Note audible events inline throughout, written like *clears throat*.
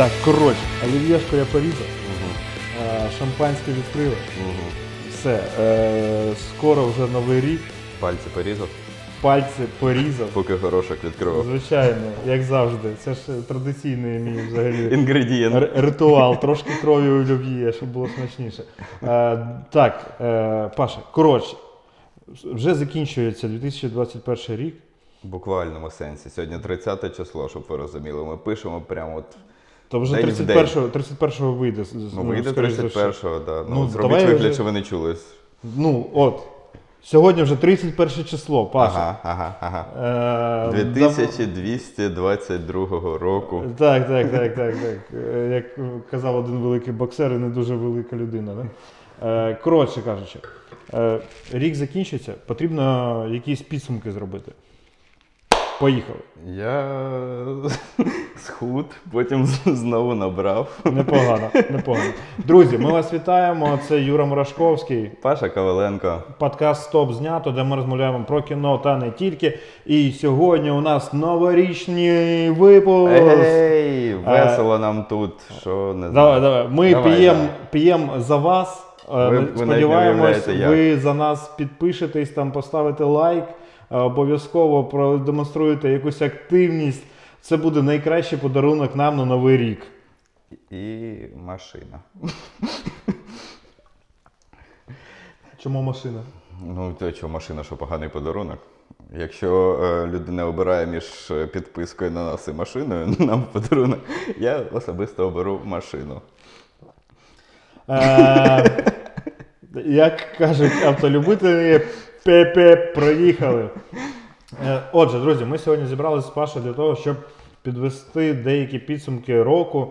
Так, коротше, олів'єшку я порізав, е, шампанське відкрили. Все, е, скоро вже новий рік, Пальці порізав, пальці порізав. поки горошок відкривав. Звичайно, як завжди. Це ж традиційний мій взагалі Інгредієнт. р- ритуал. Трошки крові у олів'є, щоб було смачніше. Е, так, е, Паша, коротше, вже закінчується 2021 рік. В буквальному сенсі. Сьогодні 30 число, щоб ви розуміли. Ми пишемо прямо от. То вже 31-го 31-го вийде. Ну, вийде скоріш 31-го, да. Ну, Ну, зробіть вигляд, вже- що ви не чули. Ну, от. Сьогодні вже 31 число, Паша. Ага, ага, ага. Е, 2222 року. Так, так, так, так, так. Е, Як казав один великий боксер і не дуже велика людина. Да? Е, Коротше кажучи, е, рік закінчиться, потрібно якісь підсумки зробити. Поїхали. Я *laughs* схуд, потім знову набрав. Непогано, непогано. Друзі, ми вас вітаємо. Це Юра Мурашковський. Паша Коваленко. Подкаст Стоп знято, де ми розмовляємо про кіно та не тільки. І сьогодні у нас новорічний випуск. Ей, весело нам тут. Що не Е, Давай, давай. Ми п'ємо п'єм за вас. Е, Ви- ви Сподіваємось, уявляєте, ви за нас підпишетесь, там поставите лайк, е, обов'язково продемонструєте якусь активність. Це буде найкращий подарунок нам на новий рік. І машина. Чому машина? Ну, то що машина, що поганий подарунок. Якщо е, людина обирає між е, підпискою на нас і машиною, *laughs* нам подарунок, я особисто оберу машину. Е, як кажуть автолюбителі, пе-пе, проїхали. Е, Отже, друзі, ми сьогодні зібралися з Пашою для того, щоб підвести деякі підсумки року,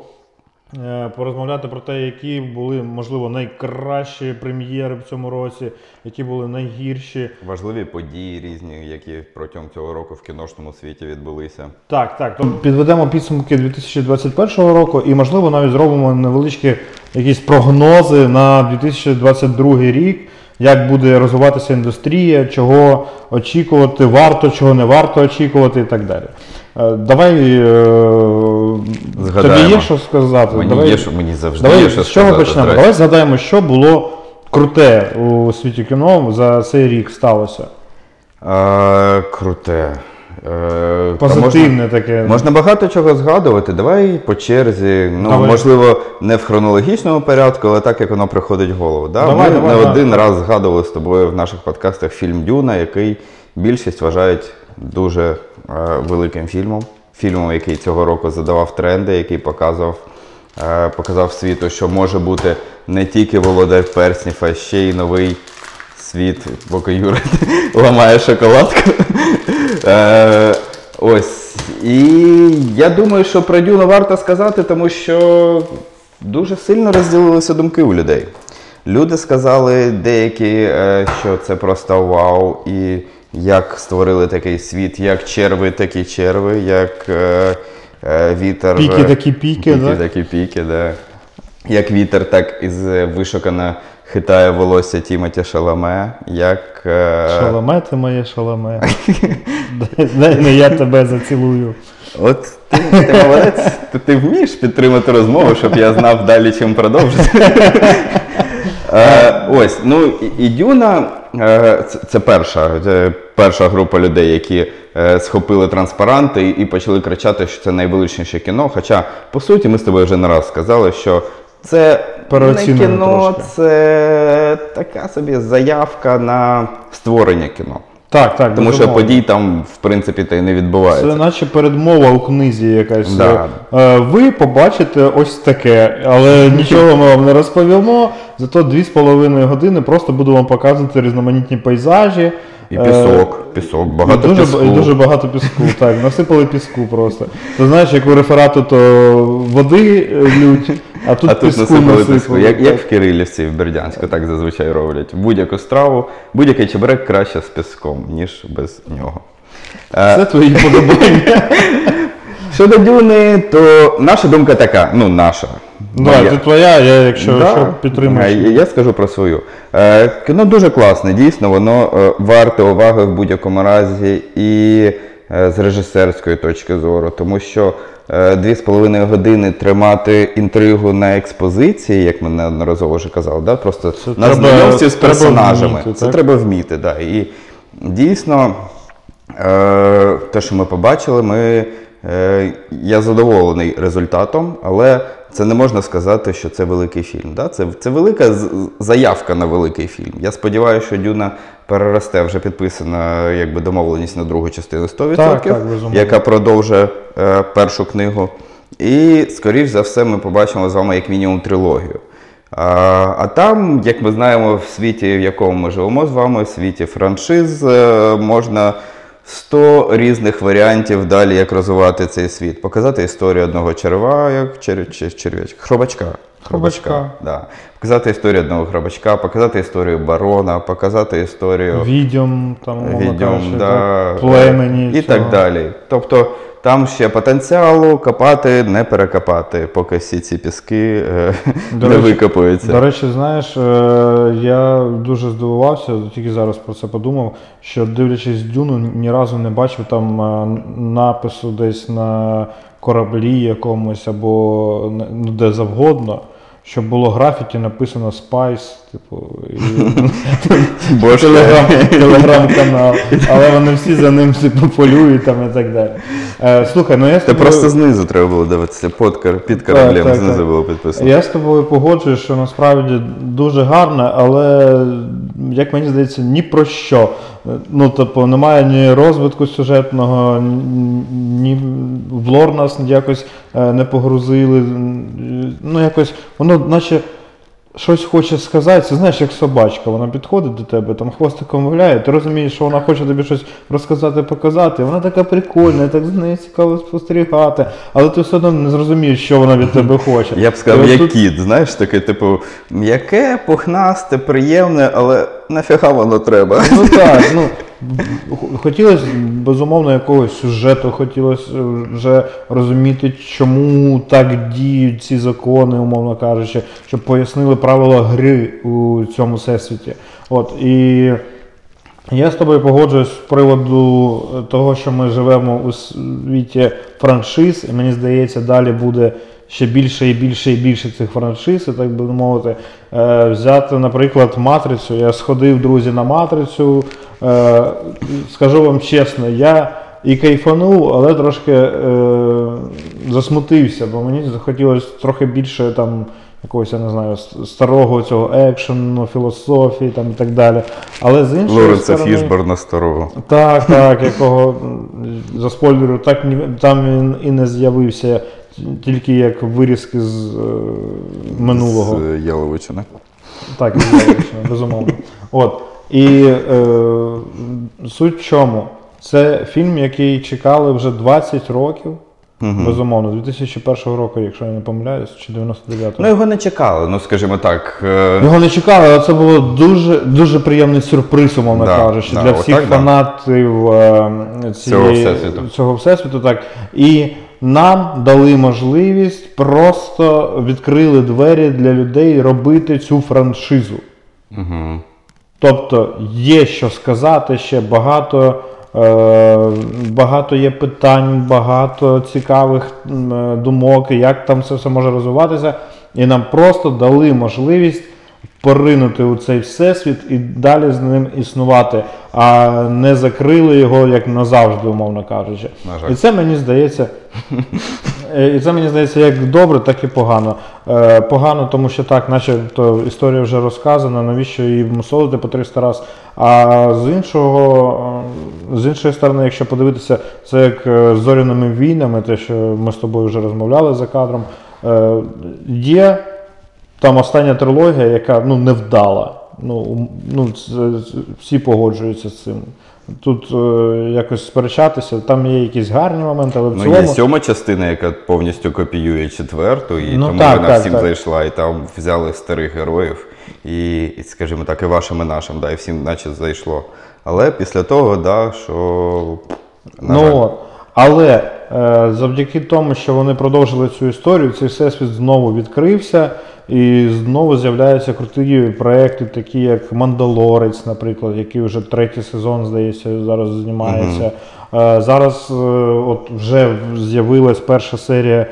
е, порозмовляти про те, які були, можливо, найкращі прем'єри в цьому році, які були найгірші. Важливі події різні, які протягом цього року в кіношному світі відбулися. Так, так. То підведемо підсумки 2021 року і, можливо, навіть зробимо невеличкі якісь прогнози на 2022 рік, як буде розвиватися індустрія, чого очікувати, варто, чого не варто очікувати і так далі. Е, Давай е, тобі є що сказати? Мені Давай, є, що мені завжди давай є що з чого сказати, почнемо? до. Давай згадаємо, що було круте у світі кіно за цей рік сталося. Е, круте. Е, Позитивне можна, таке. можна багато чого згадувати. Давай по черзі. Ну, Давай. можливо, не в хронологічному порядку, але так, як воно приходить в голову. Да? Давай, Ми давай, не один раз згадували з тобою в наших подкастах фільм Дюна, який більшість вважають дуже е, великим фільмом. Фільмом, який цього року задавав тренди, який показував, е, показав світу, що може бути не тільки володар перснів, а ще й новий світ, поки Юра *laughs* ламає шоколадку. Е, ось. І я думаю, що про Дюну варто сказати, тому що дуже сильно розділилися думки у людей. Люди сказали деякі, е, що це просто вау, і як створили такий світ, як черви, такі черви, як е, вітер. Піки такі піки, Піки да? такі піки, да. Як вітер, так і з вишукано хитає волосся Тімоті Шаламе, як. е, Шаломе ти моє шаломе. *laughs* Дай- не я тебе зацілую. От ти, ти молодець, ти, ти вмієш підтримати розмову, щоб я знав далі, чим продовжити. Е, ось, ну і, і Дюна е, це, це перша, перша група людей, які е, схопили транспаранти і, і почали кричати, що це найвеличніше кіно. Хоча, по суті, ми з тобою вже не раз сказали, що це не кіно, трошки. це така собі заявка на створення кіно. Так, так. Тому що безумовно. подій там, в принципі, та й не відбувається. Це наче передмова у книзі якась. Да. Е, Ви побачите ось таке, але *laughs* нічого ми вам не розповімо. Зато дві з половиною години просто буду вам показувати різноманітні пейзажі. І Е, пісок, пісок, І багато дуже, піску. і дуже багато піску, так, насипали піску просто. Ти знаєш, як у реферату, то води лють, *laughs* а тут а тут насипали піску. Як, як в Кирилівці, в Бердянську, так зазвичай роблять. Будь-яку страву, будь-який чебурек краще з піском, ніж без нього. Е, Це твої подобання. *laughs* Щодо Дюни, то наша думка така, ну наша. Да, моя. це твоя, я якщо Да. що, підтримую. Е, Я, я скажу про свою. Е, кіно дуже класне, дійсно, воно е, варте уваги в будь-якому разі. І з режисерської точки зору, тому що е, дві з половиною години тримати інтригу на експозиції, як ми неодноразово вже казали, да? просто Це на треба- знайомстві з треба персонажами. вміти, Це так? треба вміти, да. І дійсно, е, те, що ми побачили, ми, е, я задоволений результатом, але це не можна сказати, що це великий фільм. Да? Це, це велика заявка на великий фільм. Я сподіваюся, що Дюна переросте вже підписана якби, домовленість на другу частину 100%, Так, так, яка продовжує е, першу книгу. І, скоріш за все, ми побачимо з вами як мінімум трилогію. А, а там, як ми знаємо, в світі, в якому ми живемо з вами, в світі франшиз, е, можна 100 різних варіантів далі, як розвивати цей світ. Показати історію одного черва, як чер, чер, черв'ячка, хробачка. Хробачка. Да. Показати історію одного хробачка, показати історію барона, показати історію Відьом, там, відьом, кажучи, да, так, племені. і цього. так далі. Тобто там ще потенціалу копати, не перекопати, поки всі ці піски е, До не речі- викопуються. До речі, знаєш, е, я дуже здивувався, тільки зараз про це подумав, що дивлячись Дюну, ні разу не бачив там е, напису десь на кораблі якомусь або ну, де завгодно. Щоб було графіті написано Spice, типу, і *laughs* телеграм-канал, *laughs* але вони всі за ним типу, полюють там і так далі. Е, слухай, ну я з тобою- просто знизу треба було дивитися, під, кар- під кораблем, так, знизу так. було підписано. Я з тобою погоджуюсь, що насправді дуже гарно, але як мені здається, ні про що. Ну, тобто, немає ні розвитку сюжетного, ні- ні в лор нас якось е, не погрузили. Ну, якось воно, наче. Щось хоче сказати, це знаєш, як собачка, вона підходить до тебе, там хвостиком виляє, ти розумієш, що вона хоче тобі щось розказати, показати, вона така прикольна, так з нею цікаво спостерігати, але ти все одно не зрозумієш, що вона від тебе хоче. Я б сказав, як тут- кіт, знаєш, таке, типу, м'яке, пухнасте, приємне, але нафіга воно треба. Ну так, ну *laughs* хотілося безумовно якогось сюжету, хотілося вже розуміти, чому так діють ці закони, умовно кажучи, щоб пояснили правила гри у цьому всесвіті. От і. Я з тобою погоджуюсь з приводу того, що ми живемо у світі франшиз, і мені здається, далі буде ще більше і більше і більше цих франшиз, і так би мовити. Е, взяти, наприклад, матрицю. Я сходив, друзі, на матрицю. Е, скажу вам чесно, я і кайфанув, але трошки е, засмутився, бо мені захотілося трохи більше там. Якогось, я не знаю, старого цього екшену, філософії там і так далі. Але з іншої Лоренса сторони, Фішборна старого. так, так, якого за спойлеру, так там він і не з'явився, тільки як вирізки з е, минулого. З Яловичини. Так, з Яловичини, безумовно. От. І е, суть в чому? Це фільм, який чекали вже 20 років. Безумовно, 2001 року, якщо я не помиляюсь, чи 99-го. Ну його не чекали, ну скажімо так. е, Його не чекали, але це було дуже дуже приємний сюрприз, умовно Да, кажучи, да, для всіх да. фанатів е, цієї, Цього всесвіту. цього всесвіту. Так. І нам дали можливість, просто відкрили двері для людей робити цю франшизу. Угу. Тобто є що сказати ще багато. Е, Багато є питань, багато цікавих е, думок, як там все все може розвиватися. І нам просто дали можливість поринути у цей всесвіт і далі з ним існувати, а не закрили його як назавжди, умовно кажучи. І це мені здається. Е, І це мені здається як добре, так і погано. Е, Погано, тому що так, начебто історія вже розказана, навіщо її мусолити по 300 раз. А з іншого, е, з іншої сторони, якщо подивитися, це як з зоряними війнами, те, що ми з тобою вже розмовляли за кадром, є там остання трилогія, яка ну, невдала. Ну, ну, всі погоджуються з цим. Тут е, якось сперечатися, там є якісь гарні моменти, але в Ну, цілому. є сьома частина, яка повністю копіює четверту, і Ну, тому так, вона так, всім так. зайшла, і там взяли старих героїв, і, і, скажімо так, і вашим, і нашим, да, і всім наче зайшло. Але після того, да, що. на жаль. Ну, от. Але е, завдяки тому, що вони продовжили цю історію, цей всесвіт знову відкрився. і знову з'являються круті проекти, такі як Мандалорець, наприклад, який вже третій сезон, здається, зараз знімається. Е, Зараз е, от вже з'явилась перша серія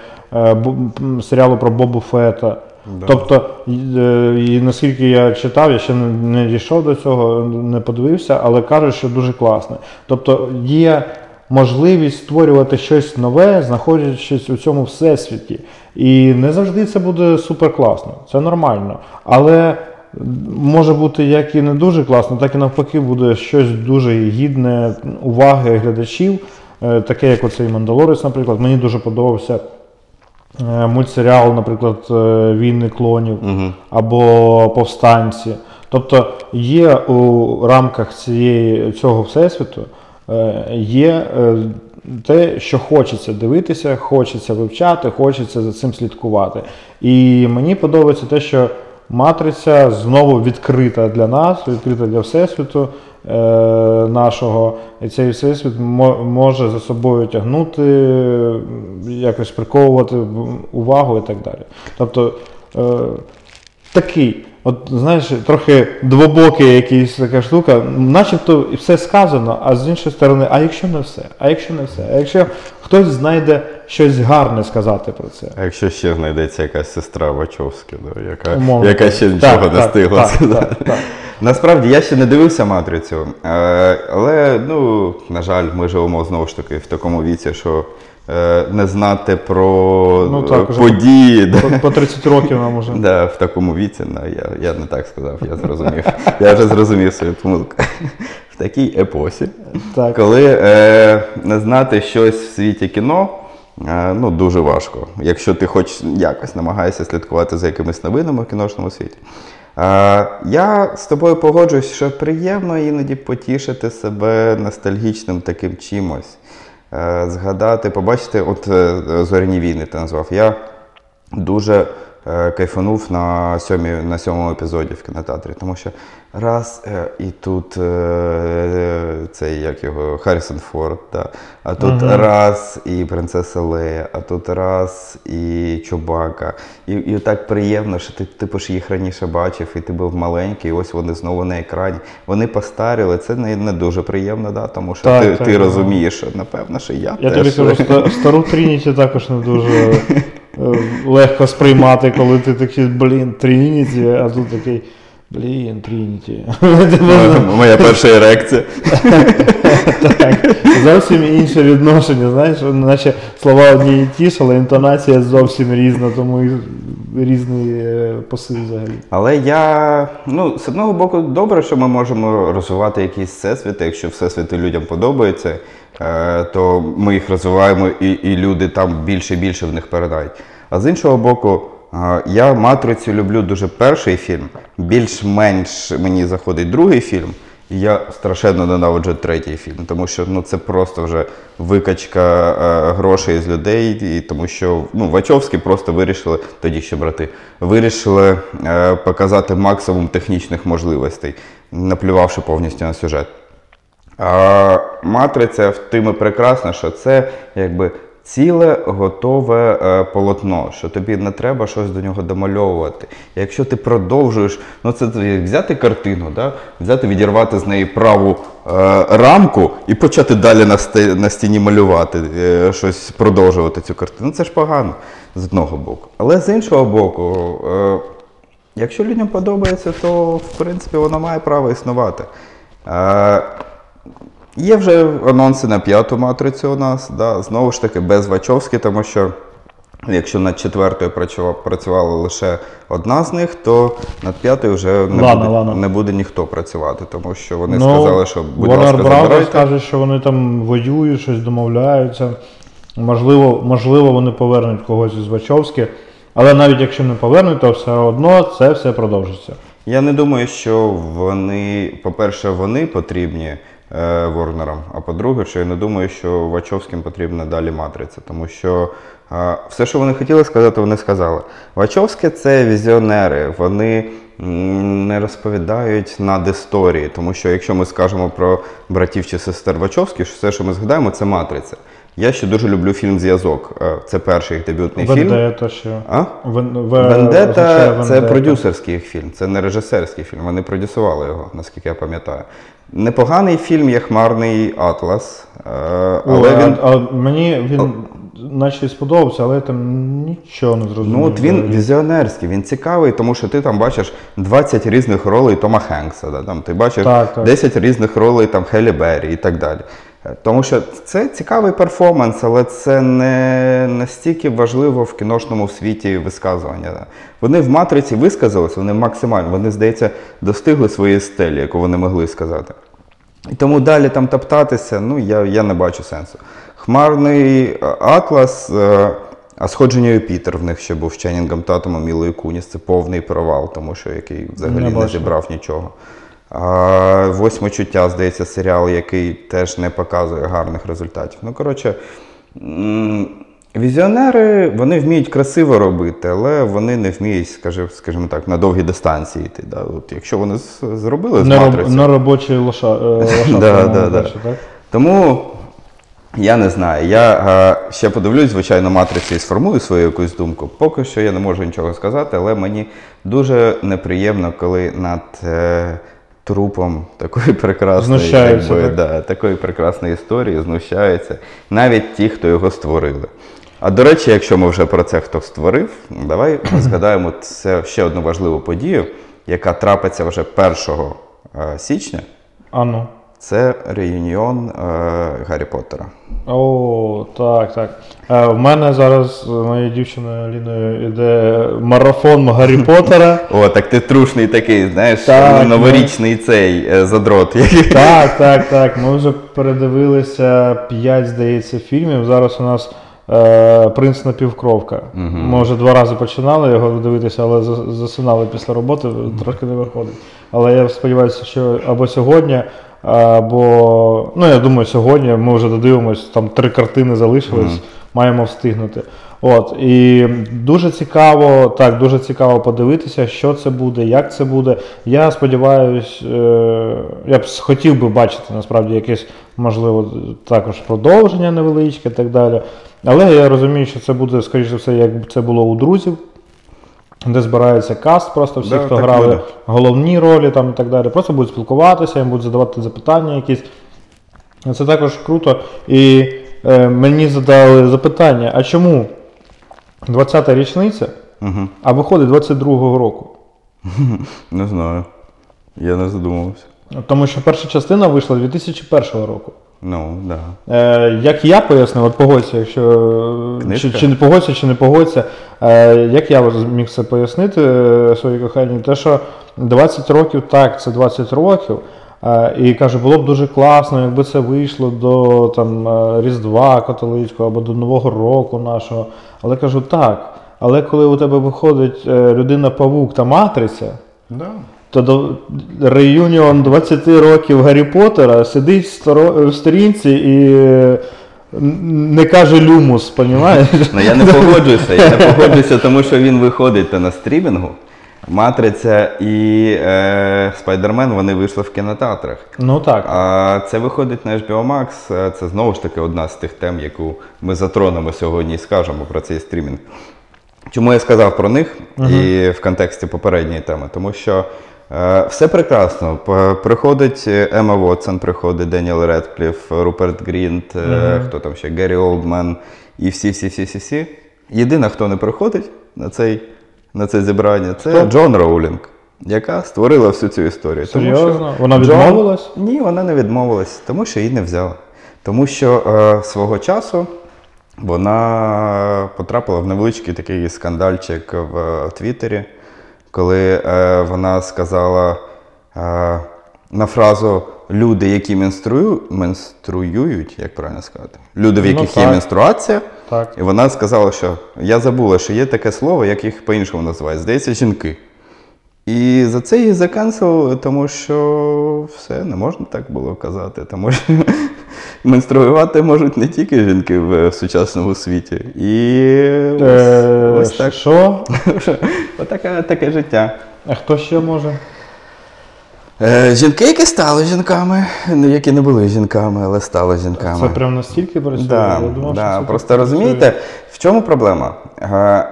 серіалу про Бобу Фета. Тобто, і, наскільки я читав, я ще не, не дійшов до цього, не подивився, але кажуть, що дуже класно. Тобто є можливість створювати щось нове, знаходячись у цьому всесвіті. І не завжди це буде супер класно, це нормально. Але може бути як і не дуже класно, так і навпаки буде щось дуже гідне уваги глядачів. Е, Таке, як оцей Мандалорець, наприклад. Мені дуже подобався е, мультсеріал, наприклад, е, Війни клонів або Повстанці. Тобто є у рамках цієї, цього всесвіту є е, те, що хочеться дивитися, хочеться вивчати, хочеться за цим слідкувати. І мені подобається те, що матриця знову відкрита для нас, відкрита для всесвіту е, нашого. І цей всесвіт може за собою тягнути, якось приковувати увагу і так далі. Тобто е, такий, от знаєш, трохи двобокий якийсь така штука, начебто все сказано, а з іншої сторони, а якщо не все? А якщо не все? А якщо хтось знайде щось гарне сказати про це? А якщо ще знайдеться якась сестра Вачовська, да, яка, Умовно. яка ще Так, нічого не так, встигла так, сказати. так, так. Насправді я ще не дивився матрицю, е, але ну, на жаль, ми живемо знову ж таки в такому віці, що не знати про Ну, е, так, події. По, по 30 років нам уже. Да, в такому віці, ну, я, я не так сказав, я зрозумів. Я вже зрозумів свою помилку. В такій епосі, Так. коли е, не знати щось в світі кіно, е, ну дуже важко. Якщо ти хоч якось намагаєшся слідкувати за якимись новинами в кіношному світі. Е, я з тобою погоджуюсь, що приємно іноді потішити себе ностальгічним таким чимось. Е, згадати, побачити, от е, зоряні війни ти назвав. Я дуже кайфанув на, сьомій, на сьомому епізоді в кінотеатрі, тому що раз е, і тут е, цей як його Харрісон Форд, да, а тут раз і принцеса Лея, а тут раз і Чубака. І, і так приємно, що ти типу ж їх раніше бачив, і ти був маленький, і ось вони знову на екрані. Вони постаріли. Це не, не дуже приємно, да, тому що Так, ти, так, ти так. розумієш, що напевно, що я, Я теж. тобі кажу, *laughs* ста- стару Трініті також не дуже е, *laughs* легко сприймати, коли ти такий, блін, Трініті, а тут такий, блін, Трініті. Моя перша ерекція. Так, зовсім інше відношення, знаєш, наче слова одні і ті ж, але інтонація зовсім різна, тому і різний е, посил взагалі. Але я, ну, з одного боку, добре, що ми можемо розвивати якісь всесвіти. Якщо всесвіти людям подобаються, е, то ми їх розвиваємо і, і люди там більше і більше в них передають. А з іншого боку, я матрицю люблю дуже перший фільм, більш-менш мені заходить другий фільм. І я страшенно ненавиджу третій фільм, тому що ну, це просто вже викачка е, грошей з людей, і тому що ну, Вачовські просто вирішили, тоді ще брати, вирішили е, показати максимум технічних можливостей, наплювавши повністю на сюжет. А матриця в тим і прекрасна, що це якби ціле готове е, полотно, що тобі не треба щось до нього домальовувати. Якщо ти продовжуєш, ну це взяти картину, да? взяти, відірвати з неї праву е, рамку і почати далі на, сте- на стіні малювати, е, щось продовжувати цю картину. Ну це ж погано з одного боку. Але з іншого боку, е, якщо людям подобається, то в принципі воно має право існувати. Е, Є вже анонси на п'яту матрицю у нас, да, знову ж таки без Вачовськи, тому що якщо над четвертою працювала, лише одна з них, то над п'ятою вже не, Ладно, буде, ладно. не буде ніхто працювати, тому що вони Ну, сказали, що будь ласка, забирайте. каже, що вони там воюють, щось домовляються. Можливо, можливо, вони повернуть когось із Вачовськи, але навіть якщо не повернуть, то все одно це все продовжиться. Я не думаю, що вони, по-перше, вони потрібні е, Ворнерам, а по-друге, що я не думаю, що Вачовським потрібна далі матриця, тому що е, все, що вони хотіли сказати, вони сказали. Вачовські це візіонери, вони не розповідають над історії, тому що якщо ми скажемо про братів чи сестер Вачовських, все, що ми згадаємо, це матриця. Я ще дуже люблю фільм Зв'язок. Е, Це перший їх дебютний фільм. Вендета ще. А? Вен- в- Вендета це продюсерський їх фільм, це не режисерський фільм. Вони продюсували його, наскільки я пам'ятаю. Непоганий фільм є Хмарний Атлас. е, Але О, він. а, а мені він наче сподобався, але я там нічого не зрозумів. Ну, от він візіонерський, він цікавий, тому що ти там бачиш 20 різних ролей Тома Хенкса, да? там, ти бачиш Так, так. 10 різних ролей там, Хелі Беррі і так далі. Е, Тому що це цікавий перформанс, але це не настільки важливо в кіношному світі висказування. Вони в матриці висказались, вони максимально, вони, здається, достигли своєї стелі, яку вони могли сказати. І тому далі там топтатися, ну я, я не бачу сенсу. Хмарний е, атлас, е, а сходження Юпітер в них ще був з Ченнінгом Татумом, Мілою Куніс. Це повний провал, тому що який взагалі Не не, зібрав нічого. Восьме чуття, здається, серіал, який теж не показує гарних результатів. Ну, коротше, візіонери вони вміють красиво робити, але вони не вміють, скажімо, скажімо так, на довгі дистанції йти. Да? От, якщо вони зробили з матрицею, на лоша, е, *laughs* так? Тому я не знаю. Я е, ще подивлюсь, звичайно, матрицю і сформую свою якусь думку. Поки що я не можу нічого сказати, але мені дуже неприємно, коли над е, трупом такої прекрасної, якби, так? да, такої прекрасної історії знущаються навіть ті, хто його створили. А до речі, якщо ми вже про це хто створив, давай *clears throat* згадаємо це ще одну важливу подію, яка трапиться вже 1 е, січня. А ну. Це реюніон е, Гаррі Поттера. О, так, так. Е, в мене зараз з моєю дівчиною Ліною йде марафон Гаррі *laughs* Поттера. О, так ти трушний такий, знаєш, Так, новорічний цей е, задрот. *laughs* Так, так, так. Ми вже передивилися 5, здається, фільмів. Зараз у нас е, Принц напівкровка. Ми вже два рази починали його дивитися, але засинали після роботи, трошки не виходить. Але я сподіваюся, що або сьогодні, або. Ну, я думаю, сьогодні ми вже додивимось, там три картини залишились, маємо встигнути. От, і дуже цікаво, так, дуже цікаво подивитися, що це буде, як це буде. Я сподіваюся, е, я б хотів би бачити насправді якесь, можливо, також продовження невеличке і так далі. Але я розумію, що це буде, скоріш за все, як це було у друзів, де збирається каст, просто всі, Да, хто так грали буде. головні ролі там, і так далі. Просто будуть спілкуватися, їм будуть задавати запитання якісь. Це також круто. І е, мені задали запитання: а чому 20-та річниця, Угу. а виходить 22-го року? Не знаю. Я не задумувався. Тому що перша частина вийшла 2001 року. Ну, да. Е, як я пояснив, от погодься, якщо е, Книжка? чи, чи не погодься, чи не погодься, е, як я зміг це пояснити е, своїй коханій, те, що 20 років, так, це 20 років. Е, і каже, було б дуже класно, якби це вийшло до там, е, Різдва католицького або до Нового року нашого. Але кажу, так. Але коли у тебе виходить е, людина Павук та Матриця, Да. То до реюніон 20 років Гаррі Поттера сидить в, сторо- в сторінці і не каже люмус, понімаєш? *laughs* Ну я не погоджуюся. Я не погоджуюся, тому що він виходить то на стрімінгу. Матриця і е, Спайдермен вони вийшли в кінотеатрах. Ну так. А це виходить на HBO Max. Е, Це знову ж таки одна з тих тем, яку ми затронемо сьогодні і скажемо про цей стрімінг. Чому я сказав про них і в контексті попередньої теми? Тому що все прекрасно. Приходить е, Ема Вотсон, приходить Деніел Редкліф, Руперт Грінт, е, хто там ще Геррі Олдман і всі, всі, всі, всі, всі. Єдина, хто не приходить на цей, на це зібрання, це Хто? Джоан Роулінг, яка створила всю цю історію. Тому що Серйозно? Вона Джоан- відмовилась? ні, вона не відмовилась, тому що її не взяли. Тому що е, свого часу вона потрапила в невеличкий такий скандальчик в е, Твіттері, коли е, вона сказала е, на фразу люди, які менструю, менструюють, як правильно сказати, люди, в Ну, яких є так. менструація. Так. І вона сказала, що я забула, що є таке слово, як їх по-іншому називають. Здається, жінки. І за це її заканцелили, тому що все, не можна так було казати. Тому що *laughs* менструювати можуть не тільки жінки в сучасному світі. І Е, ось, ось так. Що? *laughs* Отаке, таке життя. А хто ще може? Е, жінки, які стали жінками, ну, які не були жінками, але стали жінками. Це прям настільки працює. Да, Я думав, да. що це Просто розумієте, в чому проблема? Е,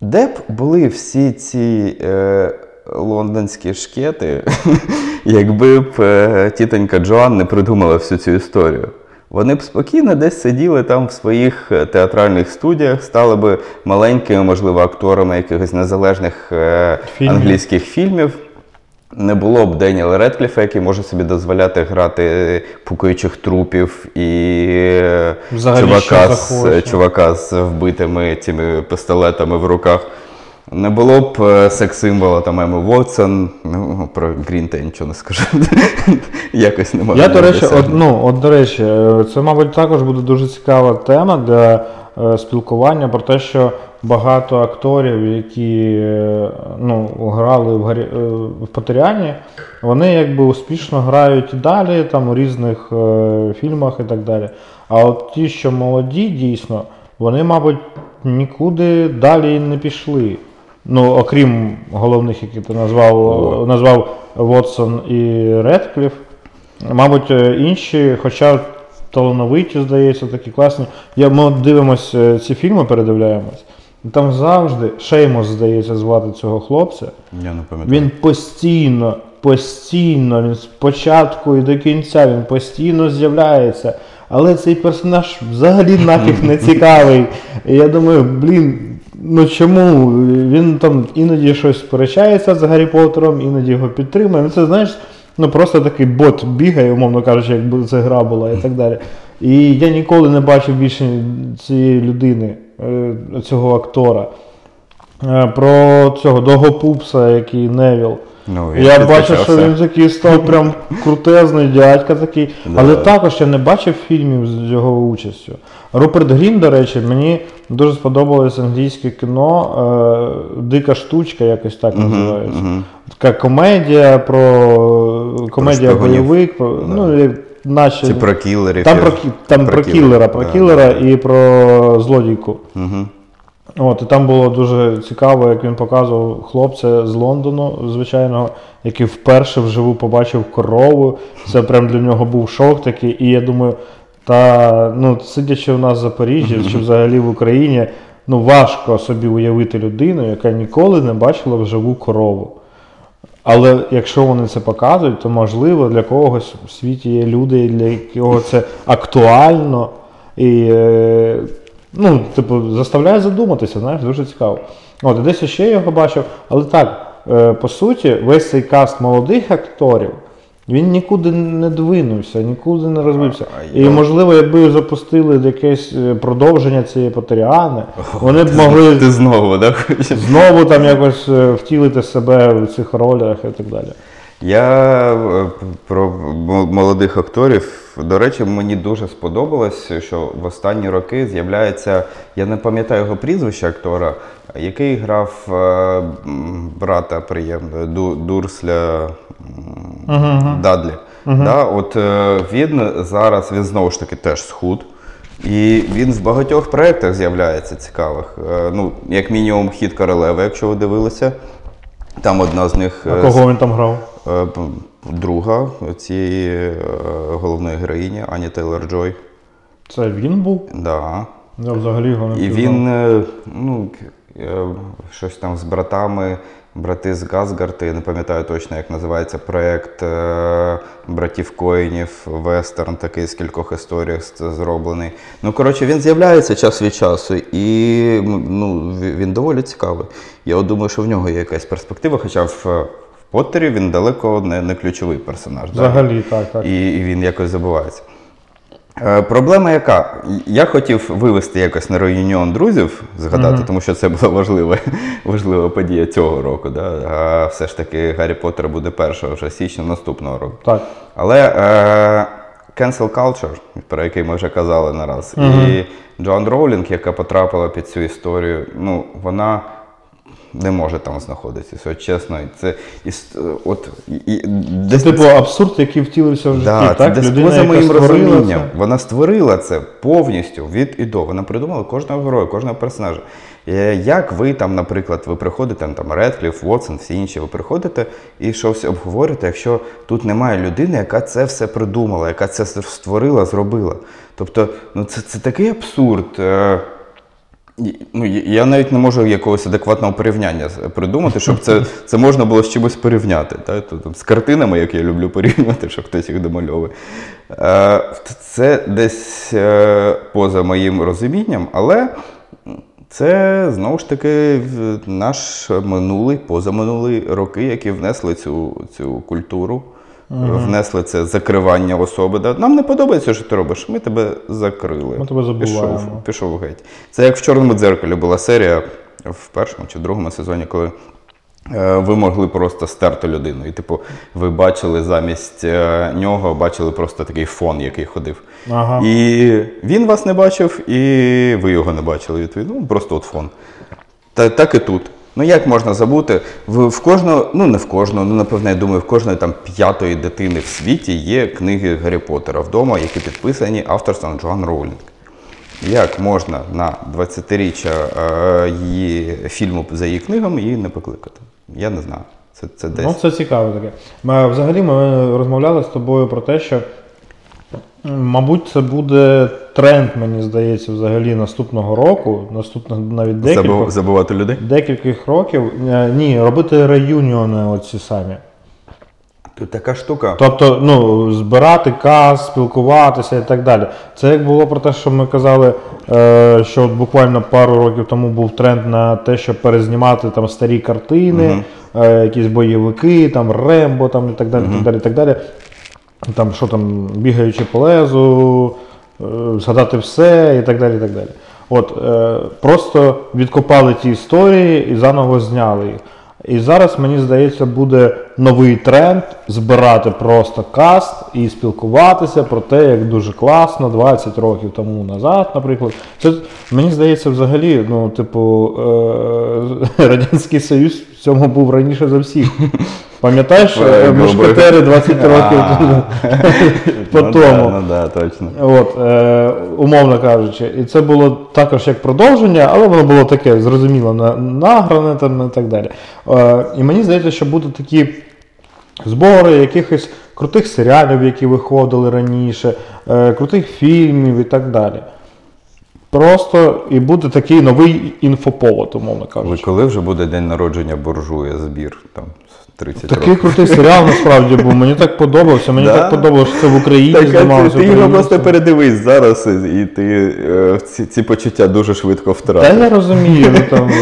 Де б були всі ці е, лондонські шкети, *laughs* якби б е, тітонька Джоан не придумала всю цю історію? Вони б спокійно десь сиділи там в своїх е, театральних студіях, стали б маленькими, можливо, акторами якихось незалежних е, Фільмів. англійських фільмів. Не було б Деніела Редкліфа, який може собі дозволяти грати пукаючих трупів і Взагалі, чувака, з, чувака з вбитими цими пістолетами в руках. Не було б е, секс-символа там Еми Вотсон. Ну, про Грінта я нічого не скажу. *laughs* Якось не можу. Я, до речі, от, ну, от, до речі, е, це, мабуть, також буде дуже цікава тема для е, спілкування про те, що багато акторів, які е, ну, грали в, Гаррі, е, в Патеріані, вони якби успішно грають і далі там, у різних е, фільмах і так далі. А от ті, що молоді, дійсно, вони, мабуть, нікуди далі не пішли. Ну, окрім головних, які ти назвав, назвав Вотсон і Редкліф. Мабуть, е, інші, хоча талановиті, здається, такі класні. Я, ми дивимося е, ці фільми, передивляємось. Там завжди Шеймос, здається, звати цього хлопця. Я не пам'ятаю. Він постійно, постійно, він спочатку і до кінця він постійно з'являється. Але цей персонаж взагалі нафіг не цікавий. І я думаю, блін, ну чому? Він там іноді щось сперечається з Гаррі Поттером, іноді його підтримує. Ну це знаєш, ну просто такий бот бігає, умовно кажучи, якби це гра була і так далі. І я ніколи не бачив більше цієї людини, е, цього актора. Е, Про цього Догопупса, який Невіл. Ну, Я бачу, що він такий став прям крутезний дядька такий. Да. Але також я не бачив фільмів з його участю. Руперт Грін, до речі, мені дуже сподобалось англійське кіно е, Дика штучка, якось так називається. мгм. Така комедія про комедія шпигунів. бойовик, про, Да. ну, наче. Чи про кілерів. Там про, там про, кілера, про да, кілера да. і про злодійку. Мгм. От, і там було дуже цікаво, як він показував хлопця з Лондону, звичайного, який вперше вживу побачив корову. Це прям для нього був шок такий. І я думаю, та ну, сидячи в нас в Запоріжжі чи взагалі в Україні, ну важко собі уявити людину, яка ніколи не бачила вживу корову. Але якщо вони це показують, то можливо для когось в світі є люди, для якого це актуально і е, ну, типу, заставляє задуматися, знаєш, дуже цікаво. От, і десь я ще його бачив, але так, е, по суті, весь цей каст молодих акторів. Він нікуди не двинувся, нікуди не розвився. І можливо, якби запустили якесь е, продовження цієї Патеріани, вони б могли Ти знову, хочеш? знову там якось е, втілити себе в цих ролях і так далі. Я е, про молодих акторів. До речі, мені дуже сподобалось, що в останні роки з'являється, я не пам'ятаю його прізвище актора, який грав е, брата приємного Дурсля Дадлі. Да, от е, він зараз він знову ж таки теж схуд. І він в багатьох проєктах з'являється цікавих. Ну, як мінімум, хід королеви, якщо ви дивилися. Там одна з них А кого він там грав? Е, Друга цієї е, головної героїні Ані Тейлор Джой. Це він був? Да. Я взагалі його не І він е, ну, щось там з братами, брати з Газгарти, я не пам'ятаю точно, як називається проєкт братів Коїнів, вестерн такий з кількох історіях зроблений. Ну, коротше, він з'являється час від часу, і ну, він доволі цікавий. Я думаю, що в нього є якась перспектива, хоча в Поттері він далеко не, не ключовий персонаж. да? Взагалі, так, так. і, і він якось забувається. Е, проблема яка? Я хотів вивести якось на реюніон друзів, згадати, тому що це була важлива, *laughs* важлива подія цього року. Да? А все ж таки Гаррі Поттер буде 1 вже січня наступного року. Так. Але е, cancel culture, про який ми вже казали не раз, і Джоан Роулінг, яка потрапила під цю історію, ну, вона не може там знаходитися. От чесно, це іс- от, і, і, десь Типу абсурд, який втілився в житті, Да, це так? десь Людина, поза яка моїм створила розумінням. це. Вона створила це повністю від і до. Вона придумала кожного героя, кожного персонажа. Е, Як ви там, наприклад, ви приходите, там Редкліф, Вотсон, всі інші, ви приходите і щось обговорите, якщо тут немає людини, яка це все придумала, яка це створила, зробила. Тобто, ну це, це такий абсурд. Е, Ну, я- навіть не можу якогось адекватного порівняння придумати, щоб це, це можна було з чимось порівняти. Та? То, там, з картинами, як я люблю порівнювати, що хтось їх домальовує. Е, це десь е, поза моїм розумінням, але це знову ж таки наш минулий, позаминулий роки, які внесли цю, цю культуру. Внесли це закривання особи. Да? Нам не подобається, що ти робиш. Ми тебе закрили. Ми тебе забуваємо. Пішов, пішов геть. Це як в чорному дзеркалі була серія в першому чи в другому сезоні, коли е, ви могли просто стерти людину. І, типу, ви бачили замість е, нього, бачили просто такий фон, який ходив. Ага. І він вас не бачив, і ви його не бачили. Відповідно, ну, просто от фон. Та, так і тут. Ну як можна забути? В, в кожного, ну не в кожного, ну напевне, я думаю, в кожної там п'ятої дитини в світі є книги Гаррі Поттера вдома, які підписані авторством Джоан Роулінг. Як можна на 20-річчя е, її фільму за її книгами її не покликати? Я не знаю. Це, це десь. Ну, це цікаво таке. Ми, взагалі, ми розмовляли з тобою про те, що, мабуть, це буде тренд, мені здається, взагалі наступного року, наступних навіть декількох, забувати людей? декількох років. Е, Ні, робити реюніони оці самі. Тут така штука. Тобто, ну, збирати каз, спілкуватися і так далі. Це як було про те, що ми казали, е, що от буквально пару років тому був тренд на те, щоб перезнімати там старі картини, е, якісь бойовики, там Рембо, там і так далі, так далі, так далі. Там що там, бігаючи по лезу, е, згадати все і так далі. і так далі. От, е, просто відкопали ті історії і заново зняли їх. І зараз, мені здається, буде новий тренд збирати просто каст і спілкуватися про те, як дуже класно 20 років тому назад, наприклад. Це мені здається, взагалі, ну, типу, е- *laughs* Радянський Союз в цьому був раніше за всіх. Пам'ятаєш, е, мушкетери 20 років тому? *laughs* по ну, тому. Ну да, точно. От, е, умовно кажучи, і це було також як продовження, але воно було таке зрозуміло на- награне там і так далі. Е, і мені здається, що будуть такі збори якихось крутих серіалів, які виходили раніше, е, крутих фільмів і так далі. Просто і буде такий новий інфоповод, умовно кажучи. коли вже буде день народження буржуя збір? Там 30 Такий років. крутий серіал насправді був. Мені так подобався. Мені Да? так подобалося, що це в Україні Так, знімалося. ти, його просто передивись зараз, і ти е, ці, ці почуття дуже швидко Та я розумію, ну, там. *laughs*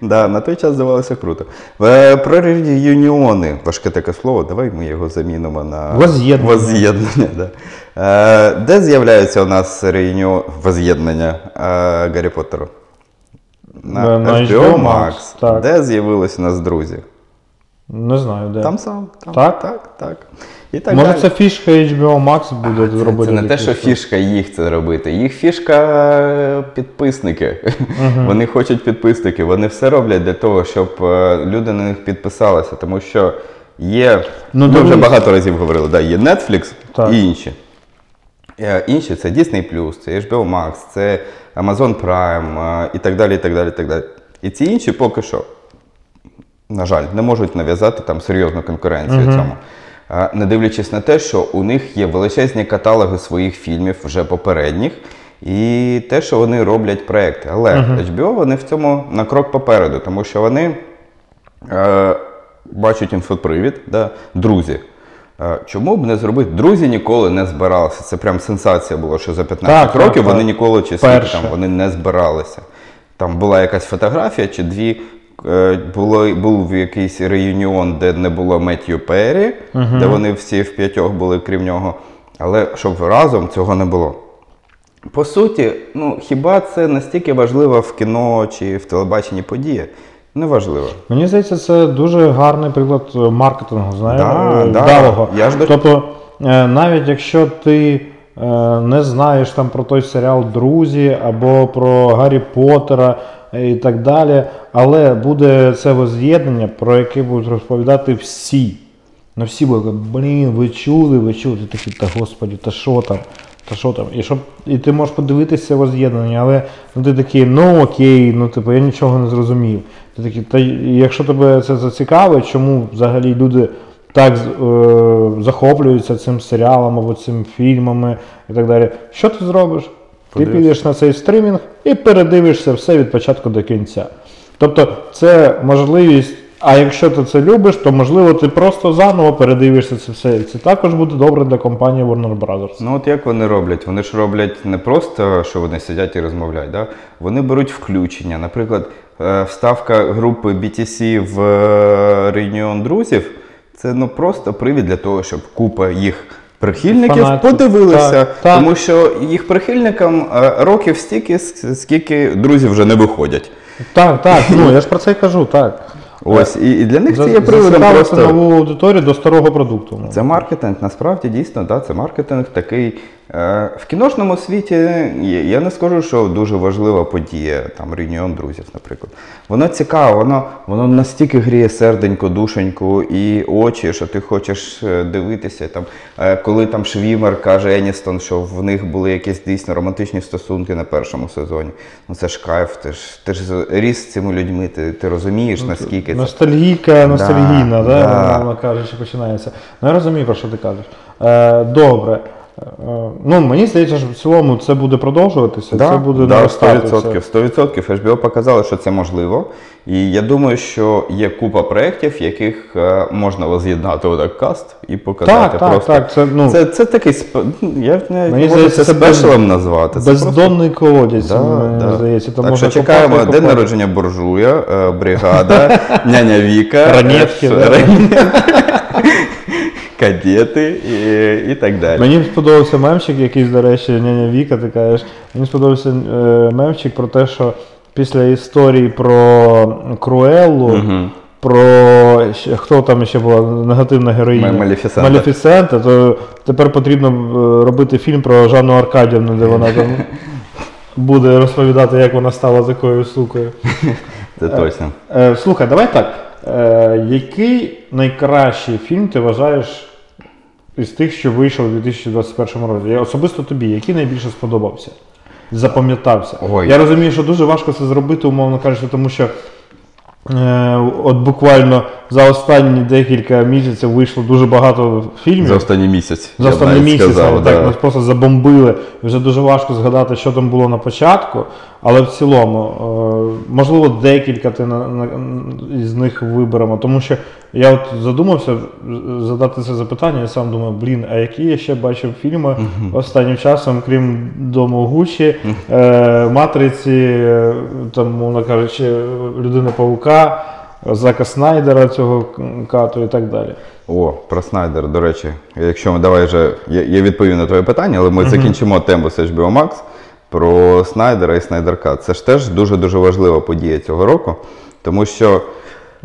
Да, на той час здавалося круто. Е, Про реюніони, важке таке слово, давай ми його замінимо на Воз'єднання. Воз'єднання, да. Е, Де з'являється у нас реюніон... воз'єднання е, Гаррі Поттеру? На- на HBO Max, так. Де з'явились у нас друзі? Не знаю, де. Там сам. Там, Так? так, так. І так Може, далі. це фішка HBO Max буде Це, зробити. це не те, що фішка їх це робити. Їх фішка е, підписники. Вони хочуть підписники. Вони все роблять для того, щоб е, люди на них підписалися. Тому що є. Ну, ми вже багато разів говорили, да, є Netflix Так. і інші. Е, Інші це Disney+, це HBO Max, це Amazon Prime і так далі. І так далі, і так далі. І ці інші поки що на жаль, не можуть нав'язати там серйозну конкуренцію цьому. Не дивлячись на те, що у них є величезні каталоги своїх фільмів вже попередніх, і те, що вони роблять проекти. Але HBO вони в цьому на крок попереду, тому що вони е, бачать інфопривід, да, друзі. Е, Чому б не зробити? Друзі ніколи не збиралися. Це прям сенсація була, що за 15 Так, так, років вони так. ніколи чи скільки там вони не збиралися. Там була якась фотографія чи дві. Е, Було, був якийсь реюніон, де не було Меттью Перрі, де вони всі в п'ятьох були, крім нього. Але щоб разом цього не було. По суті, ну хіба це настільки важливо в кіно чи в телебаченні подія? Неважливо. Мені здається, це дуже гарний приклад е, маркетингу, знаєш, Да, е, да. Я ж Тобто, навіть якщо ти не знаєш там про той серіал Друзі або про Гаррі Поттера і так далі, але буде це воз'єднання, про яке будуть розповідати всі. Ну всі будуть, блін, ви чули, ви чули, такий, та господі, та що там? Та що там? І, щоб, і ти можеш подивитися воз'єднання, але ну, ти такий, ну окей, ну типу, я нічого не зрозумів. Ти такий, та якщо тебе це зацікавить, чому взагалі люди так е, захоплюються цим серіалом або цим фільмами і так далі, що ти зробиш? Ти підеш на цей стрімінг і передивишся все від початку до кінця. Тобто це можливість, а якщо ти це любиш, то можливо ти просто заново передивишся це все. Це також буде добре для компанії Warner Brothers. Ну от як вони роблять? Вони ж роблять не просто, що вони сидять і розмовляють. Да? Вони беруть включення. Наприклад, е, вставка групи BTC в реюніон друзів це ну просто привід для того, щоб купа їх прихильників Фанатів. подивилися. Так, так. Тому що їх прихильникам е, років стільки, скільки друзів вже не виходять. Так, так, ну *laughs* я ж про це й кажу, так. Ось, і, і для них це є приводом просто. нову аудиторію до старого продукту. ну. Це маркетинг, насправді дійсно, да, це маркетинг такий. Е, в кіношному світі я не скажу, що дуже важлива подія, там реюніон друзів, наприклад. Воно цікаво, воно, воно настільки гріє серденько, душеньку і очі, що ти хочеш е, дивитися. Там, е, коли там Швімер каже Еністон, що в них були якісь дійсно романтичні стосунки на першому сезоні. Ну це ж кайф, ти ж, ти ж ріс з цими людьми, ти, ти розумієш, наскільки це. Ностальгійка, ностальгійна, да, да. мовно кажучи, починається. Ну я розумію, про що ти кажеш. Е, добре. Е, ну, мені здається, що в цілому це буде продовжуватися, це буде да, наростати. 100%. все. 100%. HBO показали, що це можливо. І я думаю, що є купа проєктів, яких е, можна воз'єднати отак каст і показати. Так, так, просто. так. Це, ну, Це, це такий сп... ну, я не Мені можу здається, це це без- назвати. Це бездонний колодязь, Да, мені да. здається. Так що чекаємо копати, день народження буржуя, е, бригада, *laughs* няня Віка, да. ранетки, *laughs* *laughs* кадети і, і так далі. Мені сподобався мемчик, якийсь, до речі, няня Віка, ти кажеш. Мені сподобався е, мемчик про те, що після історії про Круеллу, Мгм. про хто там ще була негативна героїня? Ма- Малефісента. Малефісента, то тепер потрібно е, робити фільм про Жанну Аркадівну, де вона там *laughs* буде розповідати, як вона стала такою сукою. Це точно. Е, слухай, давай так. Який найкращий фільм ти вважаєш із тих, що вийшов у 2021 році? Я особисто тобі, який найбільше сподобався? Запам'ятався. Ой. Я розумію, що дуже важко це зробити, умовно кажучи, тому що е, от буквально за останні декілька місяців вийшло дуже багато фільмів. За останній місяць. За останній місяць сказав, так, да. нас просто забомбили. Вже дуже важко згадати, що там було на початку. Але в цілому, е, можливо, декілька ти на, на, із них виберемо. Тому що я от задумався задати це запитання, я сам думаю, блін, а які я ще бачив фільми останнім часом, крім Дому Гучі, е, Матриці, е, там, мовно кажучи, Людини Павука, Зака Снайдера, цього кату і так далі. О, про Снайдер, до речі, якщо ми давай вже. Я, я відповім на твоє питання, але ми закінчимо тему з HBO Max про Снайдера і Снайдер Кат. Це ж теж дуже-дуже важлива подія цього року, тому що.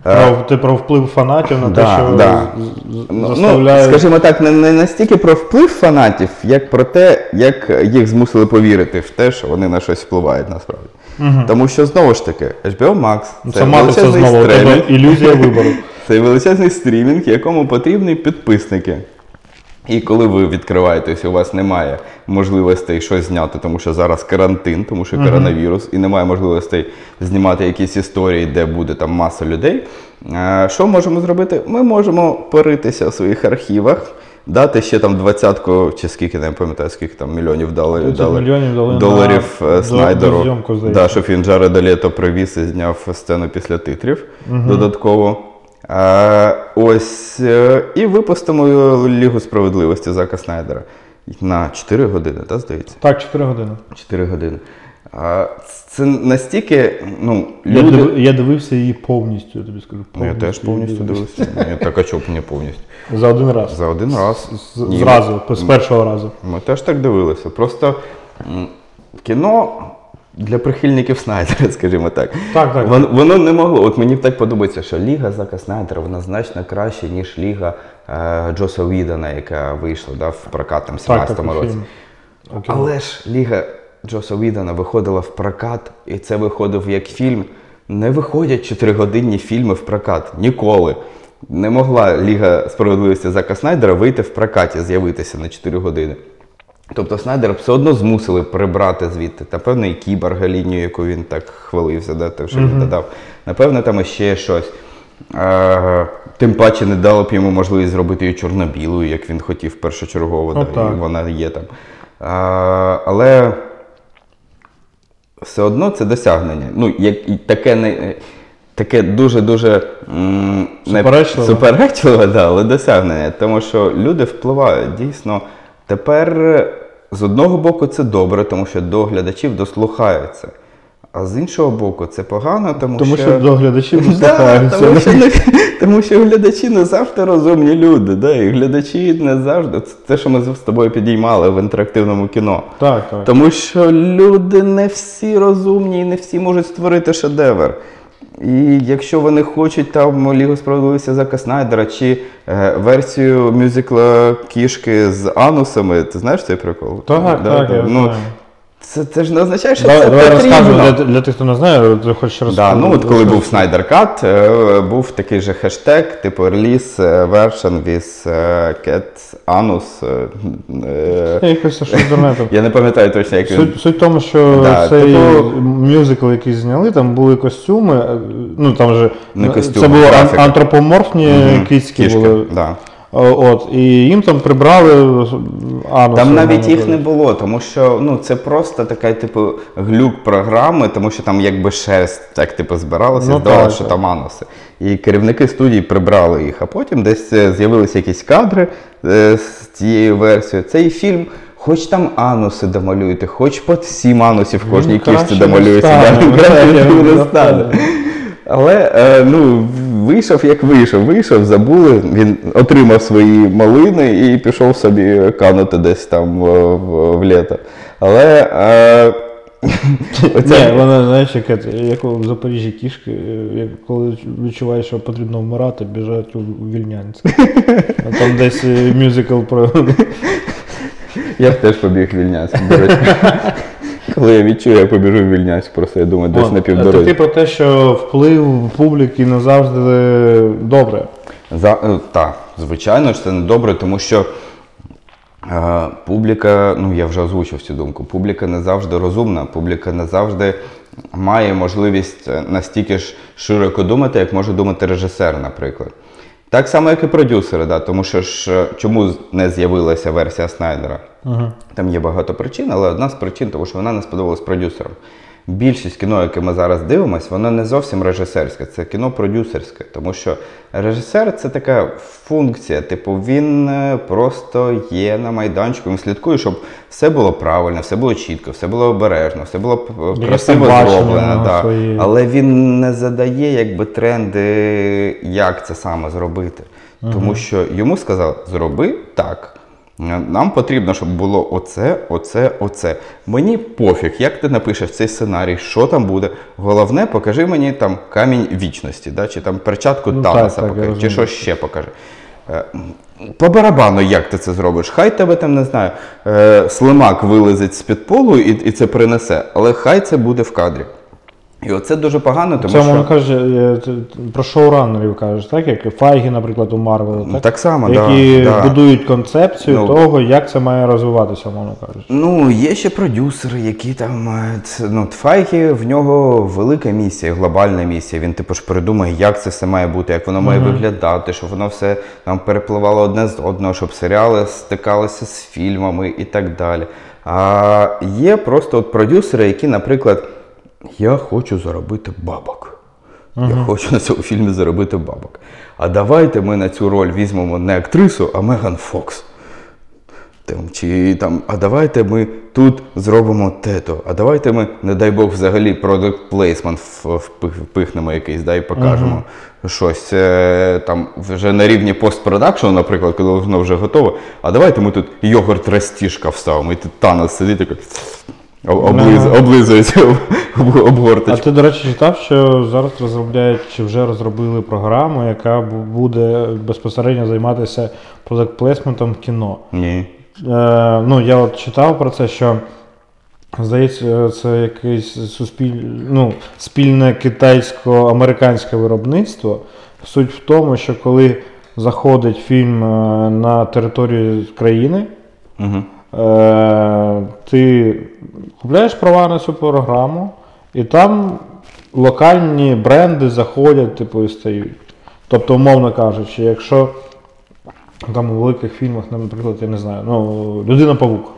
е, Про, ти про вплив фанатів на те, що да. з- з- Ну, скажімо так, не, не настільки про вплив фанатів, як про те, як їх змусили повірити в те, що вони на щось впливають насправді. Тому що знову ж таки, HBO Max Ну, це матриця величезний знову, стрімінг, ілюзія вибору. *laughs* це величезний стрімінг, якому потрібні підписники. І коли ви відкриваєтесь, у вас немає можливостей щось зняти, тому що зараз карантин, тому що коронавірус, і немає можливостей знімати якісь історії, де буде там маса людей. Що можемо зробити? Ми можемо поритися в своїх архівах, дати ще там двадцятку, чи скільки не пам'ятаю, скільки там мільйонів дали, дали мільйонів дали доларів на е, до- Снайдеру. дозйомку, да, щоб він Джареда Лето привіз і зняв сцену після титрів додатково. Ось е, і випустимо Лігу справедливості Зака Снайдера на 4 години, так, здається? Так, 4 години. 4 години. Це настільки, ну, Я, див, я дивився її повністю, я тобі скажу. Ну, я теж повністю дивився. Ні, так а чого б не повністю? За один раз. За один раз. З- Зразу, з першого разу. Ми теж так дивилися. Просто кіно для прихильників Снайдера, *laughs* скажімо так. Так, так. Воно, воно не могло. От мені так подобається, що Ліга Зака Снайдера вона значно краще, ніж Ліга е, Джоса Відана, яка вийшла да, в прокат там в Так, так, 17-му році. Окей. Але ж Ліга Джоса Відана виходила в прокат, і це виходив як фільм. Не виходять чотиригодинні фільми в прокат. Ніколи. Не могла Ліга справедливості Зака Снайдера вийти в прокаті, з'явитися на 4 години. Тобто Снайдера все одно змусили прибрати звідти. Напевно, і кіборга лінію, яку він так хвалився, да, те, що він додав. Напевно, там ще щось. Е, тим паче не дало б йому можливість зробити її чорно-білою, як він хотів першочергово, Ну, да, і вона є там. Е, але все одно це досягнення. Ну, як і таке не. Таке дуже-дуже Суперечливе. суперечливе, да, але досягнення. Тому що люди впливають. Дійсно, тепер з одного боку це добре, тому що до глядачів дослухаються. А з іншого боку, це погано, тому, Тому що до глядачів *laughs* Да, дослухаються. тому, що не, тому що глядачі не завжди розумні люди. Да? І глядачі не завжди. Це те, що ми з тобою підіймали в інтерактивному кіно. Так, так. Тому що люди не всі розумні і не всі можуть створити шедевр. І якщо вони хочуть там Лігу справедливості Зака Снайдера чи е, версію мюзикла кішки з анусами, ти знаєш цей прикол? Так, Да, так, так, я ну, знаю. Це, це ж не означає, що Давай, це давай потрібно. розкажу для, для тих, хто не знає, ти хочеш Да, ну от коли був Snyder Cut, е, був такий же хештег, типу release е, version with е, cat anus. е, Я якось що. Я не пам'ятаю точно, як він. Суть, суть в тому, що Да, цей типу- мюзикл, який зняли, там були костюми. Ну там же Не костюми, це були ан- графіка. антропоморфні Мгм, кицькі кішки, були. Да. О, От, і їм там прибрали ануси. Там навіть їх не було, тому що ну це просто така, типу, глюк програми, тому що там якби шерсть так типу збиралася, Ну, і здавалося, що так. там ануси. І керівники студії прибрали їх, а потім десь е, з'явилися якісь кадри е, з цією версією. Цей фільм. Хоч там ануси домалюєте, хоч по сім анусів в кожній кішці краще не стане, *laughs* Але е, ну, вийшов як вийшов, вийшов, забули. Він отримав свої малини і пішов собі канути десь там в, в, в літо. Але е, *laughs* оця- Ні, вона, знаєш, як, як в Запоріжжі кішки, е, коли відчуваєш, що потрібно вмирати, біжать у Вільнянськ. А Там десь е, мюзикл про. я б теж побіг в Вільняцьк, до речі. *laughs* Коли я відчую, я побіжу в Вільняцьк, просто я думаю, десь От, на а півдорозі. Ти про те, що вплив публіки не завжди добре. За, е, так, звичайно ж це не добре, тому що е, публіка, ну я вже озвучив цю думку, публіка не завжди розумна, публіка не завжди має можливість е, настільки ж широко думати, як може думати режисер, наприклад. Так само, як і продюсери, да, тому що ж е, чому не з'явилася версія Снайдера? Там є багато причин, але одна з причин, тому що вона не сподобалась продюсерам. Більшість кіно, яке ми зараз дивимося, воно не зовсім режисерське, це кіно продюсерське. Тому що режисер це така функція, типу, він е, просто є на майданчику, він слідкує, щоб все було правильно, все було чітко, все було обережно, все було е, красиво зроблено. Да. своє. Але він не задає якби тренди, як це саме зробити. Тому що йому сказали, зроби так. Нам потрібно, щоб було оце, оце, оце. Мені пофіг, як ти напишеш цей сценарій, що там буде. Головне, покажи мені там камінь вічності, да? чи там перчатку Ну, Таноса так, так, чи що ще покажи. Е, По барабану, як ти це зробиш? Хай тебе там, не знаю, е, слимак вилазить з-під полу і, і це принесе, але хай це буде в кадрі. І оце дуже погано, тому Це що. мовно каже, е, про шоураннерів кажеш, так? Як Файгі, наприклад, у Марвел, так? Так само, які да, да. будують концепцію Ну. того, як це має розвиватися, мовно кажучи. Ну, є ще продюсери, які там. е, Ну, Файгі, в нього велика місія, глобальна місія. Він типу ж придумає, як це все має бути, як воно має виглядати, щоб воно все там перепливало одне з одного, щоб серіали стикалися з фільмами і так далі. А є просто от продюсери, які, наприклад, я хочу заробити бабок. Я хочу на цьому фільмі заробити бабок. А давайте ми на цю роль візьмемо не актрису, а Меган Фокс. Там, чи там, а давайте ми тут зробимо тето, а давайте ми, не дай Бог, взагалі в- впих- впихнемо якийсь, да, і покажемо щось е, там вже на рівні постпродакшену, наприклад, коли воно вже готове. А давайте ми тут йогурт растішка вставимо, і тут Танос сидить такий, облиз, облизується об, об, А ти, до речі, читав, що зараз розробляють чи вже розробили програму, яка буде безпосередньо займатися продакт-плейсментом в кіно. Ні. Е, ну, я от читав про це, що здається, це якесь суспіль... ну, спільне китайсько-американське виробництво. Суть в тому, що коли заходить фільм е, на територію країни, Угу. Е, ти купляєш права на цю програму, і там локальні бренди заходять, типу, і стають. Тобто, умовно кажучи, якщо там у великих фільмах, наприклад, я не знаю, ну, Людина Павук,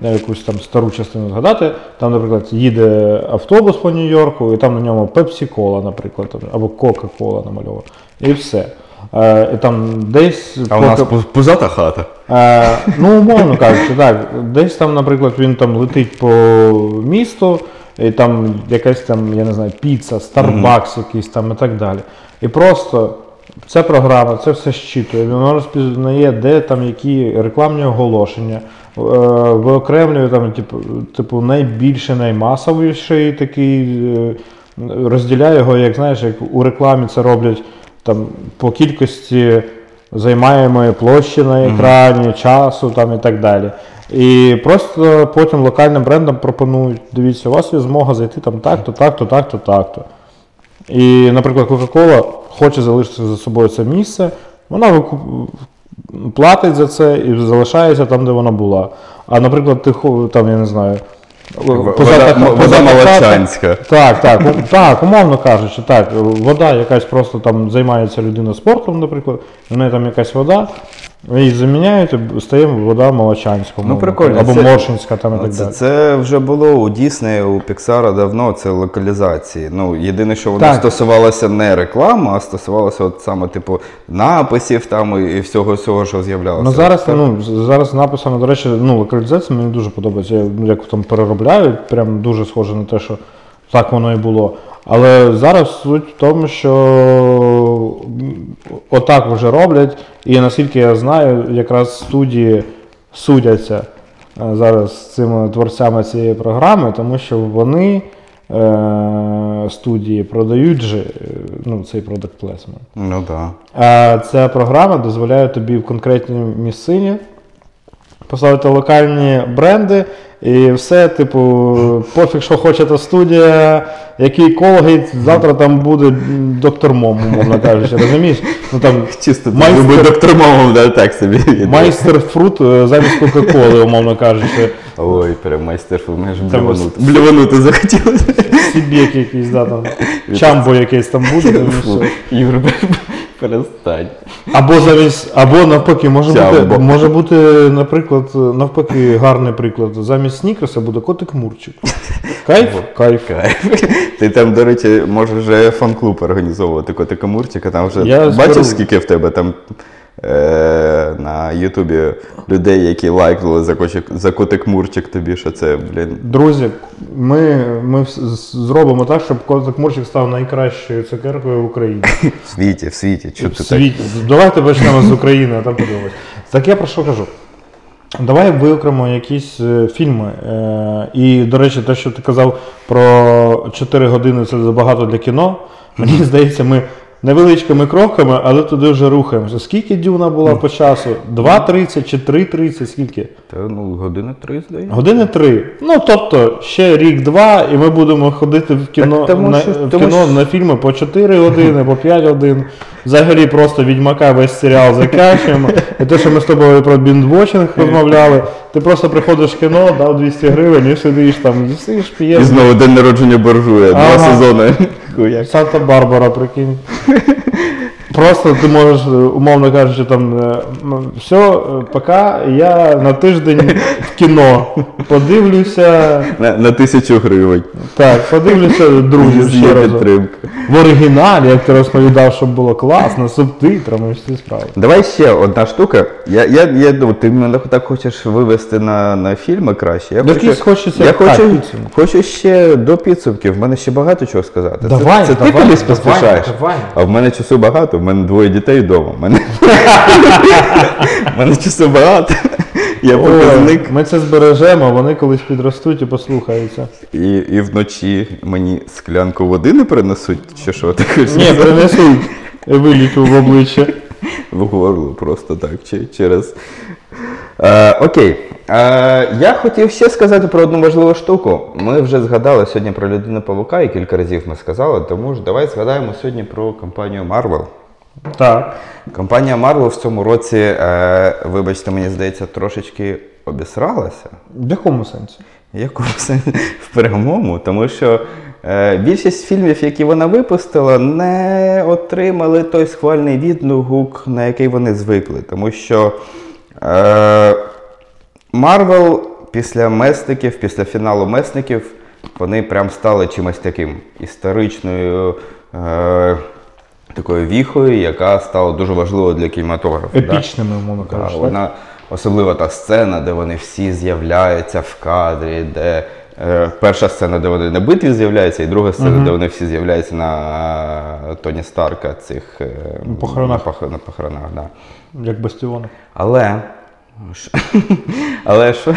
я якусь там стару частину згадати, там, наприклад, їде автобус по Нью-Йорку, і там на ньому Пепсі-Кола, наприклад, або Кока-Кола намальована. І все. Е, там десь А у нас поки- пузата хата. Е, ну, умовно кажучи, так. Десь там, наприклад, він там летить по місту, і там якась там, я не знаю, піца, Starbucks якийсь там і так далі. І просто ця програма це все щитує, вона розпізнає, де там які рекламні оголошення, е, виокремлює там, типу, типу, найбільше, наймасовіший такий, е, розділяє його, як знаєш, як у рекламі це роблять там по кількості займаємої площі на екрані, часу там і так далі. І просто потім локальним брендам пропонують, дивіться, у вас є змога зайти там так-то, так-то, так-то, так-то. І, наприклад, Coca-Cola хоче залишити за собою це місце, вона платить за це і залишається там, де вона була. А, наприклад, ти там, я не знаю. Вода, позата- вода позата молочанська. так, так, у- так, умовно кажучи, так, вода якась просто там займається людина спортом, наприклад, в неї там якась вода, її заміняють, і стає вода молочанська, умовно, прикольно, або це- моршинська там і так Це, далі. це вже було у Діснея, у Піксара давно, це локалізації. Ну, єдине, що воно стосувалося не реклами, а стосувалося от саме, типу, написів там і, і всього всього, що з'являлося. Ну зараз, Так? ну, зараз написано, до речі, ну, локалізація мені дуже подобається. Я, ну, Як там переробляють, прям дуже схоже на те, що так воно і було. Але зараз суть в тому, що отак вже роблять, і наскільки я знаю, якраз студії судяться е, зараз з цими творцями цієї програми, тому що вони е, студії продають же ну, цей продакт плесмент. Ну так. А ця програма дозволяє тобі в конкретній місцині поставити локальні бренди і все, типу, пофіг, що хоче та студія, який колгейт, завтра там буде доктор Мом, умовно кажучи, розумієш? Ну там Чисто Майстер- доктор Мамов, да, так собі. майстер фрут е, замість Кока-Коли, умовно кажучи. Ой, прям майстер фрут, фу, ж блюванути. Блюванути захотілося. Сібєк якийсь, да, там, чамбо якийсь там буде. там і все. Юра, перестань. Або замість, або навпаки, може бути, може бути, наприклад, навпаки, гарний приклад. Замість Снікерса буде котик Мурчик. *laughs* Кайф? Кайф. Кайф. Ти там, до речі, можеш вже фан-клуб організовувати котика Мурчика. Там вже Я бачиш, зберу. скільки в тебе там е- на Ютубі людей, які лайкнули за котик, за котик Мурчик тобі, що це, блін. Друзі, ми, ми вс- з- зробимо так, щоб котик Мурчик став найкращою цукеркою в Україні. *laughs* В світі, в світі. В ти так? світі. Давайте почнемо з України, а там подивимось. Так я про що кажу? Давай виокремо якісь е, фільми. Е, і, до речі, те, що ти казав про 4 години це забагато для кіно. Мені здається, ми невеличкими кроками, але туди вже рухаємося. Скільки дюна була по часу? 2.30 чи 3.30? Скільки? Та, ну, години три, здається. Години три. Ну тобто ще рік-два, і ми будемо ходити в кіно, Так тому на, що- в тому кіно що- на фільми по 4 години, по 5 годин. Взагалі просто відьмака весь серіал закачуємо. І те, що ми з тобою про біндвочинг розмовляли, ти просто приходиш в кіно, дав 200 гривень і сидиш там, їсиш, І п'єш. знову день народження буржуя, два Ага. сезони. Хуяк. Санта-Барбара, прикинь. *laughs* Просто ти можеш, е, умовно кажучи, там е, все, е, пока я на тиждень в кіно *laughs* подивлюся. На, на тисячу гривень. Так, подивлюся друзів ще раз. В оригіналі, як ти розповідав, щоб було класно, субтитрами, всі справи. Давай ще одна штука. Я, я, я думаю, ти мене так хочеш вивести на, на фільми краще. Я Якийсь хочеться я хочу, підсумок. хочу ще до підсумків. В мене ще багато чого сказати. Це- Давай, це, давай, ти давай, поспішаєш. давай. А в мене часу багато, мене двоє дітей вдома. В мене, мене часу багато. Я показник. ми це збережемо, вони колись підростуть і послухаються. І, і вночі мені склянку води не принесуть, чи що ти хочеш Ні, принесуть виліту в обличчя. в горло просто так через. Е, окей. Е, я хотів ще сказати про одну важливу штуку. Ми вже згадали сьогодні про людину павука, і кілька разів ми сказали, тому ж давай згадаємо сьогодні про компанію Marvel. Так. Компанія Marvel в цьому році, е, вибачте, мені здається, трошечки обісралася. В якому сенсі? Якому сенсі? *laughs* в прямому, тому що е, більшість фільмів, які вона випустила, не отримали той схвальний відгук, на який вони звикли. Тому що е, Марвел після месників, після фіналу месників, вони прям стали чимось таким історичною. Е, Такою віхою, яка стала дуже важливою для кінематографу. да. Епічними, умовно кажучи. Да, вона особливо та сцена, де вони всі з'являються в кадрі, де е, перша сцена, де вони на битві з'являються, і друга сцена, де вони всі з'являються на е, Тоні Старка цих е, похоронах. На похоронах да. Як бастіони. Але. *laughs* Але що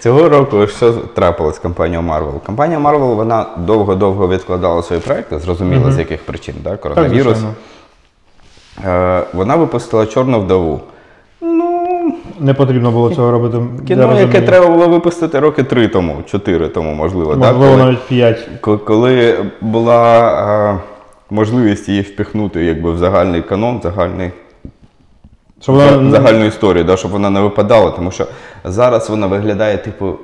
цього року що трапилось з компанією Marvel? Компанія Marvel вона довго-довго відкладала свої проекти, зрозуміло, з яких причин, да? Коронавірус. Е, вона випустила Чорну вдову. Ну, Не потрібно було цього робити. Кіно, яке розумію. треба було випустити роки три тому, чотири тому, можливо, так? Можливо, Коли, навіть п'ять. ко- коли була е, можливість її впихнути якби, в загальний канон, в загальний, Щоб вона загальну історію, да, щоб вона не випадала, тому що зараз вона виглядає, типу.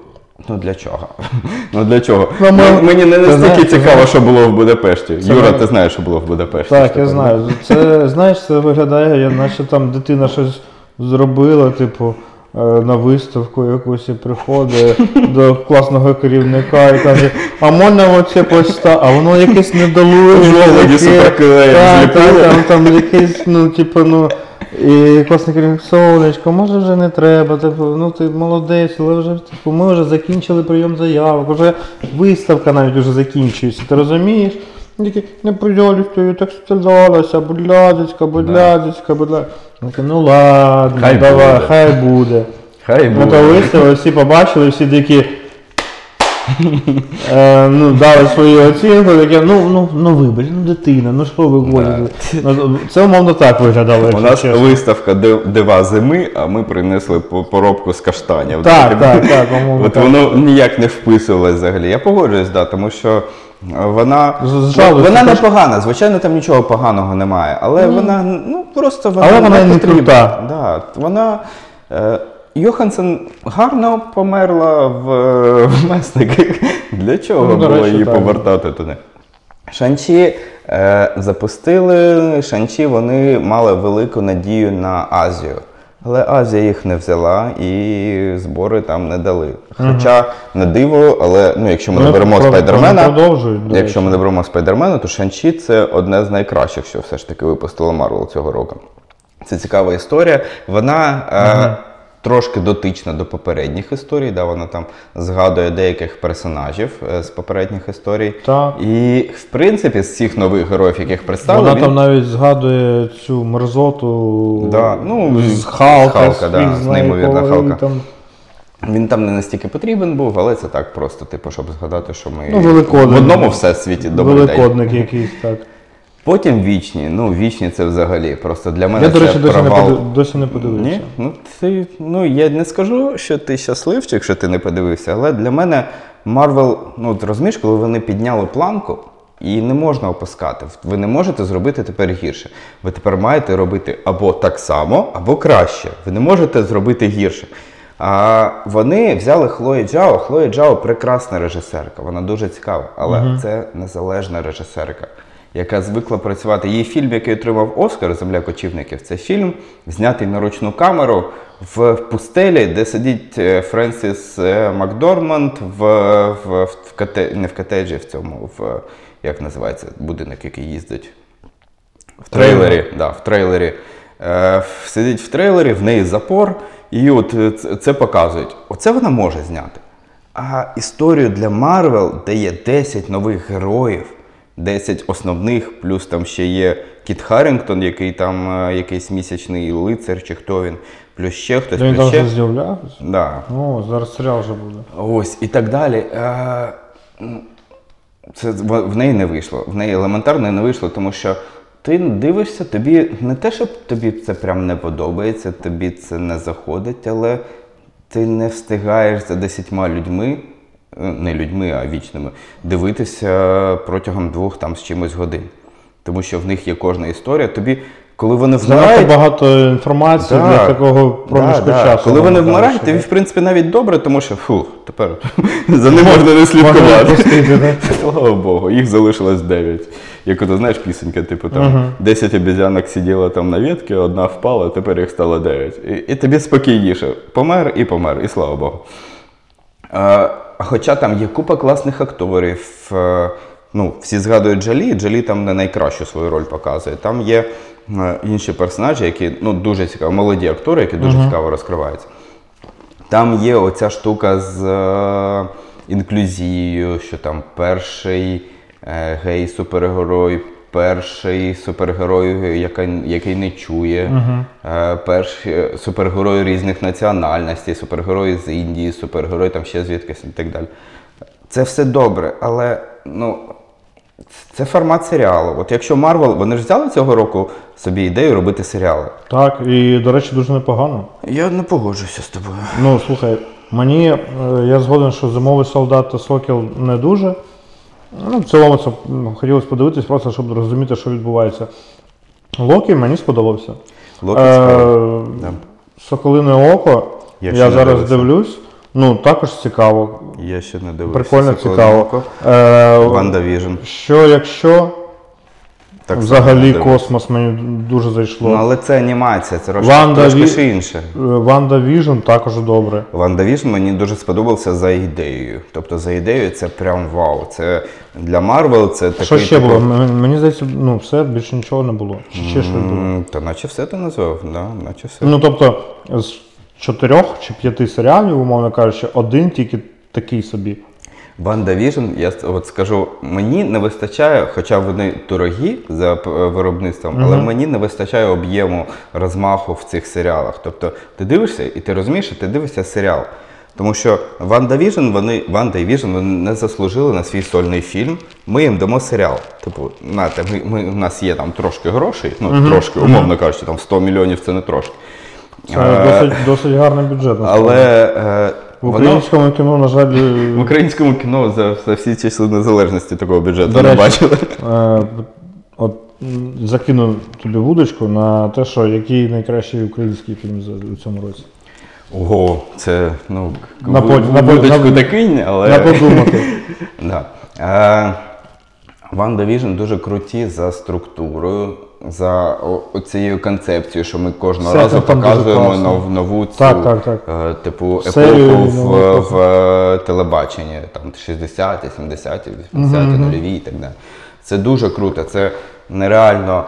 Ну для чого? *laughs* Ну для чого? Ну, ми- Мені не настільки цікаво, що було в Будапешті. Це Юра, ми- ти знаєш, що було в Будапешті. Так, я знаю. Це знаєш, це виглядає, наче там дитина щось зробила, типу, е, на виставку якусь і приходить *laughs* до класного керівника і каже, а можна оце поста, а воно якесь недолуге. Там, там якесь, ну, типу, ну. І класний керівник, сонечко, може вже не треба, типу, ну ти молодець, але вже типу, ми вже закінчили прийом заявок, вже виставка навіть вже закінчується, ти розумієш? Він такий, не пожалуйста, я так страдалася, будь ласка, будь ласка, будь. Я такий, ну ладно, Хай давай, буде. хай буде. Хай Ну то буде. виставили, всі побачили, всі такі. Е, ну, дали свою оцінку, таке, ну, ну, ну вибач, ну дитина, ну що ви говорите? Ну, Це умовно так виглядало. У якщо нас чесно. виставка «Див- дива зими, а ми принесли по- поробку з каштанів. Так, так, так, умовно От так. воно ніяк не вписувалось взагалі. Я погоджуюсь, да, тому що е, вона, З- вона трошки. непогана, звичайно, там нічого поганого немає, але вона ну просто вона, Але вона не крута. Да, вона, е, Йоханссон гарно померла в, е, в месниках. Для чого Ну, було речі, її так. повертати туди? Шанчі е, запустили. Шанчі вони мали велику надію на Азію. Але Азія їх не взяла і збори там не дали. Хоча на диво, але ну, якщо ми не беремо спайдермена, якщо ми не беремо спайдермена, то Шанчі це одне з найкращих, що все ж таки випустила Марвел цього року. Це цікава історія. Вона е, трошки дотична до попередніх історій, да, вона там згадує деяких персонажів е, з попередніх історій. Так. І в принципі, з цих нових героїв, яких представили, Вона він- там навіть згадує цю мерзоту Да, ну, з Халка, Халка, да, з неймовірна Халка. Там, він там не настільки потрібен був, але це так просто, типу, щоб згадати, що ми Ну, в одному всесвіті добрий день. великодник якийсь, так. Потім вічні. Ну, вічні це взагалі. Просто для мене Я, до це речі, досі не, провал. досі не подивився. Ні? Ну, ти, ну, я не скажу, що ти щасливчик, що ти не подивився, але для мене Марвел, ну от розумієш, коли вони підняли планку, її не можна опускати. Ви не можете зробити тепер гірше. Ви тепер маєте робити або так само, або краще. Ви не можете зробити гірше. А вони взяли Хлої Джао. Хлої Джао прекрасна режисерка, вона дуже цікава, але це незалежна режисерка яка звикла працювати. Її фільм, який отримав Оскар Земля кочівників, це фільм, знятий на ручну камеру в пустелі, де сидить е, Френсіс е, Макдорманд в, в, в коте, не в котеджі, в цьому, в як називається будинок, який їздить. В трейлері, да, в трейлері. Е, сидить в трейлері, в неї запор, і от це показують. Оце вона може зняти. А історію для Марвел, де є 10 нових героїв, 10 основних, плюс там ще є Кіт Харрінгтон, який там е, якийсь місячний лицар, чи хто він, плюс ще хтось, він плюс ще. з'являвся? Да. О, зараз серіал вже буде. Ось і так далі. Е, ну, Це в неї не вийшло. В неї елементарно не вийшло, тому що ти дивишся, тобі не те, щоб тобі це прям не подобається, тобі це не заходить, але ти не встигаєш за десятьма людьми, не людьми, а вічними, дивитися протягом двох там з чимось годин. Тому що в них є кожна історія. Тобі коли вони вмирають. багато інформації для такого проміжку да, да. часу. Коли вони вмирають, тобі в принципі навіть добре, тому що фу, тепер *laughs* за ним можна не слідкувати. Слава *laughs* Богу, їх залишилось 9. Як ото знаєш пісенька, типу там 10 обезьянок сиділо там на ветці, одна впала, тепер їх стало 9. І, і тобі спокійніше. Помер і помер, і слава Богу. Е, хоча там є купа класних акторів. е, ну, всі згадують Джалі, Джалі там не найкращу свою роль показує. Там є е, інші персонажі, які ну, дуже цікаві, молоді актори, які дуже цікаво розкриваються. Там є оця штука з інклюзією, що там перший гей-супергерой, перший супергерой, який, який не чує, е, перший супергерой різних національностей, супергерой з Індії, супергерой там ще звідкись і так далі. Це все добре, але ну, це формат серіалу. От якщо Марвел, вони ж взяли цього року собі ідею робити серіали. Так, і, до речі, дуже непогано. Я не погоджуюся з тобою. Ну, слухай, мені е, я згоден, що зимовий солдат та сокіл не дуже. Ну, в цілому це хотілося подивитись, просто щоб розуміти, що відбувається. Локі мені сподобався. Локі Е. Да. Соколине око. Я Я, зараз дивився. дивлюсь. Ну, також цікаво. Я ще не дивився. Прикольно, «Соколине цікаво. око». Е, Ванда Віжн. що якщо Так взагалі дивився. космос мені дуже зайшло. Ну, але це анімація, це трошки, Ванда трошки Vi- ще інше. Е, Ванда Vision також добре. Ванда Vision мені дуже сподобався за ідеєю. Тобто за ідеєю це прям вау. Це для Марвел це такий. Що ще типу, було? Мені здається, ну все, більше нічого не було. Ще щось було? Та наче все ти назвав, да, наче все. Ну тобто з чотирьох чи п'яти серіалів, умовно кажучи, один тільки такий собі. Ванда Віжн, я от скажу, мені не вистачає, хоча вони дорогі за е, виробництвом, але мені не вистачає об'єму розмаху в цих серіалах. Тобто ти дивишся і ти розумієш, що ти дивишся серіал. Тому що Ванда Віжн, вони Ванда і Віжн вони не заслужили на свій сольний фільм. Ми їм дамо серіал. Типу, знаєте, ми, ми, у нас є там трошки грошей, ну трошки, умовно кажучи, там 100 мільйонів це не трошки. Це Е, досить, досить гарний бюджет. насправді. Але е, в воно українському кіно, на жаль, *laughs* в українському кіно за, за всі часи незалежності такого бюджету До не бачили. е, от закину тобі вудочку на те, що який найкращий український фільм у цьому році. Ого, це ну На на вудочку на- кинь, але Не подумати. *laughs* да. Е, Ванда Віжн дуже круті за структурою, за цією концепцією, що ми кожного Все разу там дуже показуємо класно. нов, нову цю Так, так, так. е, типу Серію епоху в, нову в, е, телебаченні, там 60-ті, 70-ті, 80-ті, нульові і так далі. Це дуже круто. Це нереально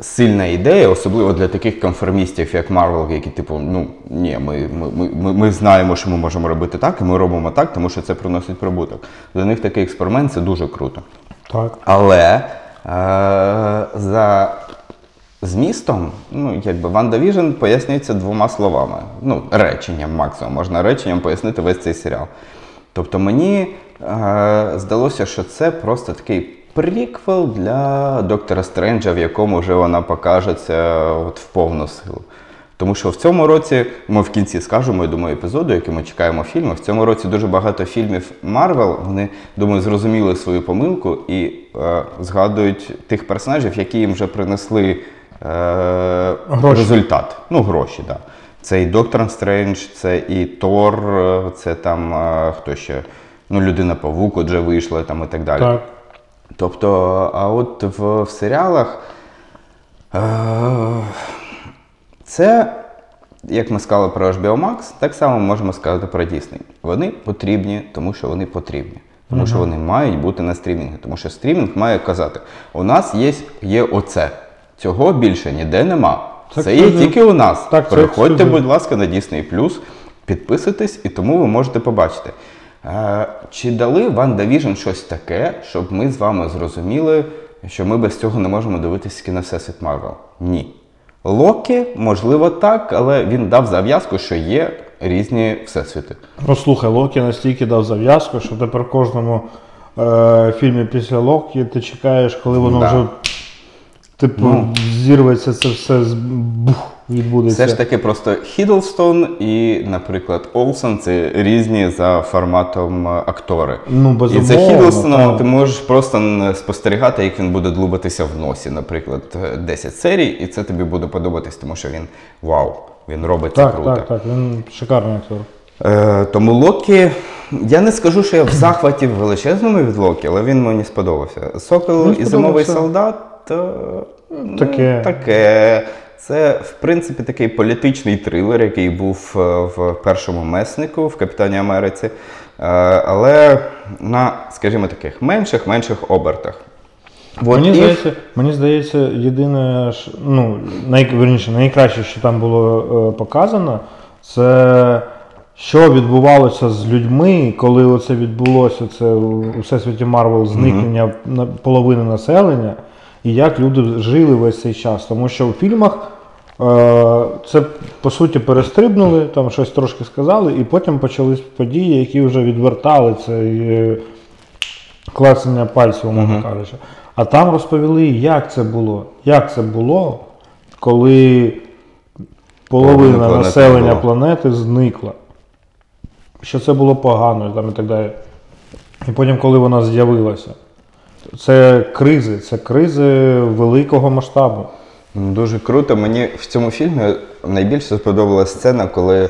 сильна ідея, особливо для таких конформістів, як Марвел, які типу, ну ні, ми, ми, ми, ми, ми знаємо, що ми можемо робити так, і ми робимо так, тому що це приносить прибуток. Для них такий експеримент це дуже круто. Так. Але за змістом, ну, якби Vision пояснюється двома словами. Ну, реченням максимум. Можна реченням пояснити весь цей серіал. Тобто мені е, здалося, що це просто такий приквел для Доктора Стренджа, в якому вже вона покажеться от в повну силу. Тому що в цьому році ми в кінці скажемо, я думаю, епізоду, який ми чекаємо фільми. В цьому році дуже багато фільмів Марвел. Вони думаю, зрозуміли свою помилку і е, згадують тих персонажів, які їм вже принесли е, Гроші. результат. Ну, гроші, так. Да. Це і Доктор Стрендж, це і Тор, е, це там е, хто ще. Ну, людина Павук отже вийшла там і так далі. Так. Тобто, а от в, в серіалах е, це, як ми сказали про HBO Max, так само можемо сказати про Disney. Вони потрібні, тому що вони потрібні. Тому що вони мають бути на стрімінгі. Тому що стрімінг має казати: у нас є, є оце. Цього більше ніде нема. Це Це є ексклюзив. тільки у нас. Так, Переходьте, будь ласка, на Disney+, підписуйтесь, і тому ви можете побачити. Е, чи дали Ванда Vision щось таке, щоб ми з вами зрозуміли, що ми без цього не можемо дивитися кіновсесвіт Марвел? Ні. Локі, можливо, так, але він дав зав'язку, що є різні всесвіти. Ну слухай, Локі настільки дав зав'язку, що тепер в кожному е, фільмі після Локі ти чекаєш, коли воно Да. вже типу, Ну. зірветься це все з бух, відбудеться. Все ж таки просто Хіддлстон і, наприклад, Олсен це різні за форматом е, актори. Ну, І безумовно. за Хіддлстоном так. ти можеш просто спостерігати, як він буде длубатися в носі, наприклад, е, 10 серій, і це тобі буде подобатись, тому що він вау, він робить це Так, круто. так, так, він шикарний актор. Е, тому Локі, я не скажу, що я в захваті величезному від Локі, але він мені сподобався. Сокол і зимовий солдат то, ну, Таке. таке. Це, в принципі, такий політичний трилер, який був е, в першому меснику в Капітані Америці. Е, але на, скажімо, таких менших менших обертах. Мені і- здається, мені здається, єдине, ну, най, верніше, найкраще, що там було е, показано, це що відбувалося з людьми, коли оце відбулося, це у всесвіті Марвел зникнення на половини населення, і як люди жили весь цей час. Тому що у фільмах е, це по суті перестрибнули, там щось трошки сказали, і потім почались події, які вже відвертали цей. е, клацання пальців, умовно кажучи. А там розповіли, як це було. Як це було, коли половина планети населення була. планети зникла. Що це було погано там, і так далі. І потім, коли вона з'явилася. Це кризи, це кризи великого масштабу. Ну, Дуже круто. Мені в цьому фільмі найбільше сподобалася сцена, коли е,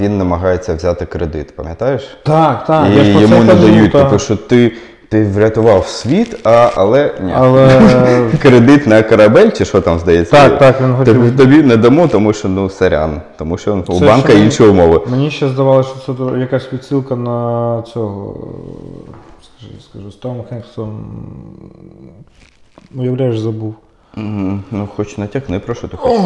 він намагається взяти кредит, пам'ятаєш? Так, так. І я ж про йому це не кажу, дають, та. типу, що ти, ти врятував світ, а, але ні. Але *laughs* Кредит на корабель, чи що там здається? Так, так, він хотів. Тобі, тобі не дамо, тому що ну сорян, тому що у Це банка ще- інші умови. мені ще здавалося, що це якась відсилка на цього. Скажу, з Томом Хенксом. Уявляєш, забув. Мгм. Ну, хоч натякни, про що ти хочеш.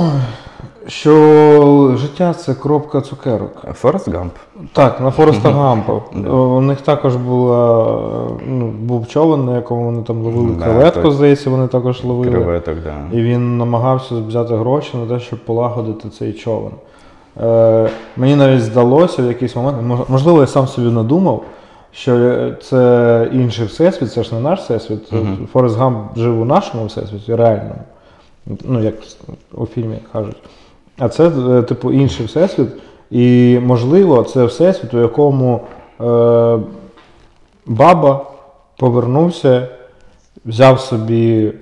Що життя це кропка цукерок. Форест Гамп. Так, на Фореста Гампа. У них також була, ну, був човен, на якому вони там ловили Да, креветку, здається, вони також ловили. Креветок, да. І він намагався взяти гроші на те, щоб полагодити цей човен. Е, мені навіть здалося в якийсь момент, можливо, я сам собі надумав, що це інший всесвіт, це ж не наш всесвіт. Форест Гамп жив у нашому всесвіті, реальному. Ну, як у фільмі кажуть. А це, е, типу, інший всесвіт. І, можливо, це всесвіт, у якому е, баба повернувся, взяв собі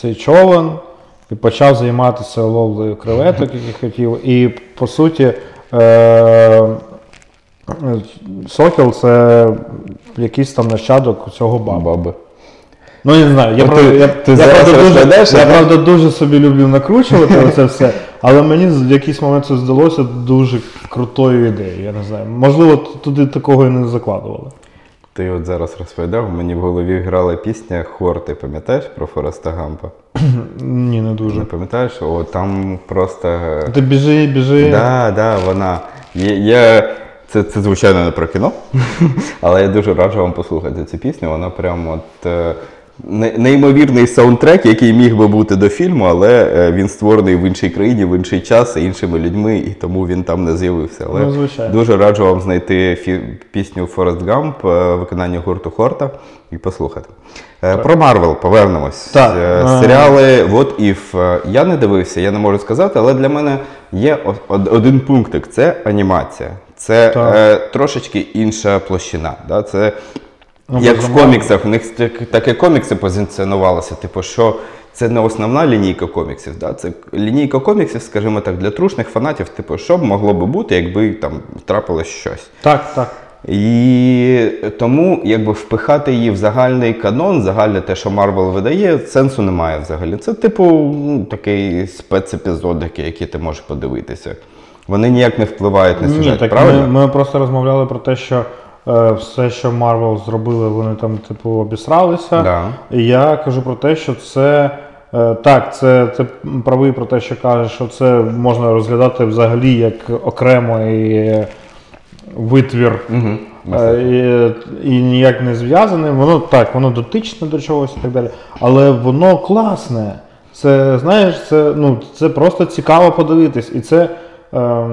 цей човен і почав займатися ловлею креветок, які хотів. І по суті, е, Сокіл це якийсь там нащадок цього баби. Баби. Ну, я не знаю, я, Ну, правда, ти- я, ти я, правда, дуже, я правда дуже собі люблю накручувати це все, але мені в якийсь момент це здалося дуже крутою ідеєю. Я не знаю. Можливо, туди такого і не закладували. Ти от зараз розповідав, мені в голові грала пісня Хор, ти пам'ятаєш про Фореста Гампа? *clears throat* Ні, не дуже. Не пам'ятаєш? О, там просто. Ти біжи, біжи. Да, да, вона. Є, є... Це, це звичайно не про кіно, *laughs* але я дуже раджу вам послухати цю пісню. Вона прям от. е, Неймовірний саундтрек, який міг би бути до фільму, але е, він створений в іншій країні, в інший час іншими людьми, і тому він там не з'явився. Але Ну, звичайно. дуже раджу вам знайти фі- пісню Форест Гамп е, виконання гурту Хорта і послухати. Е, Про Марвел повернемось. Так. Серіали What If. Я не дивився, я не можу сказати, але для мене є один пунктик це анімація. Це е, трошечки інша площина. Да? Це Ну, як в коміксах, в них таке комікси позиціонувалися, типу, що це не основна лінійка коміксів. Да? Це лінійка коміксів, скажімо так, для трушних фанатів, типу, що б могло би бути, якби там трапилось щось. Так, так. І тому якби впихати її в загальний канон, загальне те, що Марвел видає, сенсу немає взагалі. Це, типу, ну, такий спецепізодики, які ти можеш подивитися. Вони ніяк не впливають на Ні, сюжет, так правильно? ми, ми просто розмовляли про те, що е, все, що Марвел зробили, вони там, типу, обісралися. Да. І я кажу про те, що це. е, Так, це ти правий про те, що кажеш, що це можна розглядати взагалі як окремий е, витвір Угу. і, і ніяк не зв'язане. Воно так, воно дотичне до чогось і так далі. Але воно класне. Це знаєш, це, ну, це просто цікаво подивитись. І це. Е,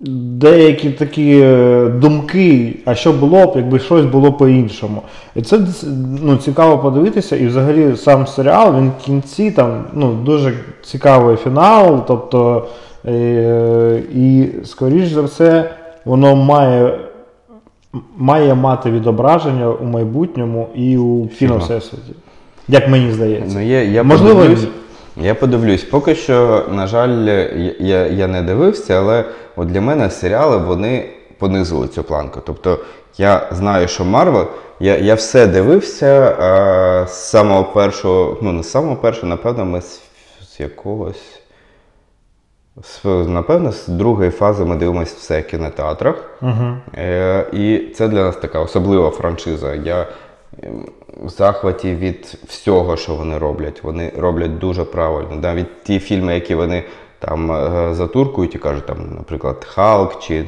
деякі такі е, думки, а що було б, якби щось було по-іншому. І це ну, цікаво подивитися, і взагалі сам серіал, він в кінці там ну, дуже цікавий фінал. Тобто, е, і, скоріш за все, воно має. Має мати відображення у майбутньому і у Фільмах. кіновсесвіті. Як мені здається. Ну, є, я Можливо, подивлюсь. Я подивлюсь. Поки що, на жаль, я, я, я не дивився, але от для мене серіали вони понизили цю планку. Тобто я знаю, що Марвел, я, я все дивився а, з самого першого, ну не з самого першого, напевно, ми з, з якогось. Напевно, з другої фази ми дивимося все в кінотеатрах. Угу. Е, і це для нас така особлива франшиза. Я в захваті від всього, що вони роблять. Вони роблять дуже правильно. Навіть ті фільми, які вони там е, затуркують і кажуть, там, наприклад, Халк чи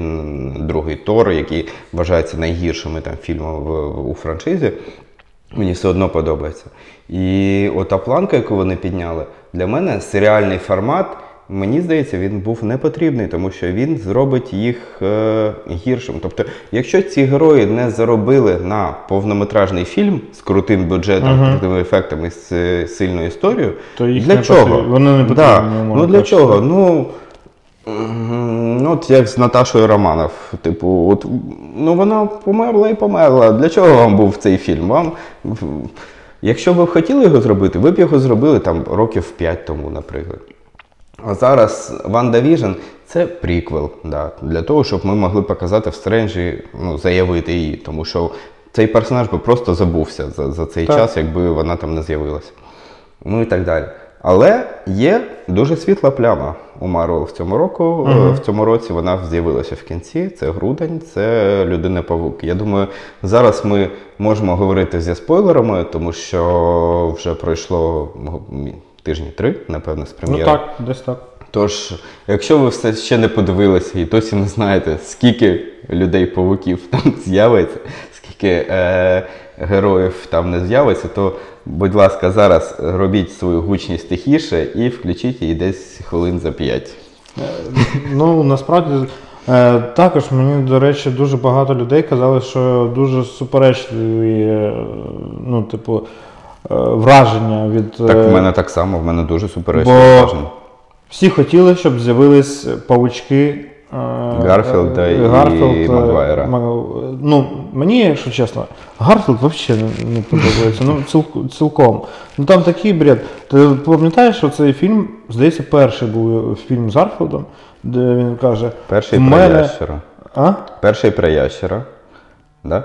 другий Тор, які вважаються найгіршими там фільмами у франшизі. Мені все одно подобається. І ота планка, яку вони підняли, для мене серіальний формат, мені здається, він був не потрібний, тому що він зробить їх е, гіршим. Тобто, якщо ці герої не заробили на повнометражний фільм з крутим бюджетом, Мгм. крутими ефектами, з е, сильною історією, То їх для не чого? потрібно- вони не Да. потрібні, Ну для кажучи. чого? Ну. Ну, от як з Наташою Романов. Типу, от, ну вона померла і померла. Для чого вам був цей фільм? Вам, якщо ви б хотіли його зробити, ви б його зробили там років 5 тому, наприклад. А зараз Ванда Віжн це приквел, да, для того, щоб ми могли показати в Стренджі, ну, заявити її, тому що цей персонаж би просто забувся за, за цей Так. час, якби вона там не з'явилася. Ну і так далі. Але є дуже світла пляма у Марвел в цьому року. Мгм. В цьому році вона з'явилася в кінці. Це грудень, це людина павук. Я думаю, зараз ми можемо говорити зі спойлерами, тому що вже пройшло тижні три, напевно, з Ну так, десь так. Тож, якщо ви все ще не подивилися і досі не знаєте, скільки людей-павуків там *laughs* з'явиться, скільки е, героїв там не з'явиться, то, будь ласка, зараз робіть свою гучність тихіше і включіть її десь хвилин за 5. Ну, насправді, е, також мені, до речі, дуже багато людей казали, що дуже суперечливі, е, ну, типу, е, враження від. Так, е, в мене так само, в мене дуже суперечне враження. Всі хотіли, щоб з'явились павучки. е, Гарфілда е, і е, Магуайра. Ну, мені, якщо чесно, Гарфілд взагалі не, подобається. Ну, ціл- цілком. Ну там такий бред. Ти пам'ятаєш, що цей фільм, здається, перший був фільм з Гарфілдом, де він каже: Перший про мене. ящера. А? Перший про ящера. Да?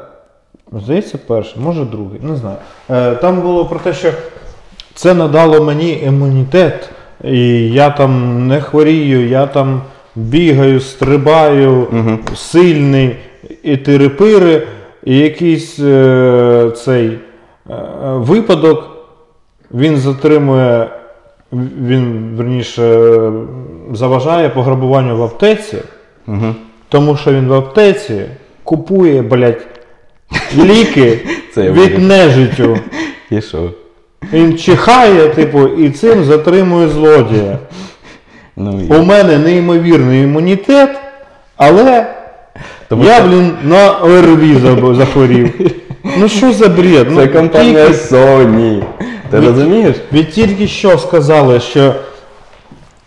Здається, перший, може другий, не знаю. Е, там було про те, що це надало мені імунітет, і я там не хворію, я там бігаю, стрибаю, Мгм. сильний, і тирипири, і якийсь е, цей е, випадок, він затримує, він верніше заважає пограбуванню в аптеці. Угу. Тому що він в аптеці купує, блядь, ліки *laughs* Це я від вирішив. нежиттю. І що? Він чихає, типу, і цим затримує злодія. Ну, і... У мене неймовірний імунітет, але Тому я, що- блін, на ОРВІ заб- захворів. Ну що за бред? Це Ну, компанія тільки- Sony. Ти розумієш? Ви тільки що сказали, що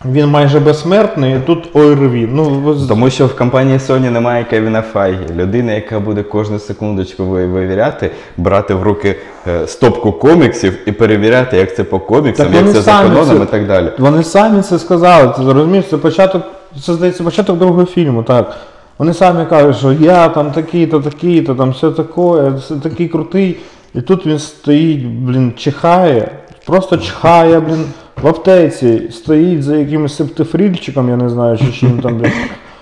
він майже безсмертний, і тут ОРВІ. Ну, Тому що в компанії Sony немає Кевіна Файгі, людина, яка буде кожну секундочку вивіряти, брати в руки е, стопку коміксів і перевіряти, як це по коміксам, Так як вони це за самі каноном це- і так далі. Вони самі це сказали. Ти розумієш, це початок, це здається, початок другого фільму, так. Вони самі кажуть, що я там такий-то, такий-то, там все таке, все такий крутий. І тут він стоїть, блін, чихає, просто чихає, блін, в аптеці, стоїть за якимось септифрільчиком, я не знаю, чи чим там, блін.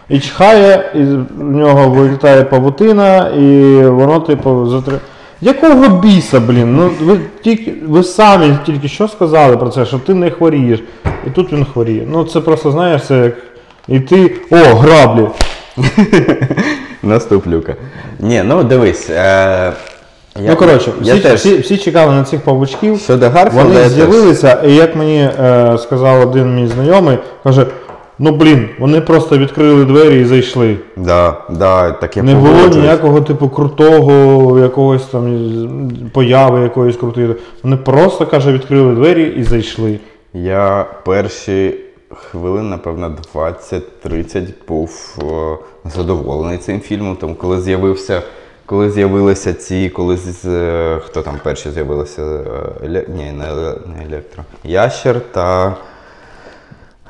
І чихає, і в нього вилітає павутина, і воно, типу, затри... Якого біса, блін? Ну ви тільки ви самі тільки що сказали про це, що ти не хворієш. І тут він хворіє. Ну це просто знаєш, це як. І ти. О, граблі! *laughs* Наступлюка. Ні, ну дивись. Е, я, ну коротше, я всі, теж всі, всі чекали на цих павучків. щодо Гарфілда, Вони я з'явилися, і як мені е, сказав один мій знайомий, каже: Ну блін, вони просто відкрили двері і зайшли. Да, да, таке Не було погоджуюсь. ніякого типу крутого якогось там появи якоїсь крутої. Вони просто каже, відкрили двері і зайшли. Я перші хвилин, напевно, 20-30 був е, задоволений цим фільмом. Тому коли з'явився, коли з'явилися ці, коли з, е, хто там перші з'явилися? Е, Еле- Ні, не, не електро. Ящер та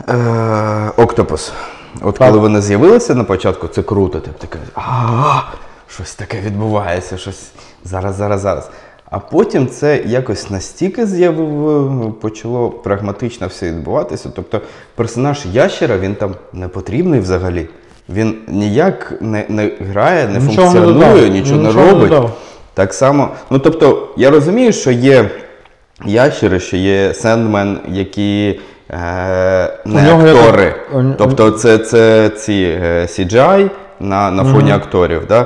е, Октопус. От коли вони з'явилися на початку, це круто. Ти такий, а щось таке відбувається, щось зараз, зараз, зараз. А потім це якось настільки з'явив, почало прагматично все відбуватися. Тобто персонаж ящера він там не потрібний взагалі. Він ніяк не, не грає, не Нічого не функціонує, додав. нічого, не не робить. додав. Так само, ну тобто, я розумію, що є ящери, що є Сендмен, які е, не нього актори. у Тобто це, це ці е, CGI на, на фоні акторів. Да?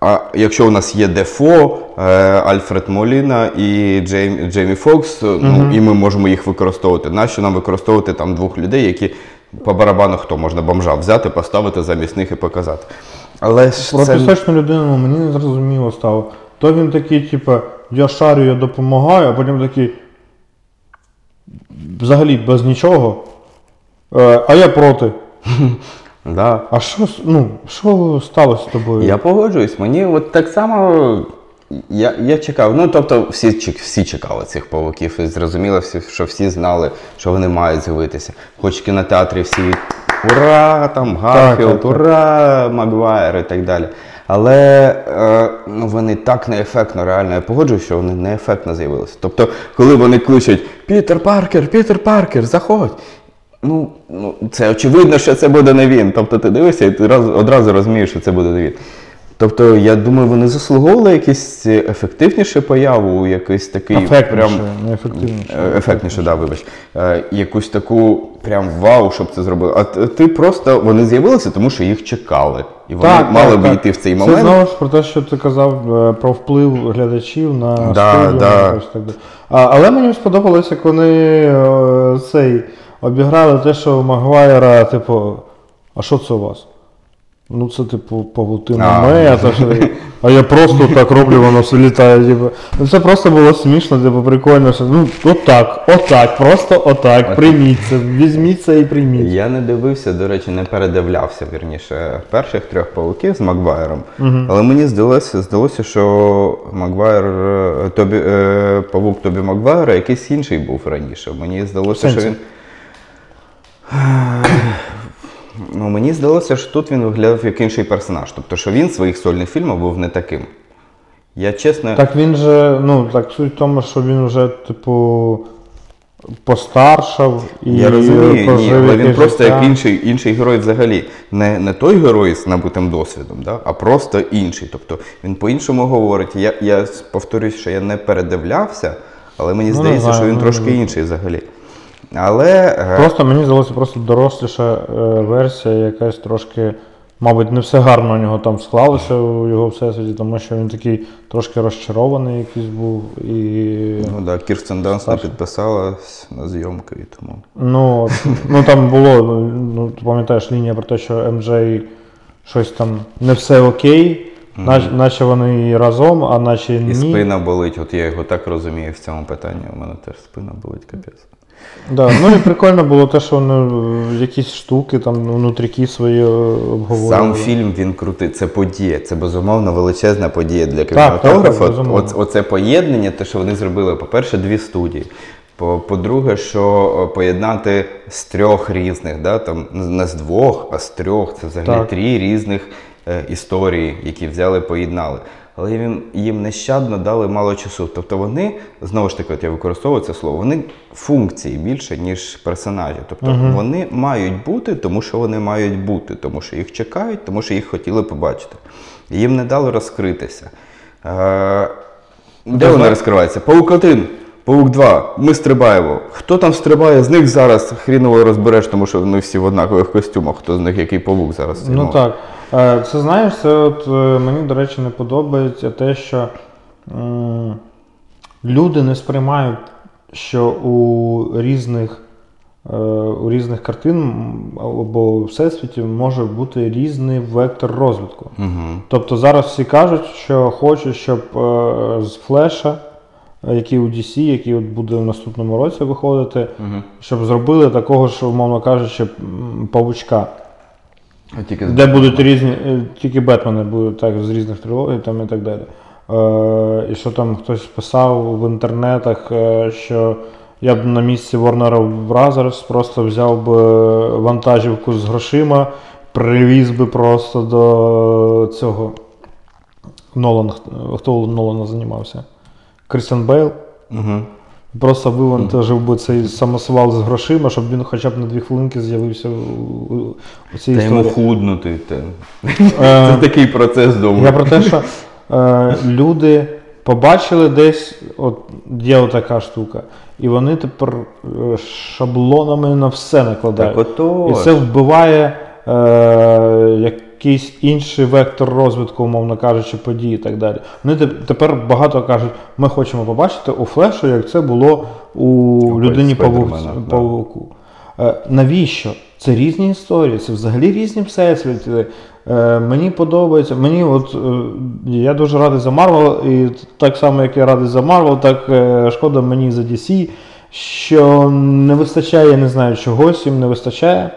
А якщо у нас є Дефо, е, Альфред Моліна і Джейм, Джеймі Фокс, ну, і ми можемо їх використовувати. Нащо нам використовувати там двох людей, які по барабану хто можна бомжа взяти, поставити замість них і показати. Але ж Про це... пісочну людину мені не зрозуміло стало. То він такий, типу, я шарю, я допомагаю, а потім такий. Взагалі без нічого. Е, а я проти. *laughs* Да. А що, ну, що сталося з тобою? Я погоджуюсь, мені от так само. Я, я чекав. Ну, тобто, всі, всі чекали цих павуків, і зрозуміло, що всі знали, що вони мають з'явитися. Хоч в кінотеатрі всі ура, там Гарфілд, ура, Магуайр і так далі. Але е, ну, вони так неефектно, реально, я погоджуюсь, що вони неефектно з'явилися. Тобто, коли вони кличуть Пітер Паркер, Пітер Паркер, заходь. Ну, ну, це очевидно, що це буде не він. Тобто ти дивишся і ти раз, одразу розумієш, що це буде не він. Тобто, я думаю, вони заслуговували якийсь ефектнішу появу, якийсь такий Ефектніше, прям не ефективніше. Е, ефектніше, да, вибач. Е, якусь таку прям вау, щоб це зробили. А ти просто вони з'явилися, тому що їх чекали. І вони мали б йти в цей Це момент. знову ж про те, що ти казав е, про вплив глядачів на Да, студію, да. так далі. Але мені сподобалося, як вони е, цей обіграли те, що Магуайра, типу, а що це у вас? Ну, це, типу, павутина А. мета, що а я просто так роблю, воно все літає. Типу. Ну, це просто було смішно, типу, прикольно, що ну, отак, отак, просто отак, прийміть це, візьміть це і прийміть. Я не дивився, до речі, не передивлявся вірніше перших трьох павуків з Маквайром. Але мені здалося, здалося, що Маквайр е, Тобі, е, павук Тобі Маквайра якийсь інший був раніше. Мені здалося, що він. Ну, мені здалося, що тут він виглядав як інший персонаж. Тобто, що він в своїх сольних фільмах був не таким. Я чесно. Так він же, ну, так суть в тому, що він вже, типу, постаршав і Я розумію, ні, але він просто життя. як інший, інший герой взагалі. Не, не той герой з набутим досвідом, да? а просто інший. Тобто він по-іншому говорить. Я, я повторюсь, що я не передивлявся, але мені Ну, здається, знаю, що він ну, трошки інший взагалі. Але е, Просто мені здалося просто доросліша е, версія, якась трошки, мабуть, не все гарно у нього там склалося у його всесвіті, тому що він такий трошки розчарований якийсь був. І... ну, да, Кірстен Данст не підписалась на зйомки і тому. Ну, ну там було, ну, ну ти пам'ятаєш лінія про те, що МД щось там не все окей, нач- наче вони і разом, а наче І спина болить, от я його так розумію в цьому питанні. У мене теж спина болить капець. Да, ну і прикольно було те, що вони е, якісь штуки там внутріки свої е, обговорювали. Сам фільм він крутий. Це подія. Це безумовно величезна подія для так, так, кінематографа. Оце поєднання, те, що вони зробили, по-перше, дві студії. По- По-друге, що поєднати з трьох різних, да, там не з двох, а з трьох. Це взагалі Так. три різних е, історії, які взяли, поєднали. Але їм, їм нещадно дали мало часу. Тобто вони, знову ж таки, от я використовую це слово, вони функції більше, ніж персонажі. Тобто вони мають бути, тому що вони мають бути, тому що їх чекають, тому що їх хотіли побачити. Їм не дали розкритися. Е, де вони розкриваються? Паук 1, Паук 2, ми стрибаємо. Хто там стрибає, з них зараз хріново розбереш, тому що вони всі в однакових костюмах, хто з них який павук зараз. Ну так. Е, Це знаєш, це от е, мені, до речі, не подобається те, що м, люди не сприймають, що у різних е, у різних картин або всесвіті може бути різний вектор розвитку. Угу. Тобто зараз всі кажуть, що хочуть, щоб з флеша, який у DC, який от буде в наступному році виходити, Угу. щоб зробили такого ж, умовно кажучи, м, павучка. А тільки Де будуть різні, е, тільки Бетмени будуть так з різних трилогій там і так далі. Е, і що там хтось писав в інтернетах, е, що я б на місці Warner Brothers просто взяв би вантажівку з грошима, привіз би просто до цього. Нолан, хто Нолана займався? Крістіан Бейл. Угу. Просто вивантажив би цей самосвал з грошима, щоб він хоча б на дві хвилинки з'явився у, у, цій Та йому історії. худнути. Та. Е, *laughs* Це такий процес думаю. Я про те, що е, люди побачили десь, от є отака штука, і вони тепер е, шаблонами на все накладають. Так і це вбиває е, якийсь інший вектор розвитку, умовно кажучи, подій і так далі. Вони тепер багато кажуть, ми хочемо побачити у флешу, як це було у У людині Спайдермена, да. Е, навіщо? Це різні історії, це взагалі різні всесвіти. Е, мені подобається. Мені от е, я дуже радий за Марвел, і так само, як я радий за Марвел, так е, шкода мені за DC, що не вистачає, я не знаю, чогось їм не вистачає.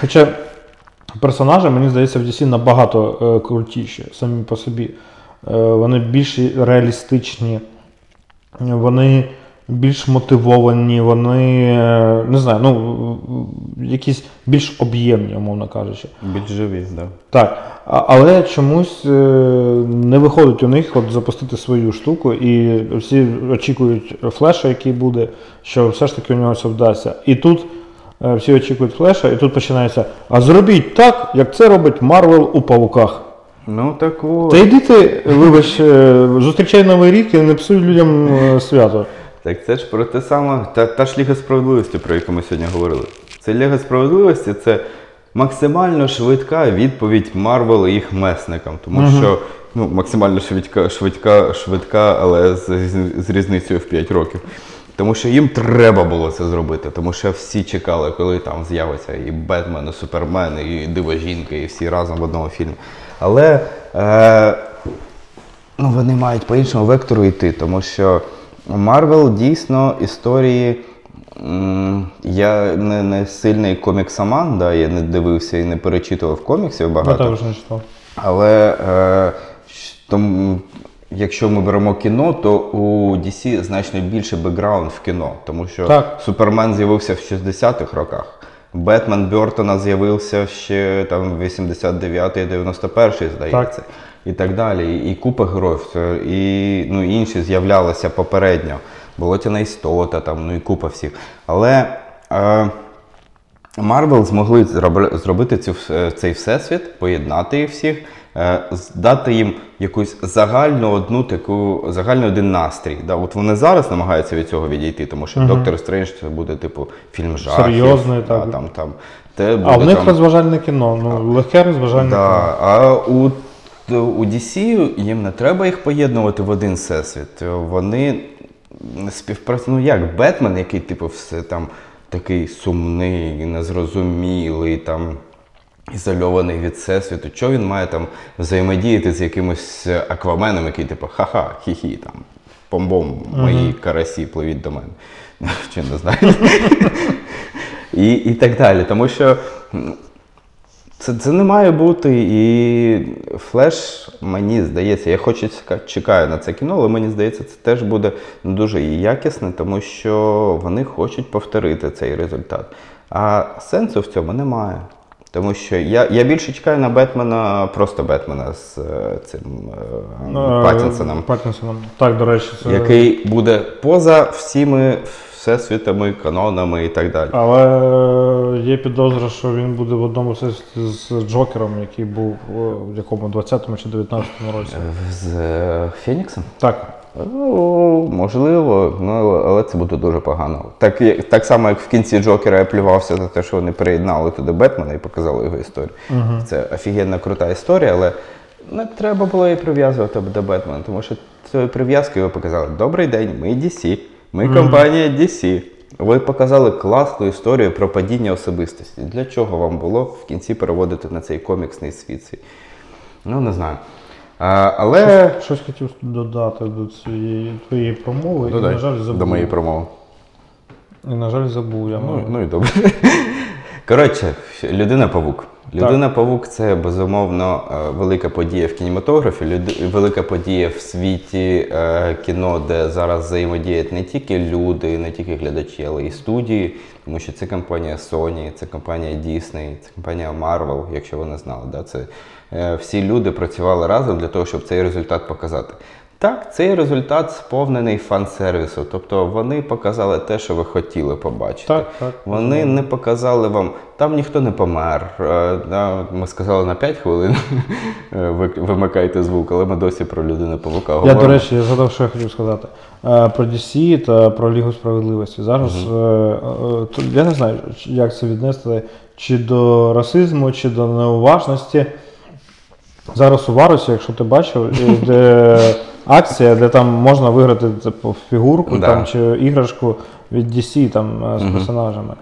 Хоча персонажі, мені здається, в DC набагато е, крутіші самі по собі. Е, вони більш реалістичні, вони більш мотивовані, вони е, не знаю, ну якісь більш об'ємні, умовно кажучи. Більш живі, так. Да. Так, а- але чомусь е, не виходить у них от запустити свою штуку, і всі очікують флеша, який буде, що все ж таки у нього все вдасться. І тут всі очікують флеша, і тут починається: а зробіть так, як це робить Марвел у павуках. Ну так от. Та йди ти, вибач, е, зустрічай новий рік і не псуй людям е, свято. Так це ж про те саме, та, та ж Ліга справедливості, про яку ми сьогодні говорили. Це Ліга справедливості це максимально швидка відповідь Марвел і їх месникам. Тому що ну, максимально швидка, швидка, швидка, але з, з, з різницею в 5 років. Тому що їм треба було це зробити, тому що всі чекали, коли там з'явиться і Бетмен, і Супермен, і Диво жінка, і всі разом в одному фільмі. Але е, Ну, вони мають по іншому вектору йти, тому що Марвел дійсно історії. Я не, не сильний коміксоман, да, я не дивився і не перечитував коміксів багато. Я також не читав. Але е, тому, якщо ми беремо кіно, то у DC значно більше бекграунд в кіно, тому що Так. Супермен з'явився в 60-х роках. Бетмен Бертона з'явився ще там 89-й, 91-й, здається. І так далі. І, і купа героїв, і ну, інші з'являлися попередньо. Болотяна істота, там, ну і купа всіх. Але е, Марвел змогли зробити цю, цей всесвіт, поєднати їх всіх, е, з- дати їм якусь загальну одну таку загальний один настрій. Да, от вони зараз намагаються від цього відійти, тому що Доктор Стрендж це буде типу фільм жахів. Серйозний, да, так. там, там, те А в них там, розважальне кіно, ну легке розважальне кіно. А у, у DC їм не треба їх поєднувати в один всесвіт. Вони співпрацюють. Ну як Бетмен, який типу все там такий сумний, незрозумілий, там. Ізольований від всесвіту, що він має там взаємодіяти з якимось акваменом, який типу ха-ха, хі-хі, там бом-бом, мої карасі пливіть до мене. *laughs* Чи не знаю. і, і так далі. Тому що це, це не має бути. І флеш, мені здається, я хочу чекаю на це кіно, але мені здається, це теж буде дуже якісне, тому що вони хочуть повторити цей результат. А сенсу в цьому немає. Тому що я, я більше чекаю на Бетмена, просто Бетмена з е, цим Е, Паттінсоном, Паттінсоном. Так, до речі, це. який буде поза всіми всесвітами, канонами і так далі. Але е, є підозра, що він буде в одному всесвіті з Джокером, який був в якому 20-му чи 19-му році. З Феніксом? Так. Ну, можливо, ну, але це буде дуже погано. Так, так само, як в кінці Джокера я плювався за те, що вони приєднали туди Бетмена і показали його історію. Це офігенна крута історія, але не треба було її прив'язувати до Бетмена, тому що цією прив'язкою ви показали: Добрий день, ми DC, ми компанія DC. Ви показали класну історію про падіння особистості. Для чого вам було в кінці переводити на цей коміксний світ? Ну, не знаю. А, але. Щось хотів додати до цієї твоєї промови, і, на жаль, забув. до моєї промови. І, на жаль, забув. Я Ну, маю. ну і добре. *laughs* Коротше, людина-павук. Людина-павук це безумовно е, велика подія в кінематографі, люд- велика подія в світі е, кіно, де зараз взаємодіють не тільки люди, не тільки глядачі, але й студії. Тому що це компанія Sony, це компанія Disney, це компанія Marvel, якщо ви не знали. Да? Це, всі люди працювали разом для того, щоб цей результат показати. Так, цей результат сповнений фан-сервісу, тобто вони показали те, що ви хотіли побачити. Так, так. Вони не показали вам, там ніхто не помер. Е, Ми сказали на 5 хвилин *laughs* е, вимикайте звук, але ми досі про людину павука Я, до речі, я згадав, що я хотів сказати. Е, Про DC та про Лігу справедливості. Зараз е, е, я не знаю, як це віднести чи до расизму, чи до неуважності. Зараз у Варусі, якщо ти бачив, де *laughs* акція, де там можна виграти типу, фігурку Да. там, чи іграшку від DC там, е, з персонажами.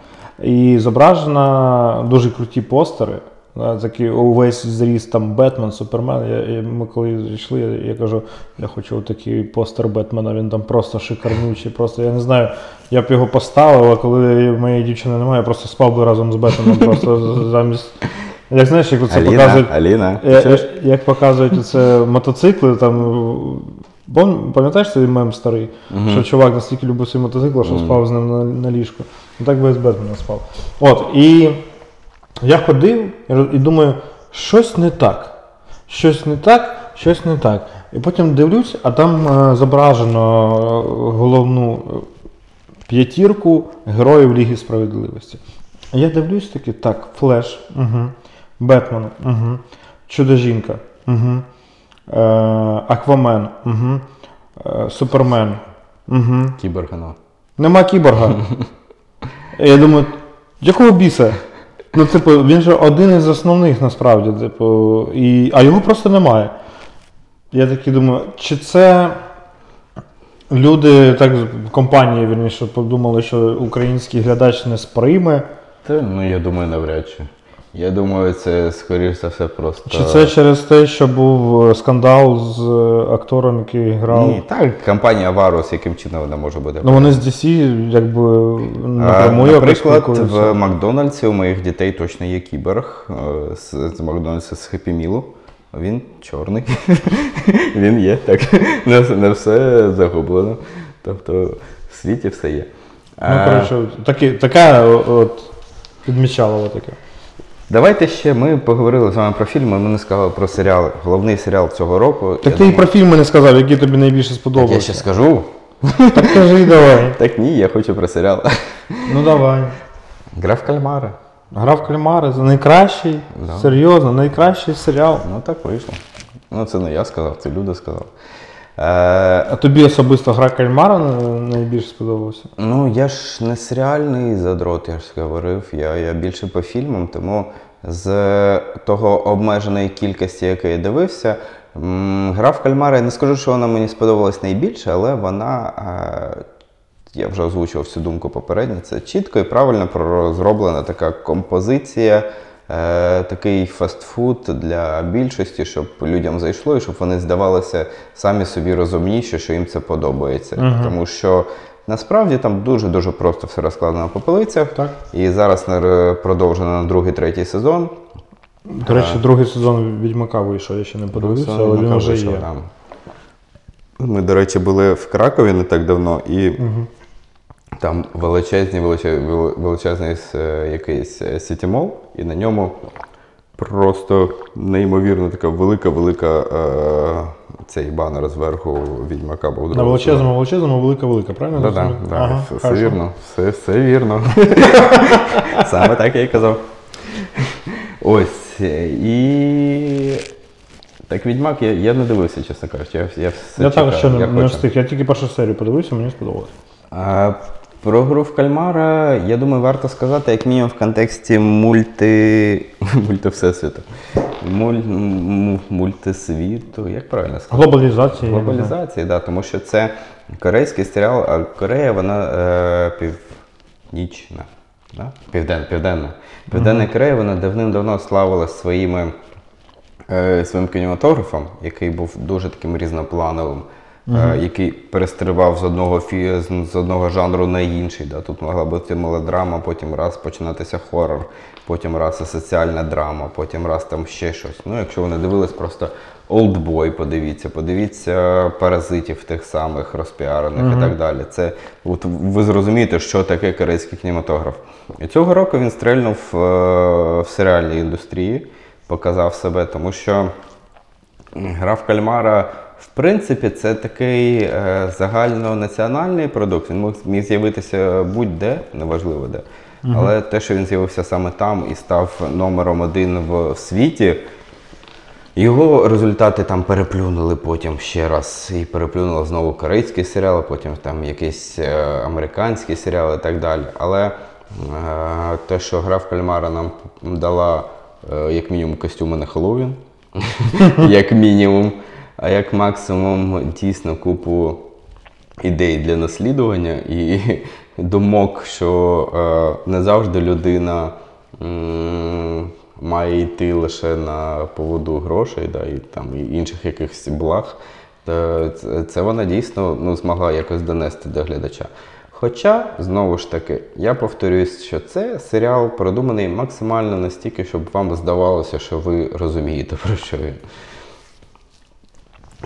І зображено дуже круті постери. да, Такі увесь зріст там Бетмен, Супермен. Я, я, ми коли йшли, я, я кажу, я хочу такий постер Бетмена, він там просто шикарнючий. Просто я не знаю, я б його поставив, а коли моєї дівчини немає, я просто спав би разом з Бетменом. Просто *laughs* з- замість. Як знаєш, як це Аліна, показують. Аліна, чуєш? е, Як показують це мотоцикли, там. пам- Пам'ятаєш цей мем старий? Що чувак настільки любив свій мотоцикл, що спав з ним на, на ліжку. Ну так би і з Бетменом спав. От, і я ходив і роз- і думаю, щось не так. Щось не так, щось не так. І потім дивлюсь, а там е, зображено е, головну е, п'ятірку героїв Ліги Справедливості. Я дивлюсь таки, так, Флеш, угу. Бетмен, угу. Чудо-жінка, угу. е, Аквамен, угу. е, Супермен. Угу. Кібергано. Нема кіборга. *laughs* Я думаю, якого біса? Ну, типу, він же один із основних насправді, типу, і... а його просто немає. Я такий думаю, чи це люди, так, компанії, вірніше, подумали, що український глядач не сприйме. Та, ну я думаю, навряд чи. Я думаю, це скоріш за все просто. Чи це через те, що був е, скандал з е, актором, який грав? Ні, так, компанія Varus, яким чином вона може бути. Ну вони з DC якби напряму якось Наприклад, в Макдональдсі у моїх дітей точно є кіберг е, з, з Макдональдса з Хеппі Мілу. Він чорний. *laughs* Він є, так. Не, все- загублено. Тобто в світі все є. Ну, коротше, така от підмічало таке. Давайте ще ми поговорили з вами про фільми, ми не сказали про серіали. Головний серіал цього року. Так я ти і про фільми не сказав, які тобі найбільше Так я ще скажу. *laughs* Так кажи давай. Так ні, я хочу про серіал. Ну давай. Гра в кальмара. Гра в кальмари це найкращий, Да. серйозно, найкращий серіал. Ну так вийшло. Ну це не я сказав, це люди сказали. Е, А тобі особисто гра кальмара найбільше сподобалася? Ну, я ж не серіальний задрот, я ж говорив. Я, я більше по фільмам, тому з того обмеженої кількості, якої я дивився, гра в кальмара, я не скажу, що вона мені сподобалась найбільше, але вона. е, Я вже озвучував всю думку попередньо. Це чітко і правильно про- зроблена така композиція, такий фастфуд для більшості, щоб людям зайшло і щоб вони здавалися самі собі розумніші, що їм це подобається. Тому що насправді там дуже-дуже просто все розкладено по полицях. Так. І зараз продовжено на другий, третій сезон. До речі, другий сезон Відьмака вийшов, я ще не подивився, але він вже є. да. Ми, до речі, були в Кракові не так давно, і там величезний, величезний, величезний е, якийсь е, сітімол, і на ньому просто неймовірно така велика-велика е, цей банер зверху відьмака був. На величезному, величезному, велика, велика, правильно? Зрозумів? да, Ага, все, все вірно, все, все вірно. *laughs* Саме так я і казав. Ось. І. Так, відьмак, я, я не дивився, чесно кажучи. Я, я все Я чекаю, також ще я не хочу. встиг. Я тільки першу серію подивився, мені сподобалось. А, про гру в кальмара, я думаю, варто сказати, як мінімум в контексті мульти. *laughs* всесвіту. Муль... Мультисвіту. Як правильно сказати? Не. Глобалізації, да, тому що це корейський серіал, а Корея, вона е, Північна. Да? Півден, південна. Південна Корея вона давним-давно славилась своїми, е, своїм кінематографом, який був дуже таким різноплановим, е, який перестрибав з одного, фі, з, одного жанру на інший. Да? Тут могла бути мелодрама, потім раз починатися хорор, потім раз соціальна драма, потім раз там ще щось. Ну, якщо ви не дивились, просто Олдбой, подивіться, подивіться паразитів тих самих розпіарених і так далі. Це от ви зрозумієте, що таке корейський кінематограф. І цього року він стрельнув е, в серіальній індустрії, показав себе, тому що гра в кальмара. В принципі, це такий е, загальнонаціональний продукт. Він міг, міг з'явитися будь-де, неважливо де. Але те, що він з'явився саме там і став номером один в світі, його результати там переплюнули потім ще раз. І переплюнули знову корейський серіал, потім там якийсь е, американський серіал і так далі. Але е, те, що гра в кальмара нам дала як мінімум костюми на Хеллоуін, *laughs* як мінімум, а як максимум дійсно купу ідей для наслідування і *laughs* думок, що е, не завжди людина має йти лише на поводу грошей да, і, там, і інших якихось благ. Це вона дійсно ну, змогла якось донести до глядача. Хоча, знову ж таки, я повторюсь, що це серіал продуманий максимально настільки, щоб вам здавалося, що ви розумієте, про що він.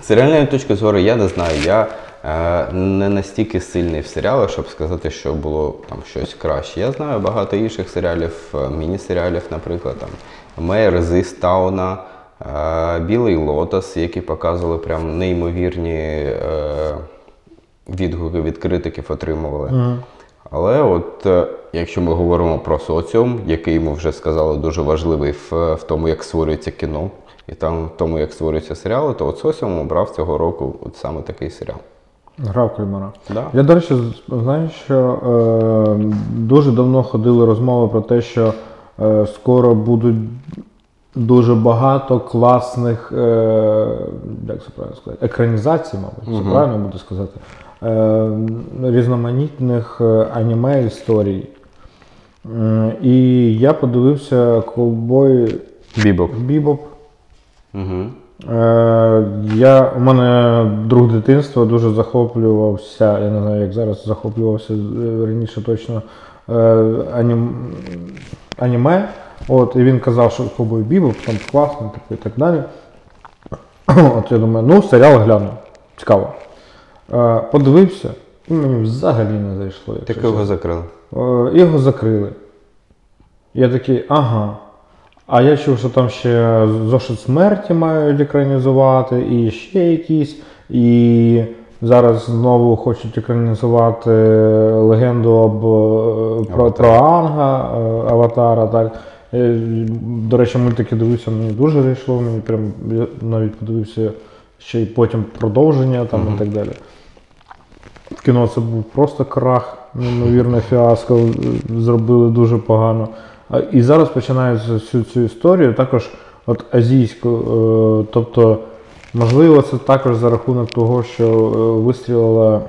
З серіальної точки зору я не знаю. Я е, не настільки сильний в серіалах, щоб сказати, що було там щось краще. Я знаю багато інших серіалів, е, міні-серіалів, наприклад, там Мейер з Істауна, е, Білий Лотос, які показували прям неймовірні е, відгуки від критиків отримували. Але от е, якщо ми говоримо про соціум, який ми вже сказали дуже важливий в, в тому, як створюється кіно, і там тому, як створюються серіали, то от соціум обрав цього року от саме такий серіал. Гра в кальмара. Да. Я, до речі, знаю, що е, дуже давно ходили розмови про те, що е, скоро будуть дуже багато класних, е, як це правильно сказати, екранізацій, мабуть, це правильно буде сказати, е, різноманітних е, аніме історій. М, І я подивився ковбой Бібок. Бібоп. Угу. Е, я, у мене друг дитинства дуже захоплювався, я не знаю, як зараз захоплювався е, раніше точно е, анім, аніме. От, і він казав, що Ковбой Бібоп там класно так, і так далі. *clears throat* От я думаю, ну, серіал гляну. Цікаво. Подивився, і мені взагалі не зайшло. Так його закрили. Його закрили. Я такий, ага. А я чув, що там ще зошит смерті мають екранізувати, і ще якісь. І зараз знову хочуть екранізувати легенду об, е, про, про Анга, е, Аватара. Так. Е, До речі, мультики дивився, мені дуже зайшло, мені прям я навіть подивився ще й потім продовження там, і так далі. Кіно це був просто крах, неймовірне фіаско, е, зробили дуже погано. І зараз починають всю цю історію також от азійську. е, Тобто, можливо, це також за рахунок того, що е, вистрілила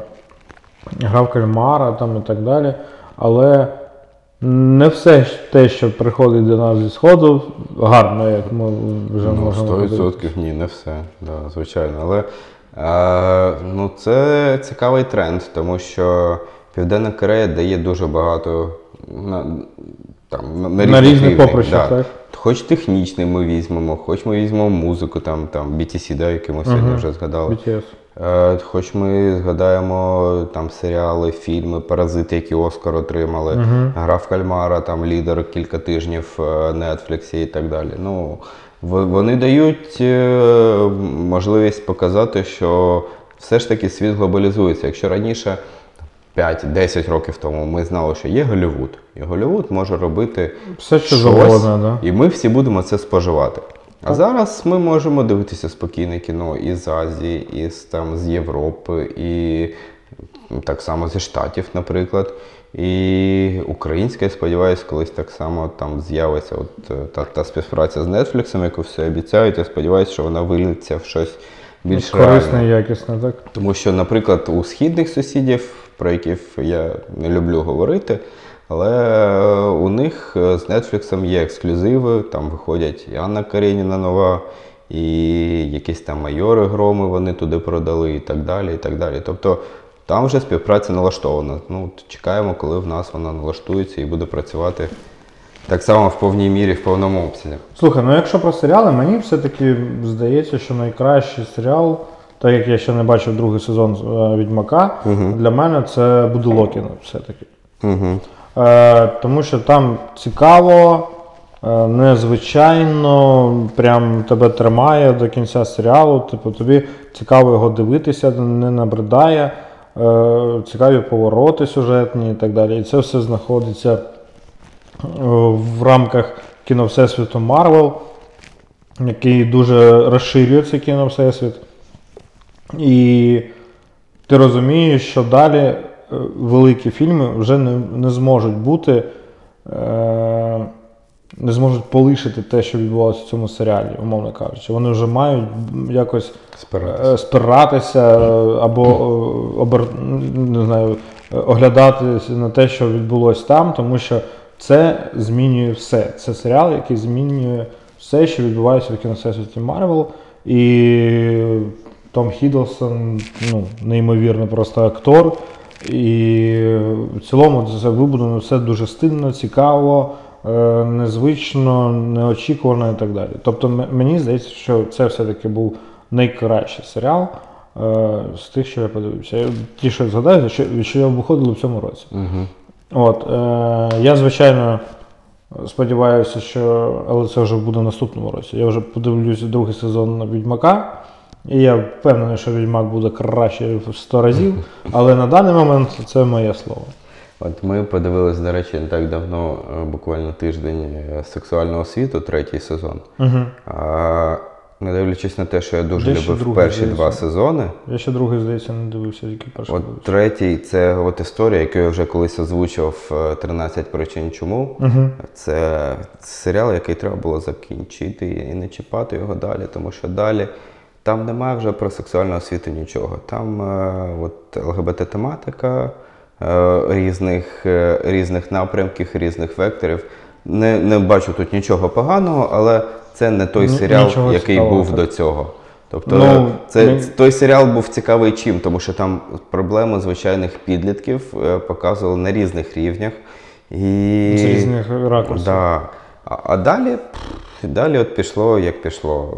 гра кальмара там і так далі. Але не все те, що приходить до нас зі сходу, гарно, як ми вже Ну, можемо говорити. 100% ні, не все, да, звичайно. Але е, ну, це цікавий тренд, тому що Південна Корея дає дуже багато там, на, на, На різних рівнях, так? Хоч технічний ми візьмемо, хоч ми візьмемо музику, там, там BTC, да, який ми сьогодні вже згадали. BTS. Е, Хоч ми згадаємо там серіали, фільми, паразити, які Оскар отримали, гра в кальмара, там лідер кілька тижнів е, Netflix і так далі. Ну, вони дають е, можливість показати, що все ж таки світ глобалізується. Якщо раніше 5-10 років тому ми знали, що є Голлівуд, і Голлівуд може робити Все, що завгодно, да. і ми всі будемо це споживати. А зараз ми можемо дивитися спокійне кіно і з Азії, і з, там, з Європи, і так само зі Штатів, наприклад. І українське, я сподіваюся, колись так само там з'явиться от, е, та, та співпраця з Netflix, яку все обіцяють. Я сподіваюся, що вона виліться в щось більш Корисне і якісне, так? Тому що, наприклад, у східних сусідів, про яких я не люблю говорити, Але е, у них е, з Netflix є ексклюзиви, там виходять і Анна Кареніна нова, і якісь там майори громи вони туди продали, і так далі. і так далі. Тобто там вже співпраця налаштована. Ну, чекаємо, коли в нас вона налаштується і буде працювати так само в повній мірі, в повному обсязі. Слухай, ну якщо про серіали, мені все-таки здається, що найкращий серіал, так як я ще не бачив другий сезон е, Відьмака, для мене це буде Локіно все-таки. Угу. Е, тому що там цікаво, е, незвичайно, прям тебе тримає до кінця серіалу. Типу, тобі цікаво його дивитися, не набридає, е, цікаві повороти сюжетні і так далі. І це все знаходиться е, в рамках кіно Всесвіту Марвел, який дуже розширює цей кіно Всесвіт. І ти розумієш, що далі е, великі фільми вже не, не зможуть бути, е, не зможуть полишити те, що відбувалося в цьому серіалі, умовно кажучи. Вони вже мають якось Спиратися. е, спиратися е, або е, обер... не знаю, оглядатися на те, що відбулося там, тому що це змінює все. Це серіал, який змінює все, що відбувається в кіносесвіті Марвел. І Том Хіддлсон, ну, неймовірно просто актор. І в цілому це вибудовано все дуже стильно, цікаво, е, незвично, неочікувано і так далі. Тобто мені здається, що це все-таки був найкращий серіал е, з тих, що я подивився. Я- Ті, що згадаю, що, що я виходили в цьому році. Угу. От, е, я, звичайно, сподіваюся, що. Але це вже буде в наступному році. Я вже подивлюсь другий сезон Відьмака. І я впевнений, що Відьмак буде краще в 100 разів. Але на даний момент це моє слово. От ми подивились, до речі, не так давно, е, буквально тиждень е, сексуального світу, третій сезон. Угу. А, не дивлячись на те, що я дуже Де любив другий, перші здається? два сезони. Я ще другий, здається, не дивився, тільки перший От дивився. третій це от історія, яку я вже колись озвучував е, 13 причин чому. Угу. Це серіал, який треба було закінчити і не чіпати його далі, тому що далі там немає вже про сексуальну освіту нічого. Там е, от ЛГБТ-тематика е, різних, е, різних напрямків, різних векторів. Не, не бачу тут нічого поганого, але це не той серіал, нічого який цікавого, був до цього. Тобто Ну, це, мені- той серіал був цікавий чим, тому що там проблеми звичайних підлітків показували на різних рівнях. І... З різних ракурсів. Да. А, а далі, далі от пішло, як пішло.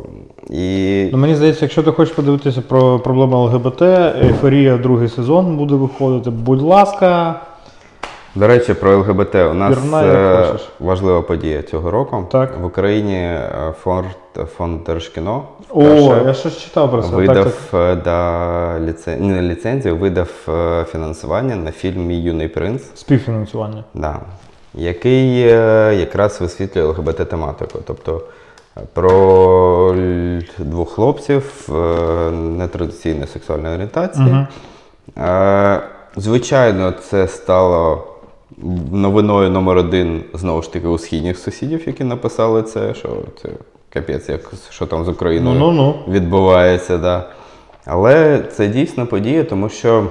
І Ну, мені здається, якщо ти хочеш подивитися про проблеми ЛГБТ, ейфорія другий сезон буде виходити. Будь ласка, До речі, про ЛГБТ. У нас Пірнай, як е, важлива подія цього року. Так. В Україні е, фонд, фонд Держкіно о, я щось читав про це. видав Так, так. е, да, ліцен... не ліцензію, видав фінансування на фільм Мій юний принц, Співфінансування. да, який е, якраз висвітлює ЛГБТ-тематику. Тобто е, про двох хлопців е, нетрадиційної сексуальної орієнтації. Е, Звичайно, це стало новиною номер один знову ж таки у східних сусідів, які написали це, що це капець, як що там з Україною Ну, ну, ну. відбувається. Да. Але це дійсно подія, тому що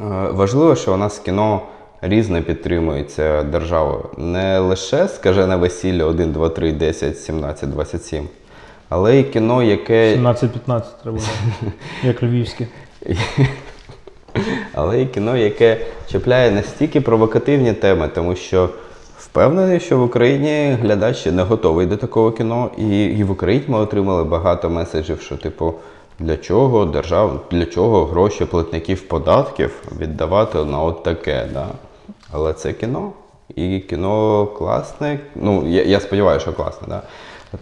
е, важливо, що у нас кіно різне підтримується державою. Не лише скажене весілля 1, 2, 3, 10, 17, 27, але й кіно, яке 17-15 треба, як львівське. *laughs* Але і кіно, яке чіпляє настільки провокативні теми, тому що впевнений, що в Україні глядач не готовий до такого кіно, і, і в Україні ми отримали багато меседжів, що, типу, для чого держав, для чого гроші платників податків віддавати на от таке. Да? Але це кіно. І кіно класне. Ну, я, я сподіваюся, що класне, да?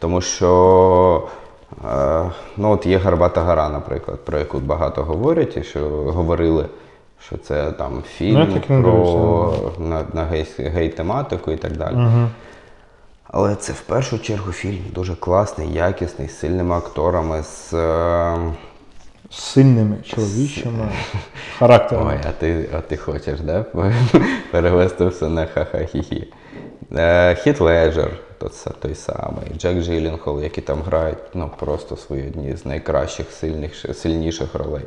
тому що Е, Ну, от є Гарбата гора, наприклад, про яку багато говорять, і що говорили, що це там Ну, фільм не про на, на гей, гей-тематику і так далі. Угу. Але це в першу чергу фільм дуже класний, якісний, з сильними акторами, з. е, З сильними чоловічими *laughs* характерами. Ой, а ти, а ти хочеш, да? *laughs* Перевести все на ха-ха-хі-хі. Хіт Леджер, то це той самий, Джек Джилленхол, які там грають ну, просто свої одні з найкращих, сильних, сильніших ролей.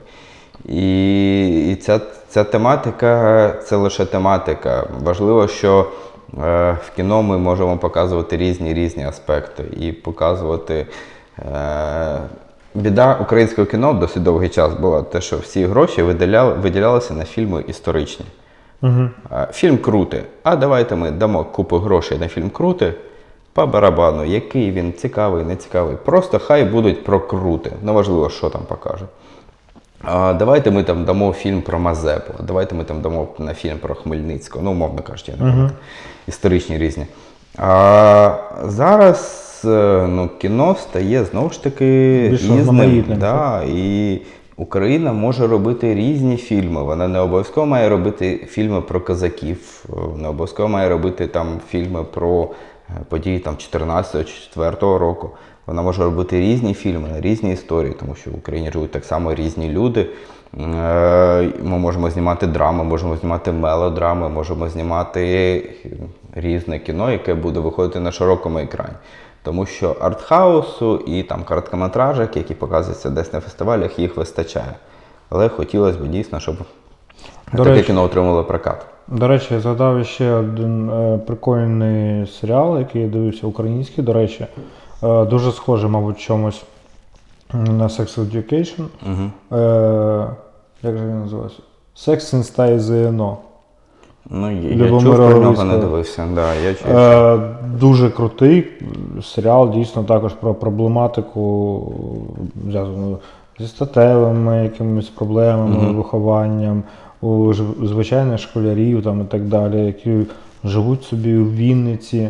І, і ця, ця тематика це лише тематика. Важливо, що в кіно ми можемо показувати різні різні аспекти і показувати. Е, біда українського кіно досить довгий час була те, що всі гроші виділяли, виділялися на фільми історичні. Угу. Фільм крути. А давайте ми дамо купу грошей на фільм крути по барабану, який він цікавий, не цікавий. Просто хай будуть про крути. Неважливо, що там покаже. А, давайте ми там дамо фільм про Мазепу, давайте ми там дамо на фільм про Хмельницького, ну, умовно кажучи, я не пам'ятаю. історичні різні. А зараз е, ну, кіно стає знову ж таки різним. Да, і Україна може робити різні фільми. Вона не обов'язково має робити фільми про козаків, не обов'язково має робити там фільми про е, події там 14-4 року. Вона може робити різні фільми різні історії, тому що в Україні живуть так само різні люди. Е, Ми можемо знімати драми, можемо знімати мелодрами, можемо знімати різне кіно, яке буде виходити на широкому екрані. Тому що артхаусу і там короткометражок, які показуються десь на фестивалях, їх вистачає. Але хотілося б дійсно, щоб До таке речі- кіно отримало прокат. До речі, я згадав ще один е, прикольний серіал, який я дивився український, до речі. Е, дуже схожий, мабуть, чомусь на Sex Education. Угу. Е, як же він називається? Секс інста ЗНО. Ну, я, чув про нього, не дивився. Да, я чув. Е, дуже крутий серіал, дійсно також про проблематику зв'язану зі статевими якимись проблемами, Мгм. вихованням у звичайних школярів там, і так далі, які живуть собі у Вінниці.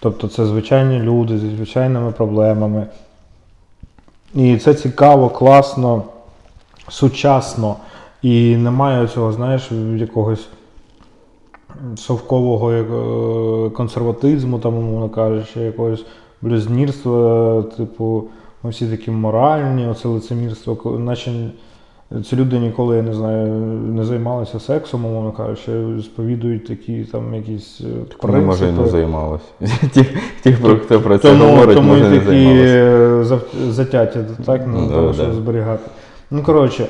Тобто це звичайні люди зі звичайними проблемами. І це цікаво, класно, сучасно. І немає цього, знаєш, якогось совкового е, консерватизму, там, умовно кажучи, якогось блюзнірства, типу, ми всі такі моральні, оце лицемірство, наче ці люди ніколи, я не знаю, не займалися сексом, умовно кажучи, сповідують такі там якісь принципи. Вони, може, і не займалися. *laughs* Ті, ті, хто про це Тому, говорить, тому може, і такі е, затяті, так, ну, Да, того, щоб зберігати. Ну, коротше,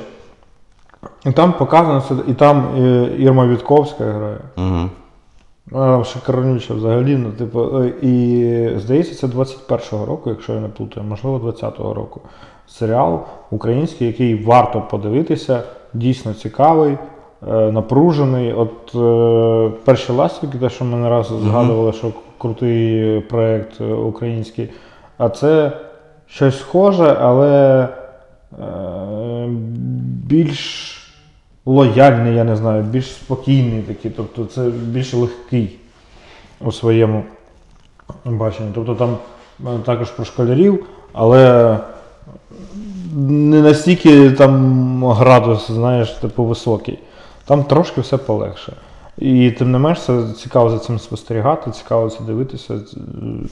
і там показано це, і там е, Ірма Вітковська грає. Угу. Там шикарнюча взагалі. Ну, типу, е, і здається, це 21-го року, якщо я не плутаю, можливо, 20-го року. Серіал український, який варто подивитися, дійсно цікавий, е, напружений. От е, перші ластівки, те, що ми не раз згадували, що крутий проєкт український. А це щось схоже, але е, більш лояльний, я не знаю, більш спокійний такий, тобто це більш легкий у своєму баченні. Тобто там е, також про школярів, але не настільки там градус, знаєш, типу високий. Там трошки все полегше. І тим не менш, це цікаво за цим спостерігати, цікаво це дивитися.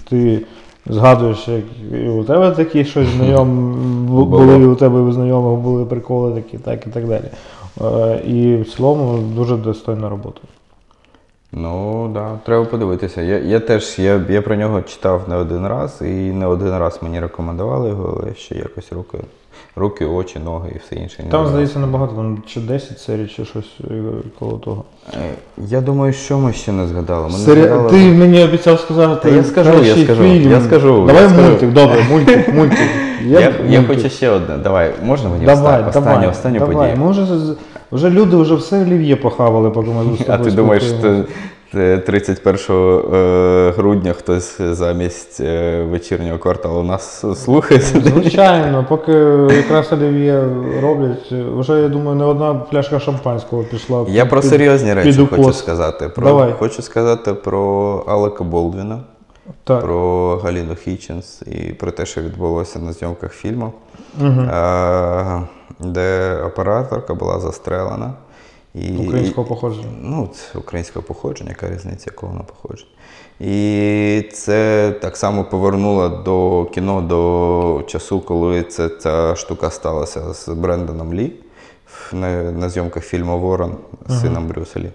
Ти згадуєш, як і у тебе такі щось знайомі бу- були, у тебе знайомих були приколи такі, так і так далі. Е, І в цілому дуже достойна робота. Ну, так, да, треба подивитися. Я, я теж я, я про нього читав не один раз, і не один раз мені рекомендували його, але ще якось руки, руки, очі, ноги і все інше. Там, здається, небагато, там чи 10 серій, чи щось е, коло того. Е, Я думаю, що ми ще не згадали. Ми не Сері... згадали... Ти мені обіцяв сказати. Та я скажу, кращий я скажу, фільм. я скажу, Давай я скажу. мультик, добре, мультик, мультик. *laughs* Я, я, мультик. хочу ще одне. Давай, можна мені Давай, останню, давай, останню, останню давай. подію? З- вже люди вже все олів'є похавали, поки ми з *laughs* А ти думаєш, спілкуємося. що 31 е, грудня хтось замість е, вечірнього кварталу нас слухає? Звичайно, поки якраз олів'є роблять, вже, я думаю, не одна пляшка шампанського пішла. Я під- про під- серйозні речі під хочу сказати. Про, Давай. Хочу сказати про Алека Болдвіна, Так. про Галіну Хітченс і про те, що відбулося на зйомках фільму, е, де операторка була застрелена. І, Українського походження. Ну, це українське походження, яка різниця, якого воно походження. І це так само повернуло до кіно до часу, коли це, ця штука сталася з Бренданом Лі на, на зйомках фільму Ворон з сином Брюса Лі.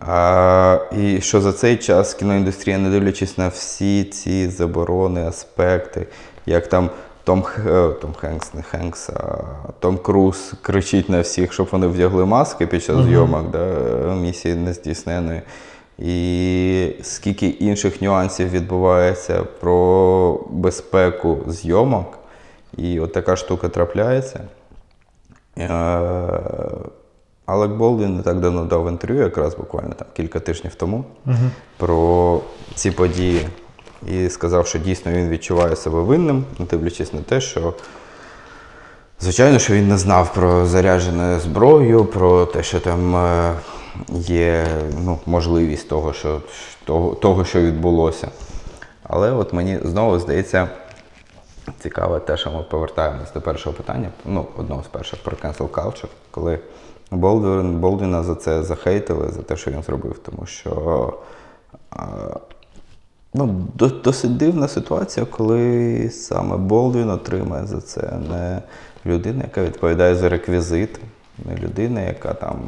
А, і що за цей час кіноіндустрія, не дивлячись на всі ці заборони, аспекти, як там Том, е, Том Хенкс, не Хенкс, а Том Круз кричить на всіх, щоб вони вдягли маски під час зйомок да, місії нездійсненої. І скільки інших нюансів відбувається про безпеку зйомок, і от така штука трапляється. Е, Алек Болдвін не так давно дав інтерв'ю, якраз буквально там кілька тижнів тому, про ці події. І сказав, що дійсно він відчуває себе винним, дивлячись на те, що звичайно, що він не знав про заряджену зброю, про те, що там е, є ну, можливість того, що, того, того, що відбулося. Але от мені знову здається, цікаве те, що ми повертаємось до першого питання, ну, одного з перших про cancel culture, коли Болдвін, Болдвіна за це захейтили, за те, що він зробив, тому що а, ну, досить дивна ситуація, коли саме Болдвін отримає за це не людина, яка відповідає за реквізити, не людина, яка там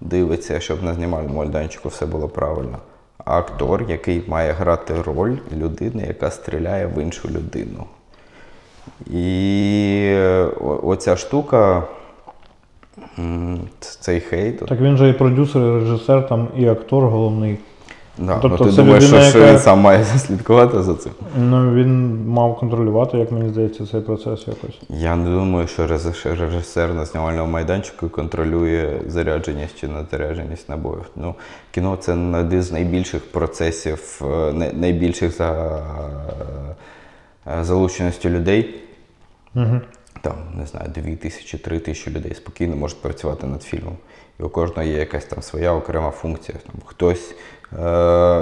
дивиться, щоб на знімальному майданчику все було правильно. А актор, який має грати роль людини, яка стріляє в іншу людину. І е, оця штука, цей хейт. Так він же і продюсер, і режисер, там, і актор головний. Да, тобто ну, ти це думаєш, людина, що, що яка- він сам має *laughs* слідкувати за цим? Ну, він мав контролювати, як мені здається, цей процес якось. Я не думаю, що режисер, на знімальному майданчику контролює зарядженість чи незарядженість набоїв. Ну, кіно це один з найбільших процесів, е, найбільших за е, залученістю людей. Угу. Там, не знаю, дві тисячі, три тисячі людей спокійно можуть працювати над фільмом. І у кожного є якась там своя окрема функція. Там, хтось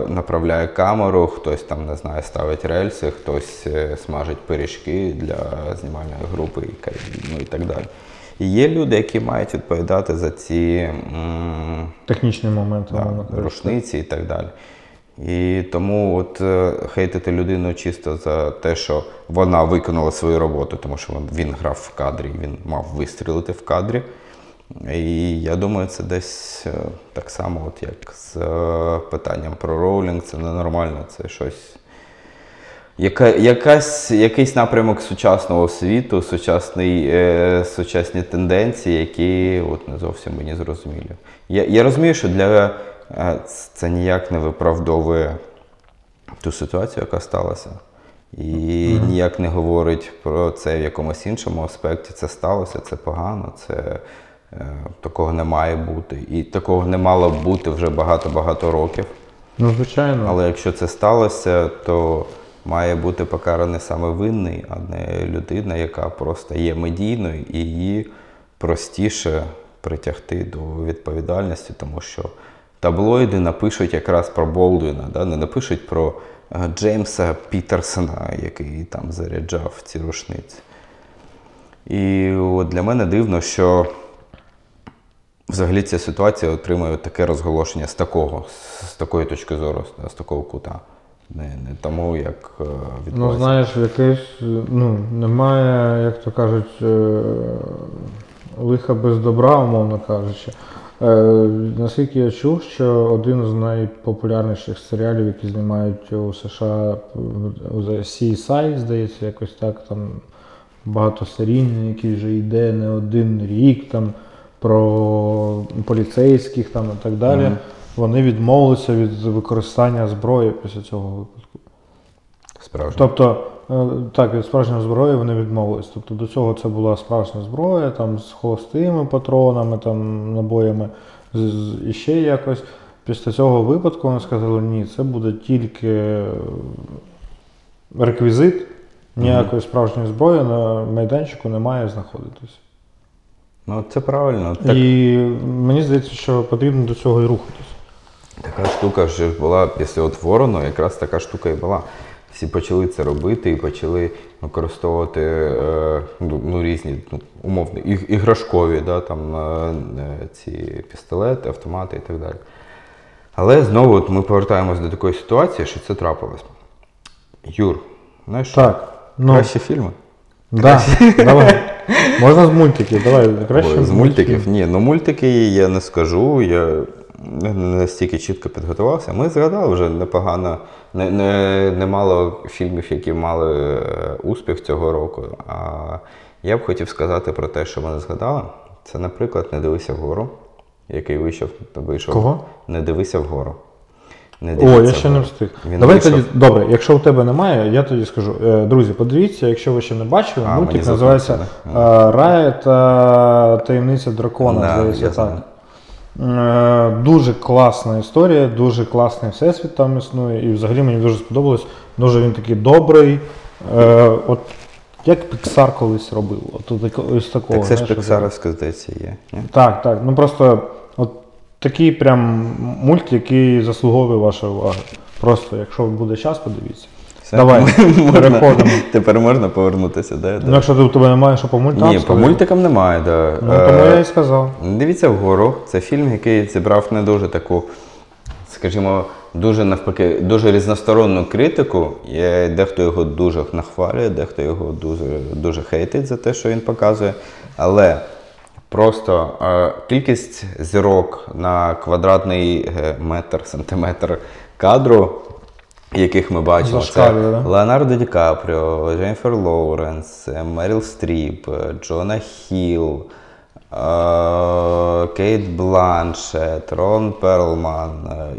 направляє камеру, хтось там, не знаю, ставить рельси, хтось е, смажить пиріжки для знімальної групи і, ну, і так далі. І є люди, які мають відповідати за ці м, Технічний момент. да, рушниці і так далі. І тому от е, хейтити людину чисто за те, що вона виконала свою роботу, тому що він- він грав в кадрі, він мав вистрілити в кадрі. І я думаю, це десь е, так само, от як з е, питанням про роулінг, це ненормально, це щось. Яка, якась, якийсь напрямок сучасного світу, сучасний, е, сучасні тенденції, які от не зовсім мені зрозумілі. Я, я розумію, що для е, це ніяк не виправдовує ту ситуацію, яка сталася. І ніяк не говорить про це в якомусь іншому аспекті. Це сталося, це погано, це такого не має бути. І такого не мало бути вже багато-багато років. Ну, звичайно. Але якщо це сталося, то має бути покараний саме винний, а не людина, яка просто є медійною, і її простіше притягти до відповідальності, тому що таблоїди напишуть якраз про Болдвіна, да? не напишуть про е, Джеймса Пітерсона, який там заряджав ці рушниці. І от для мене дивно, що взагалі ця ситуація отримує таке розголошення з такого, з такої точки зору, з такого кута. Не, не тому, як е, Ну, знаєш, якийсь, ну, немає, як то кажуть, е, лиха без добра, умовно кажучи. Е, наскільки я чув, що один з найпопулярніших серіалів, які знімають у США, у CSI, здається, якось так, там багатосерійний, який вже йде не один рік, там про поліцейських там і так далі. Мгм. Вони відмовилися від використання зброї після цього випадку. Справжньо. Тобто, е, так, від справжньої зброї вони відмовились. Тобто до цього це була справжня зброя, там з холостими патронами, там набоями з, з- і ще якось. Після цього випадку вони сказали, ні, це буде тільки е, реквізит, ніякої справжньої зброї на майданчику не має знаходитись. Ну, це правильно. Так, І мені здається, що потрібно до цього і рухатись. Така штука вже була після от ворону, якраз така штука і була. Всі почали це робити і почали використовувати е, ну, ну, різні ну, умовно іг- іграшкові да, там, е, е, ці пістолети, автомати і так далі. Але знову от ми повертаємось до такої ситуації, що це трапилось. Юр, знаєш, що? Так, ну, кращі фільми? Да, давай. *laughs* Можна з мультиків, давай. Краще Ой, з мультиків? Ні, ну мультики я не скажу. Я не настільки чітко підготувався. Ми згадали вже непогано, не, не, немало фільмів, які мали е, успіх цього року. А я б хотів сказати про те, що ми не згадали. Це, наприклад, Не дивися вгору, який вийшов. вийшов. Кого? Не дивися вгору. Не О, я ще не встиг. Він Давай вийшов. тоді, добре, якщо у тебе немає, я тоді скажу. Е, Друзі, подивіться, якщо ви ще не бачили, А, мультик мені називається е, Рая та таємниця дракона. Да, здається, я так. Е, Дуже класна історія, дуже класний всесвіт там існує, і взагалі мені дуже сподобалось. Дуже він такий добрий. Е, От як Pixar колись робив. От, от ось такого. Так це ж знаєш, от- Піксаровська, здається, є. Ні? Так, так. Ну просто такий прям мульт, який заслуговує вашої уваги. Просто, якщо буде час, подивіться. Все, Давай, *laughs* можна- переходимо. Тепер можна повернутися, да? Ну, якщо у тебе немає, що по мультам Ні, по сказати, мультикам немає, да. Ну, тому Е, я і сказав. Дивіться вгору. Це фільм, який зібрав не дуже таку, скажімо, дуже навпаки, дуже різносторонну критику. Дехто його дуже нахвалює, дехто його дуже, дуже хейтить за те, що він показує. Але просто е, кількість зірок на квадратний е, метр, сантиметр кадру, яких ми бачимо, це да? Леонардо Ді Капріо, Дженніфер Лоуренс, е, Меріл Стріп, е, Джона Хілл, е, Кейт Бланшет, Рон Перлман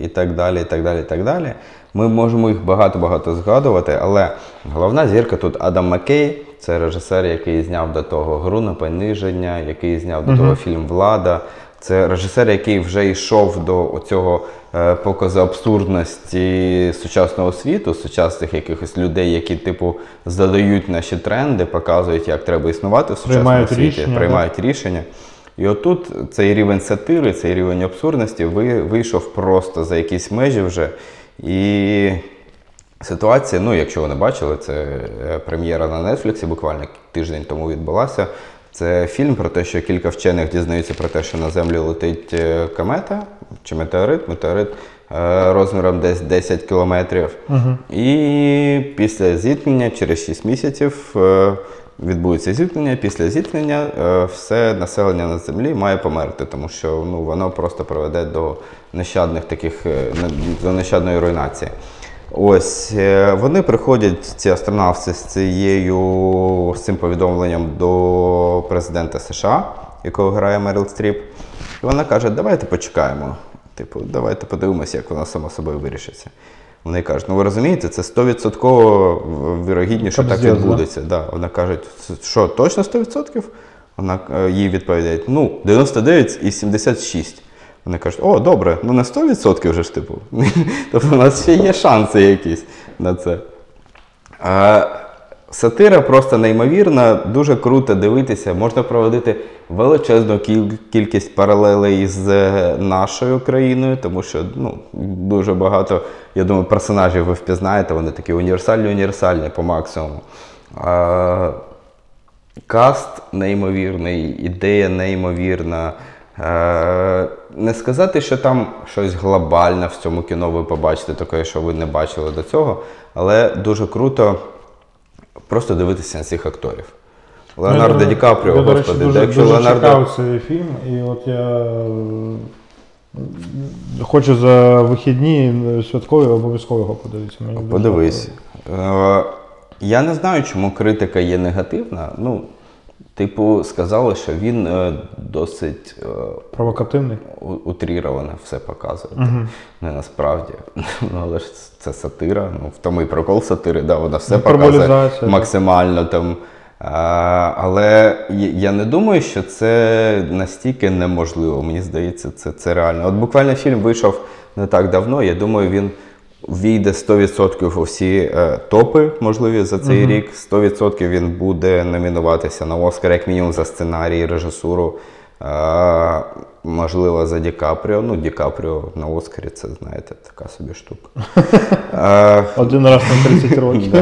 і так далі. і так далі, і так далі. Ми можемо їх багато-багато згадувати, але головна зірка тут Адам Маккей, це режисер, який зняв до того гру на пониження, який зняв до того фільм Влада. Це режисер, який вже йшов до цього е, показу абсурдності сучасного світу, сучасних якихось людей, які, типу, задають наші тренди, показують, як треба існувати в сучасному Приймають світі, рішення, приймають рішення. І отут цей рівень сатири, цей рівень абсурдності ви- вийшов просто за якісь межі вже. І ситуація, ну, якщо ви не бачили, це е, прем'єра на Нетфліксі буквально тиждень тому відбулася. Це фільм про те, що кілька вчених дізнаються про те, що на землю летить е, комета чи метеорит, метеорит е, розміром десь 10 кілометрів. І після зіткнення, через 6 місяців, відбудеться зіткнення. Після зіткнення е, все населення на землі має померти, тому що ну, воно просто приведе до нещадних таких е, до нещадної руйнації. Ось е, вони приходять, ці астронавти, з цією з цим повідомленням до президента США, якого грає Меріл Стріп. І вона каже: давайте почекаємо. Типу, давайте подивимося, як воно само собою вирішиться. Вони кажуть, ну ви розумієте, це 100% вірогідніше так відбудеться. Да. Вона каже, що точно 100%? Вона е, їй відповідає, ну, 99 і 76. Вони кажуть, о, добре, ну на 100% вже ж типу. *laughs* тобто у нас ще є шанси якісь на це. А, сатира просто неймовірна, дуже круто дивитися. Можна проводити величезну кількість паралелей з е, нашою країною, тому що ну, дуже багато, я думаю, персонажів ви впізнаєте, вони такі універсальні, універсальні по максимуму. А, Каст неймовірний, ідея неймовірна. Е, не сказати, що там щось глобальне в цьому кіно ви побачите, таке, що ви не бачили до цього, але дуже круто просто дивитися на цих акторів. Леонардо Ді Капріо, я, до речі, господи, дуже, якщо дуже Леонардо. чекав цей фільм, і от я е, хочу за вихідні святкові обов'язково його подивитися. Мені Подивись. Е, я не знаю, чому критика є негативна. Ну, типу, сказали, що він е, досить. е, Провокативний. у- утріровано все показує. Не насправді. *laughs* Ну, але ж це сатира. Ну, в тому і прикол сатири, да, вона все показує Гіперболізація, максимально там. А, але я- я не думаю, що це настільки неможливо. Мені здається, це, це реально. От буквально фільм вийшов не так давно. Я думаю, він війде 100% у всі е, топи можливі за цей рік. 100% він буде номінуватися на Оскар, як мінімум за сценарій, режисуру. Е, можливо, за Ді Капріо. Ну, Ді Капріо на Оскарі, це знаєте, така собі штука. *laughs* Е, Один раз на 30 *laughs* років.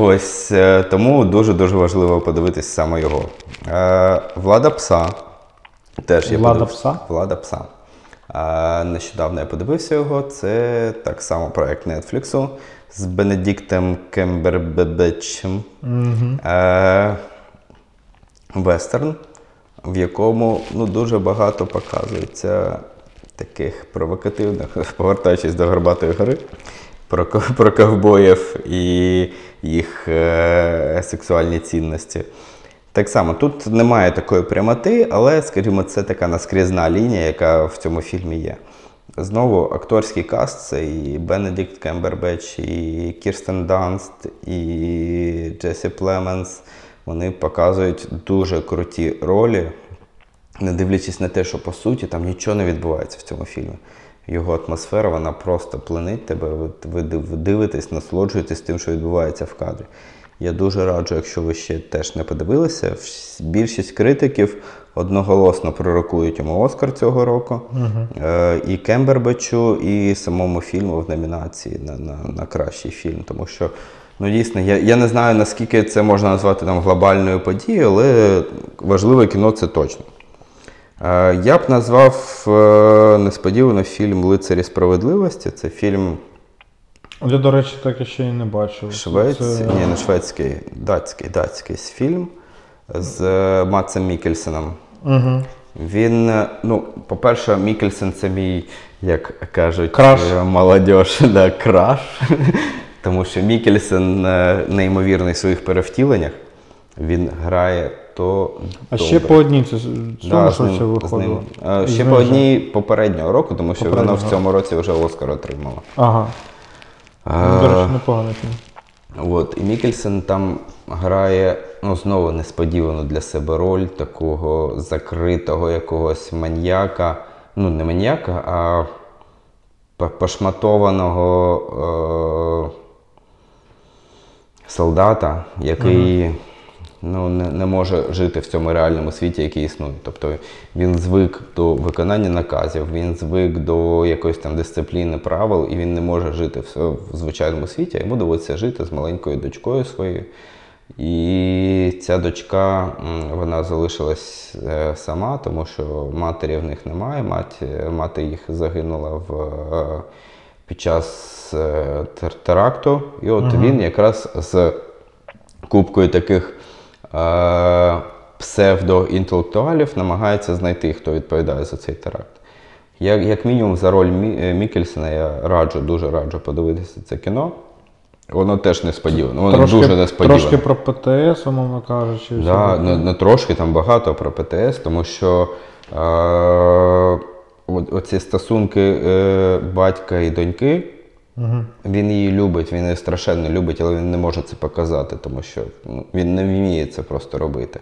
Ось е, тому дуже-дуже важливо подивитись саме його. Е, Влада пса. Теж я Влада подивився. пса? Влада пса. Нещодавно я подивився його. Це так само проект Нетфліксу з Бенедіктом Кембербебечем. Е, Вестерн, в якому ну, дуже багато показується таких провокативних, *laughs* повертаючись до Горбатої гори, про, про ковбоїв і їх е, сексуальні цінності. Так само, тут немає такої прямоти, але, скажімо, це така наскрізна лінія, яка в цьому фільмі є. Знову акторський каст це і Бенедикт Кембербеч, і Кірстен Данст, і Джесі Племенс. Вони показують дуже круті ролі, не дивлячись на те, що по суті там нічого не відбувається в цьому фільмі. Його атмосфера, вона просто пленить тебе. Ви, ви дивитесь, насолоджуєтесь тим, що відбувається в кадрі. Я дуже раджу, якщо ви ще теж не подивилися. Більшість критиків одноголосно пророкують йому Оскар цього року. Е, і Кембербечу, і самому фільму в номінації на, на, на кращий фільм. Тому що, ну дійсно, я, я не знаю, наскільки це можна назвати там глобальною подією, але важливе кіно це точно. Е, Я б назвав е, несподівано фільм Лицарі справедливості. Це фільм Я, до речі, так і ще й не бачив. Швець... Це- Ні, не шведський, датський, датський фільм з е, Матсом Мікельсеном. Угу. Він, е, ну, по-перше, Мікельсен це мій, як кажуть, Краш. е, молодіж, *laughs* да, краш. *laughs* Тому що Мікельсен неймовірний в своїх перевтіленнях. Він грає то. А добре. ще по одній це Да, з ним- з виходило. ним. Е, Ще з по одній попереднього року, тому що вона в цьому році вже Оскар отримала. Ага. До речі, непоганий. От, і Мікельсен там грає ну, знову несподівану для себе роль такого закритого якогось маньяка. Ну, не маньяка, а пошматованого е- солдата, який ну, не, не може жити в цьому реальному світі, який існує. Тобто він звик до виконання наказів, він звик до якоїсь там дисципліни правил, і він не може жити в, в звичайному світі, йому доводиться жити з маленькою дочкою своєю. І ця дочка вона залишилась е, сама, тому що матері в них немає. Мать, мати їх загинула в, е, під час е, теракту. І от він якраз з купкою таких е, псевдоінтелектуалів намагається знайти, хто відповідає за цей теракт. Як, як мінімум, за роль Мі, е, Мікельсона я раджу, дуже раджу подивитися це кіно. Воно теж несподівано. Воно дуже несподівано. Трошки про ПТС, умовно кажучи. Да, не, не трошки, там багато про ПТС, тому що е, оці стосунки е, батька і доньки, він її любить, він її страшенно любить, але він не може це показати, тому що ну, він не вміє це просто робити.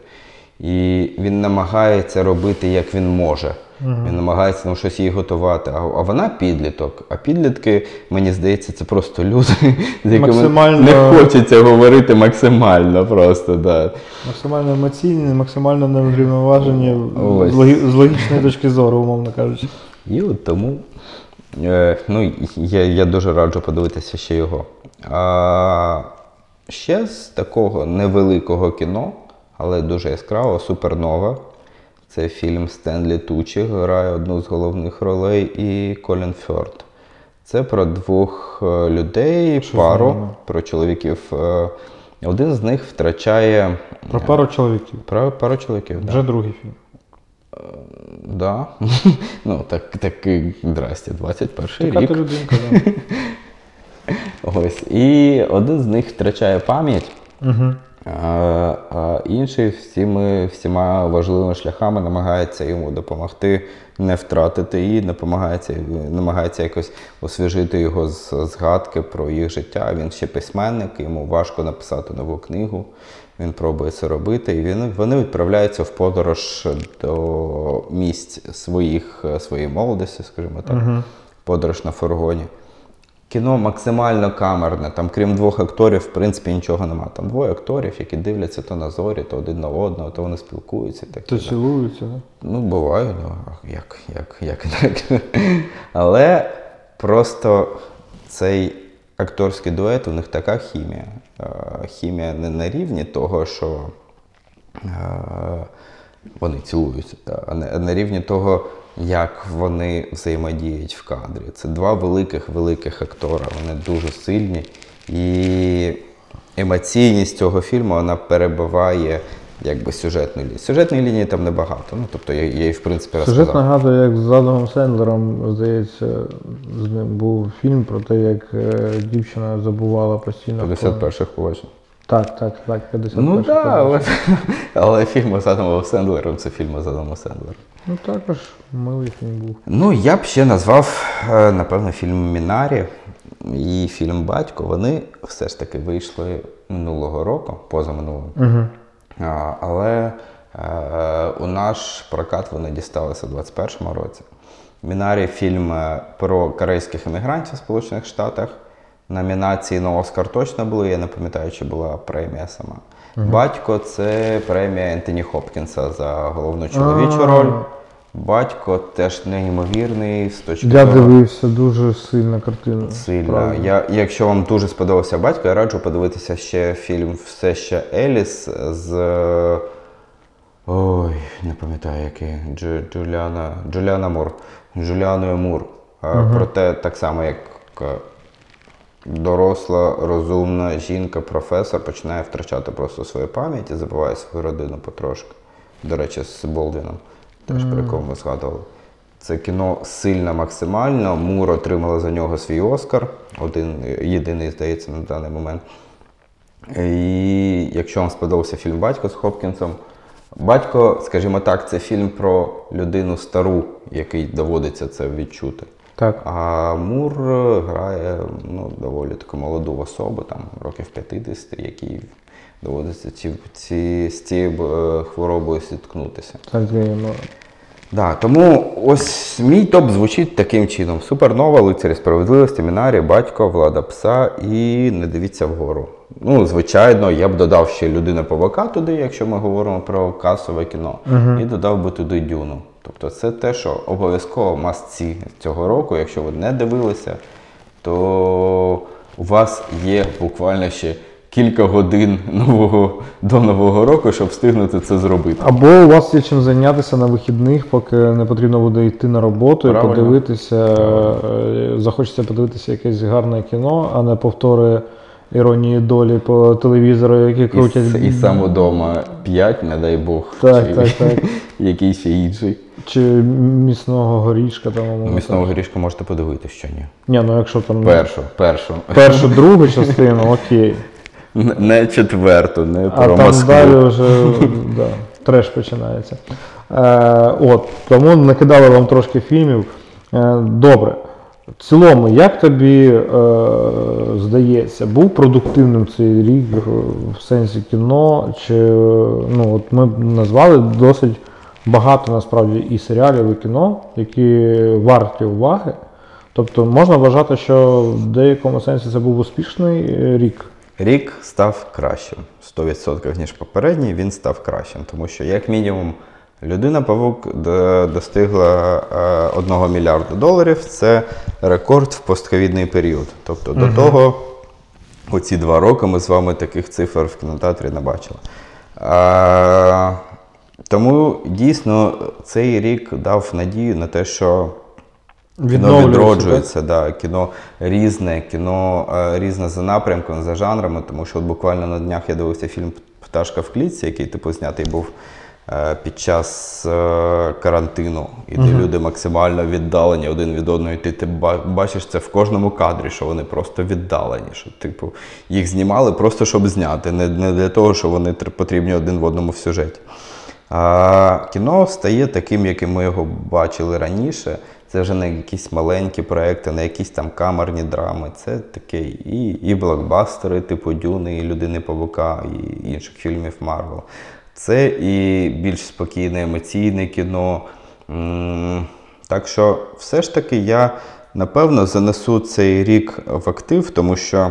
І він намагається робити, як він може. Він намагається ну, щось їй готувати. А, а вона підліток. А підлітки, мені здається, це просто люди, з якими Максимально- не хочеться говорити максимально просто. Да. Максимально емоційні, максимально неврівноважені з, логі- з логічної точки зору, умовно кажучи. І от тому ну, я, я дуже раджу подивитися ще його. А ще з такого невеликого кіно, але дуже яскравого, Супернова. Це фільм Стенлі Тучі, грає одну з головних ролей, і Колін Фьорд. Це про двох е, людей, Що пару, про чоловіків. Е, Один з них втрачає Про пару чоловіків. про пару чоловіків. да. Вже другий фільм. Да. *laughs* ну, так, так, здрасте, 21 Така рік. ти людинка, да. *laughs* Ось. І один з них втрачає пам'ять, Угу. а, а інший всіми, всіма важливими шляхами намагається йому допомогти не втратити її, намагається, намагається якось освіжити його з згадки про їх життя. Він ще письменник, йому важко написати нову книгу. Він пробує це робити, і він, вони відправляються в подорож до місць своїх, своєї молодості, скажімо так, подорож на фургоні. Кіно максимально камерне. Там, крім двох акторів, в принципі, нічого нема. Там двоє акторів, які дивляться то на зорі, то один на одного, то вони спілкуються. Так, То цілуються, да? Ну, буває, ну як, як, як *laughs* так. Але просто цей акторський дует, у них така хімія. Е, Хімія не на рівні того, що е, вони цілуються, а на- рівні того, як вони взаємодіють в кадрі. Це два великих великих актора. Вони дуже сильні. І емоційність цього фільму вона перебиває якби сюжетної лінії. Сюжетної лінії там небагато. Ну, тобто я, я її, в принципі, Сюжет нагадує, як з Адамом Сендлером, здається, з ним був фільм про те, як е, дівчина забувала постійно. 51-х побачень. Так, так, так, 51 Ну так, але, *laughs* але фільм з Адамом Сендлером це фільм з Адамом Сендлером. Ну також милий фільм був. Ну, я б ще назвав, е, напевно, фільм Мінарі і фільм Батько. Вони все ж таки вийшли минулого року, позаминулого. Угу. Але е, у наш прокат вони дісталися у 2021 році. Мінарі фільм е, про корейських емігрантів в Сполучених Штатах. Номінації на Оскар точно були, я не пам'ятаю, чи була премія сама. Батько це премія Ентоні Хопкінса за головну чоловічу роль. Батько теж неймовірний з точки Я зору дивився дуже сильна картина. сильно. справді. Я, якщо вам дуже сподобався батько, я раджу подивитися ще фільм Все ще Еліс з. Ой, не пам'ятаю який. Джу, Джуліана, Джуліана Мур. Джуліаною Мур. Е, Проте так само, як е, доросла, розумна жінка, професор починає втрачати просто свою пам'ять і забуває свою родину потрошки. До речі, з Болдвіном, теж про якого ми згадували. Це кіно сильно максимально. Мур отримала за нього свій Оскар, один єдиний, здається, на даний момент. І якщо вам сподобався фільм Батько з Хопкінсом, батько, скажімо так, це фільм про людину стару, який доводиться це відчути. Так. А Мур грає ну, доволі таку молоду особу, там років 50, якій доводиться ці, ці, з цією е, хворобою зіткнутися. Так, ну, Да, тому ось мій топ звучить таким чином: Супернова, лицарі справедливості, Мінарі, батько, влада пса і не дивіться вгору. Ну, звичайно, я б додав ще людина павука туди, якщо ми говоримо про касове кіно, і додав би туди дюну. Тобто це те, що обов'язково масці цього року. Якщо ви не дивилися, то у вас є буквально ще кілька годин нового, до нового року, щоб встигнути це зробити. Або у вас є чим зайнятися на вихідних, поки не потрібно буде йти на роботу Правильно. і подивитися. е, Захочеться подивитися якесь гарне кіно, а не повтори іронії долі по телевізору, які крутять. с- і сам удома 5, не дай Бог, Так, чи так, так. *laughs* якийсь ще інший. Чи міцного горішка там. умовно Місного горішка можете подивитися, що ні. Ні, ну якщо там Першу, першу. першу, другу *laughs* частину, окей. Не четверту, не А про там Москву. далі вже да, треш починається. Е, от, тому накидали вам трошки фільмів. Е, добре. В цілому, як тобі е, здається, був продуктивним цей рік в сенсі кіно? Чи ну, от ми назвали досить багато насправді і серіалів, і кіно, які варті уваги. Тобто можна вважати, що в деякому сенсі це був успішний е, рік. Рік став кращим. 100% ніж попередній, він став кращим. Тому що, як мінімум, людина Павук достигла е, 1 мільярда доларів. Це рекорд в постковідний період. Тобто до того, оці два роки ми з вами таких цифр в кінотеатрі не бачили. Е, тому дійсно цей рік дав надію на те, що Кіно відроджується, да, кіно різне, кіно е, різне за напрямком, за жанрами, тому що от буквально на днях я дивився фільм Пташка в клітці, який типу знятий був е, під час е, карантину, і де люди максимально віддалені один від одного. І ти, ти бачиш це в кожному кадрі, що вони просто віддалені. Що, типу, їх знімали просто щоб зняти, не, не для того, що вони потрібні один в одному в сюжеті. А кіно стає таким, яким ми його бачили раніше. Це вже не якісь маленькі проекти, не якісь там камерні драми. Це таке і, і блокбастери, типу Дюни, і Людини Павука, і інших фільмів Марвел. Це і більш спокійне емоційне кіно. Так що, все ж таки, я напевно занесу цей рік в актив, тому що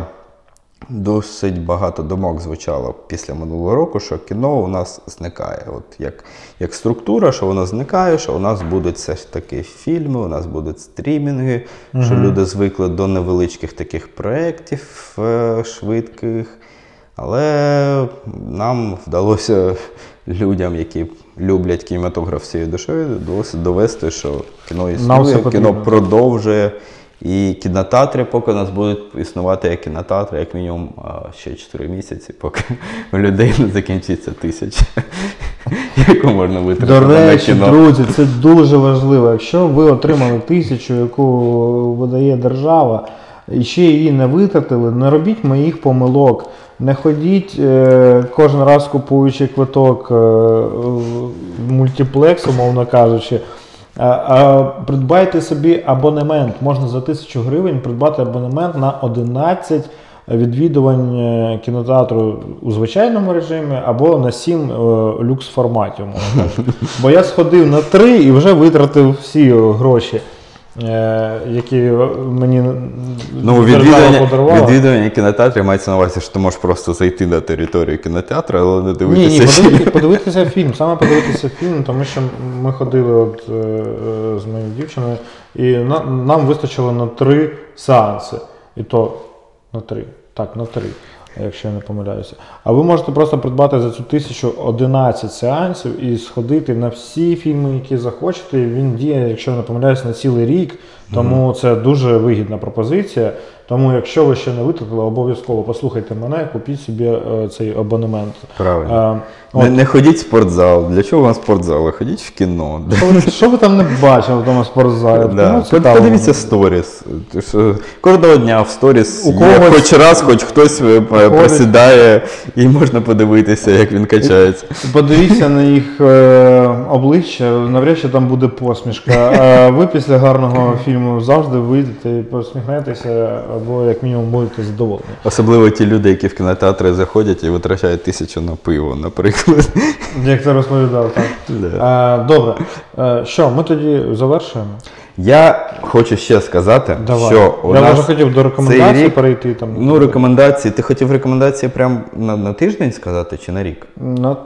Досить багато думок звучало після минулого року, що кіно у нас зникає. От як, як структура, що воно зникає, що у нас будуть все ж таки фільми, у нас будуть стрімінги, що люди звикли до невеличких таких проєктів е, швидких. Але нам вдалося людям, які люблять кінематограф всією душою, вдалося довести, що кіно існує, кіно продовжує І кінотеатри, поки у нас будуть існувати як кінотеатри, як мінімум ще 4 місяці, поки у людей не закінчиться тисяча, яку можна До витратити на речі, кіно. друзі, це дуже важливо. Якщо ви отримали тисячу, яку видає держава, і ще її не витратили, не робіть моїх помилок. Не ходіть е, кожен раз купуючи квиток е, в мультиплекс, умовно кажучи. А, а придбайте собі абонемент. Можна за тисячу гривень придбати абонемент на 11 відвідувань е, кінотеатру у звичайному режимі або на 7 е, люкс форматі. *laughs* Бо я сходив на 3 і вже витратив всі гроші, е, які мені Ну, відвідування, подарувала. відвідування кінотеатрів мається на увазі, що ти можеш просто зайти на територію кінотеатру, але не дивитися. ні, фільм. подивитися, подивитися фільм, саме подивитися фільм, тому що ми ходили от, е, е, з моєю дівчиною, і на, нам вистачило на три сеанси. І то на три. Так, на три, якщо я не помиляюся. А ви можете просто придбати за цю тисячу 11 сеансів і сходити на всі фільми, які захочете. Він діє, якщо я не помиляюся, на цілий рік. Тому це дуже вигідна пропозиція. Тому, якщо ви ще не витратили, обов'язково послухайте мене, купіть собі е, цей абонемент. Правильно. Е, Не, не ходіть в спортзал. Для чого вам спортзал? Ходіть в кіно. Що ви, там не бачили в тому спортзалі? Да. Ну, Подивіться сторіс. Кожного дня в сторіс У є когось- хоч раз, хоч хтось е, просідає, і можна подивитися, як він качається. Подивіться на їх е, обличчя, навряд чи там буде посмішка. А ви після гарного фільму завжди вийдете і посміхнетеся, або як мінімум будете задоволені. Особливо ті люди, які в кінотеатри заходять і витрачають тисячу на пиво, наприклад. Як ти розповідав, так. Е, добре. Е, що, ми тоді завершуємо? Я хочу ще сказати, Давай. що у Я нас вже хотів до рекомендацій цей рік- перейти там. Ну, рекомендації. Ти хотів рекомендації прямо на, на тиждень сказати чи на рік? На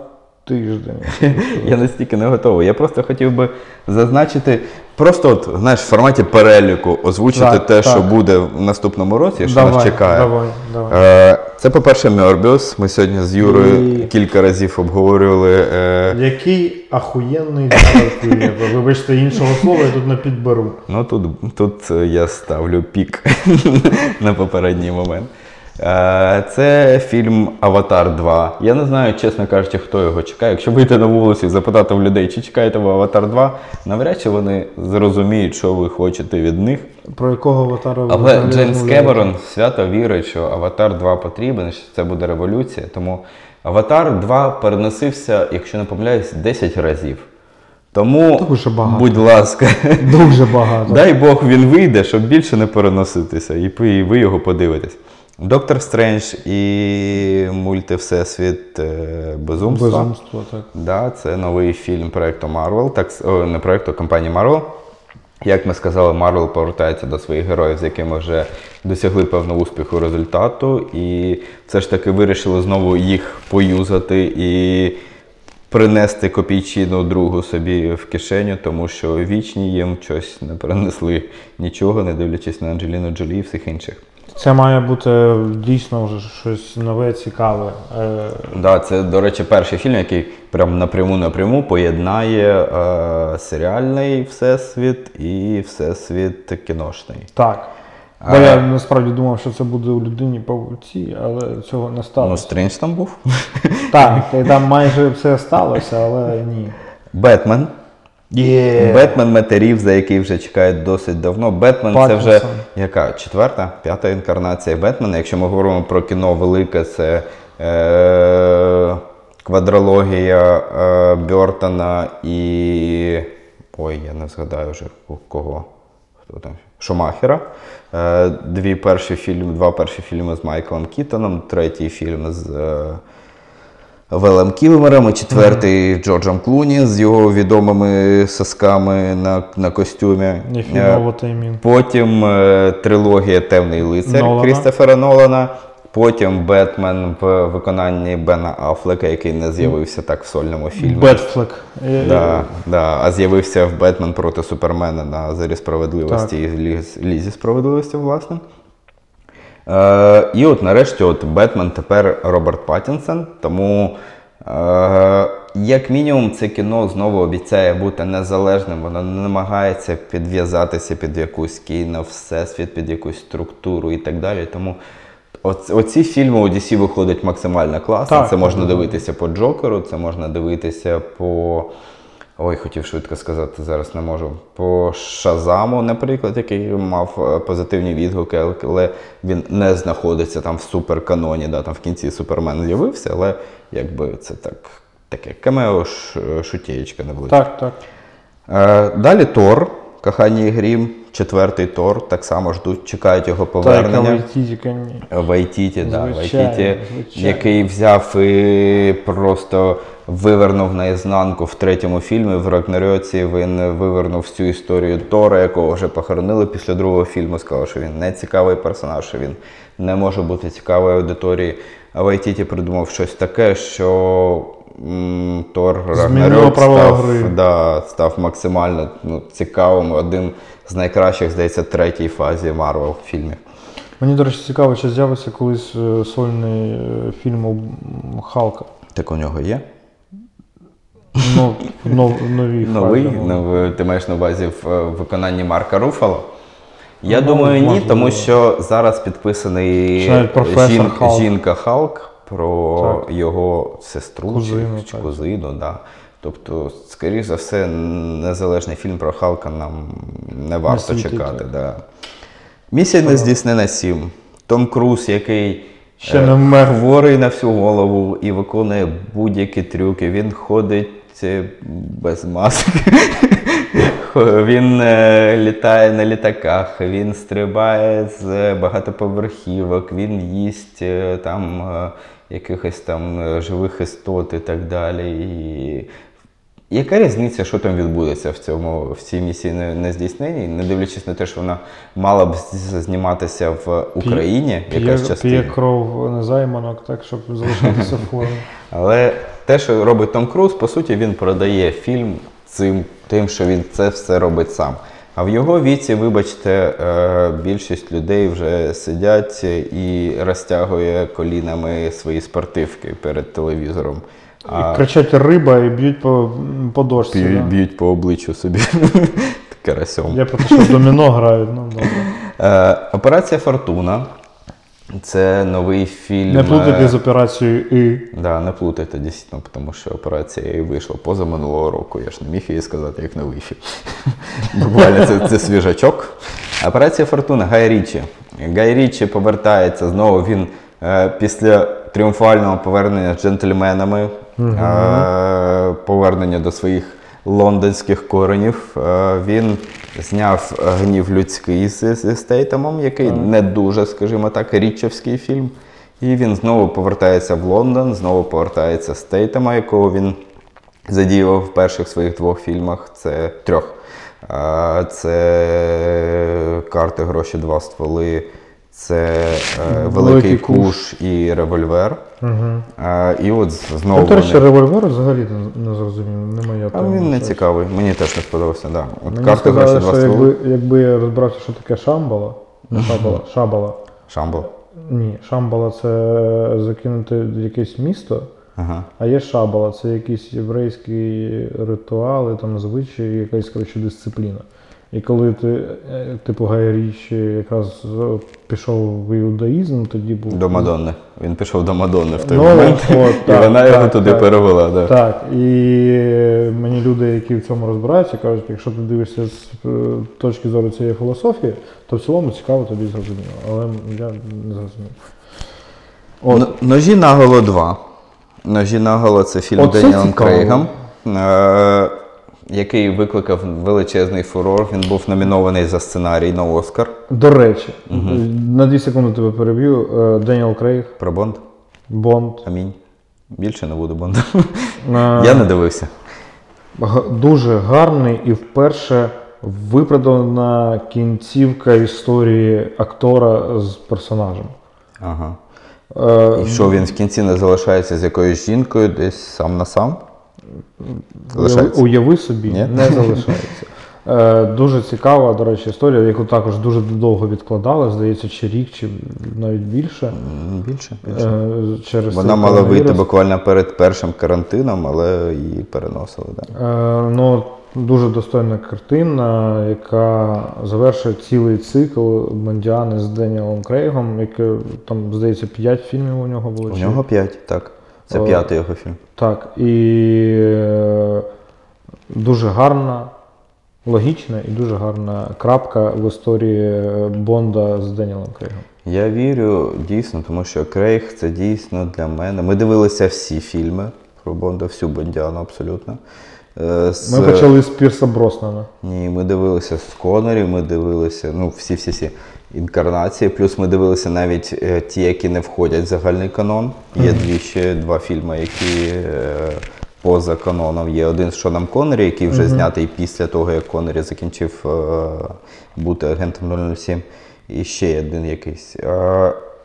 тиждень. *laughs* Я настільки не готовий. Я просто хотів би зазначити, просто от, знаєш, в форматі переліку озвучити Так, те, так. що буде в наступному році, що давай, нас чекає. Давай, давай. Е, Це, по-перше, Мьорбіус. Ми сьогодні з Юрою І- кілька разів обговорювали. е, Який ахуєнний зараз Вибачте, іншого слова я тут не підберу. Ну тут, тут я ставлю пік *laughs* на попередній момент. Е, Це фільм Аватар 2. Я не знаю, чесно кажучи, хто його чекає. Якщо вийти на вулицю і запитати в людей, чи чекаєте ви Аватар 2, навряд чи вони зрозуміють, що ви хочете від них. Про якого аватара ви Але Джеймс? Кемерон свято вірить, що Аватар 2 потрібен, що це буде революція. Тому Аватар 2 переносився, якщо не помиляюсь, 10 разів. Тому, Дуже багато. будь ласка, Дуже багато. дай Бог він вийде, щоб більше не переноситися, і ви його подивитесь. Доктор Стрендж і мульти Всесвіт е, Безумства. Безумство, так. Да, це новий фільм проекту Marvel, так о, не проекту компанії Marvel. Як ми сказали, Marvel повертається до своїх героїв, з якими вже досягли певного успіху результату, і все ж таки вирішили знову їх поюзати і принести копійчину другу собі в кишеню, тому що вічні їм щось не принесли нічого, не дивлячись на Анджеліну Джолі і всіх інших. Це має бути дійсно вже щось нове, цікаве. Е, Да, це, до речі, перший фільм, який прям напряму-напряму поєднає е, серіальний всесвіт і всесвіт кіношний. так. А- Бо я насправді думав, що це буде у людині павуці, але цього не Ну, сталося. Стрендж там був. *laughs* Так, і там майже все сталося, але ні. Бетмен. Бетмен Метерів, за який вже чекають досить давно. Бетмен це вже. Яка? Четверта, п'ята інкарнація Бетмена. Якщо ми говоримо про кіно велике, це е- квадрологія е- Бьортона і. Ой, я не згадаю вже кого. Хто там? Шумахера. Е, Дві перші фільми, два перші фільми з Майклом Кітоном, третій фільм з е, Велем Кілмером, і четвертий Джорджем Клуні з його відомими сосками на, на костюмі. Е. Потім е, трилогія Темний лицар Нолана. Крістофера Нолана. Потім Бетмен в виконанні Бена Афлека, який не з'явився так в сольному фільмі. Бетфлек. Е, Да, да, а з'явився в Бетмен проти Супермена на Зарі справедливості і Ліз- Лізі справедливості, власне. Е, і от нарешті от Бетмен тепер Роберт Паттінсон. Тому е, як мінімум, це кіно знову обіцяє бути незалежним, воно не намагається підв'язатися під якусь кіно, всесвіт, під якусь структуру і так далі. Тому оц- оці фільми у DC виходять максимально класно. Так, це можна так. дивитися по Джокеру, це можна дивитися по. Ой, хотів швидко сказати, зараз не можу. По Шазаму, наприклад, який мав е, позитивні відгуки, але він не знаходиться там в суперканоні. Да, там в кінці Супермен з'явився, але якби це так, таке камео шутєчка шутєєчка невеличка. Так, так. Е, далі Тор, Кохання і Грім, четвертий Тор, так само ждуть, чекають його повернення. Вайтіті, ні. Вайтіті, да, Звичайно, Вайтіті, звичайно. який взяв і просто вивернув наізнанку в третьому фільмі. В Рагнарьоці він вивернув всю історію Тора, якого вже похоронили після другого фільму. Сказав, що він не цікавий персонаж, що він не може бути цікавою аудиторії. А Вайтіті придумав щось таке, що Тор Рагнарьок став, гри. да, став максимально ну, цікавим, одним з найкращих, здається, третій фазі Марвел фільмів. Мені, до речі, цікаво, чи з'явиться колись е, сольний е, фільм у Халка. Так у нього є? Ну, нов- новій *laughs* Новий, фазі, ну. ну, ти маєш на увазі в е, виконанні Марка Руфало? Я Ну, думаю, ні, можливо. тому що зараз підписаний Чи навіть професор жін- Халк. жінка Халк про Так. його сестру Кузину, чи, так. кузину. Да. Тобто, скоріш за все, незалежний фільм про Халка нам не варто світить, чекати. Да. Місія не здійснена 7. Том Круз, який Ще е, не вмер. хворий на всю голову і виконує будь-які трюки. Він ходить е, без маски. *laughs* Він е, літає на літаках, він стрибає з багатоповерхівок, він їсть там якихось там е, живих істот і так далі. І яка різниця, що там відбудеться в цьому в цій місії не, не здійсненні, не дивлячись на те, що вона мала б зніматися в Україні, П'є, якась п'є частина. кров незайманок, так, щоб залишатися в формі. *laughs* Але те, що робить Том Круз, по суті, він продає фільм цим, тим, що він це все робить сам. А в його віці, вибачте, е, більшість людей вже сидять і розтягує колінами свої спортивки перед телевізором. А кричать риба і б'ють по, по дошці. б'ють, да. б'ють по обличчю собі *laughs* карасьом. Я про те, що в доміно грають, ну добре. Е, Операція Фортуна. Це новий фільм. Не плутати е, з операцією І. Да, не плутайте дійсно, тому що операція і вийшла поза минулого року. Я ж не міг її сказати, як новий фільм. *laughs* Буквально це, це свіжачок. Операція Фортуна Гай Річі. Гай Річі повертається знову. Він е, після тріумфального повернення з джентльменами, е, повернення до своїх лондонських коренів. Е, він зняв гнів людський зі Стейтемом, який не дуже, скажімо так, річевський фільм. І він знову повертається в Лондон, знову повертається з Стейтема, якого він задіяв в перших своїх двох фільмах. Це трьох. Це карти, гроші, два стволи. Це е, Великий Великий Куш і револьвер. Угу. А, і от знову. Ну, до речі, вони- револьвер взагалі не, зрозумів, не моя а він не цікавий, мені теж не сподобався. Да. От Мені карти, сказали, що якби, якби я розбирався, що таке шамбала, не шабала, шабала. Шамбал. Ні, шамбала це закинути якесь місто, Ага. а є шабала, це якісь єврейські ритуали, там звичаї, якась коротше, дисципліна. І коли ти, е, типу, Гай Річі якраз е, пішов в іудаїзм, тоді був. До Мадонни. Він пішов до Мадонни в той Ну, момент. от, і так, вона його так, туди так. перевела. Да. Так, і мені люди, які в цьому розбираються, кажуть, якщо ти дивишся з е, точки зору цієї філософії, то в цілому цікаво тобі зрозуміло. Але я не зрозумів. От, Ножі наголо 2. Ножі наголо це фільм цікаво. Крейгом, е- який викликав величезний фурор. Він був номінований за сценарій на Оскар. до речі, на дві секунди тебе переб'ю. Е, Деніел Крейг, Про Бонд. Бонд. Амінь. Більше не буду Бонда. *laughs* Е, Я не дивився. г- дуже гарний і вперше виправдана кінцівка історії актора з персонажем. Ага. Е, І що він в кінці не залишається з якоюсь жінкою, десь сам на сам? Залишається. Уяви собі, Ні? не залишається. Е, дуже цікава, до речі, історія, яку також дуже довго відкладали, здається, чи рік, чи навіть більше. Більше. більше. Е, через Вона мала вийти буквально перед першим карантином, але її переносили. Да. Е, ну, дуже достойна картина, яка завершує цілий цикл Бондіани з Деніелом Крейгом, яке там, здається, п'ять фільмів у нього було. У нього п'ять, так. Це п'ятий його фільм. Так, і е, дуже гарна, логічна і дуже гарна крапка в історії Бонда з Деніелом Крейгом. Я вірю дійсно, тому що Крейг це дійсно для мене. Ми дивилися всі фільми про Бонда, всю Бондіану абсолютно. Е, з- Ми почали з Пірса Броснана. Ні, ми дивилися з Конорів, ми дивилися, ну, всі всі всі інкарнації. Плюс ми дивилися навіть е, ті, які не входять в загальний канон. Є дві ще два фільми, які е, поза каноном. Є один з Шоном Коннері, який вже знятий після того, як Коннері закінчив е, бути агентом 007. І ще один якийсь.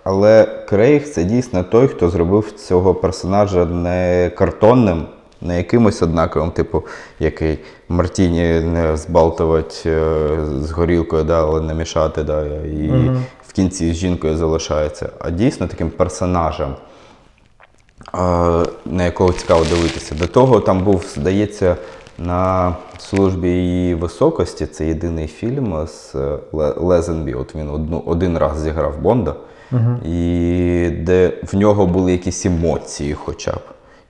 Але Крейг це дійсно той, хто зробив цього персонажа не картонним, не якимось однаковим, типу, який Мартіні не збалтувати е, з горілкою, да, але не мішати, да, і в кінці з жінкою залишається, а дійсно таким персонажем, е, на якого цікаво дивитися. До того там був, здається, на службі її високості. Це єдиний фільм з е, Ле- Лезенбі. От він одну, один раз зіграв Бонда, і де в нього були якісь емоції хоча б.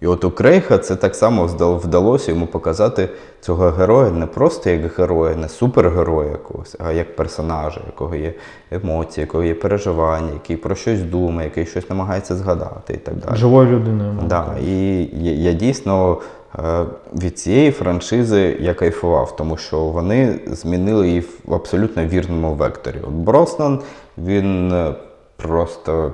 І от у Крейга це так само вдалося йому показати цього героя не просто як героя, не супергероя якогось, а як персонажа, якого є емоції, якого є переживання, який про щось думає, який щось намагається згадати і так далі. Живою людиною. Да, і я, я дійсно е, від цієї франшизи я кайфував, тому що вони змінили її в абсолютно вірному векторі. От Броснан, він е, просто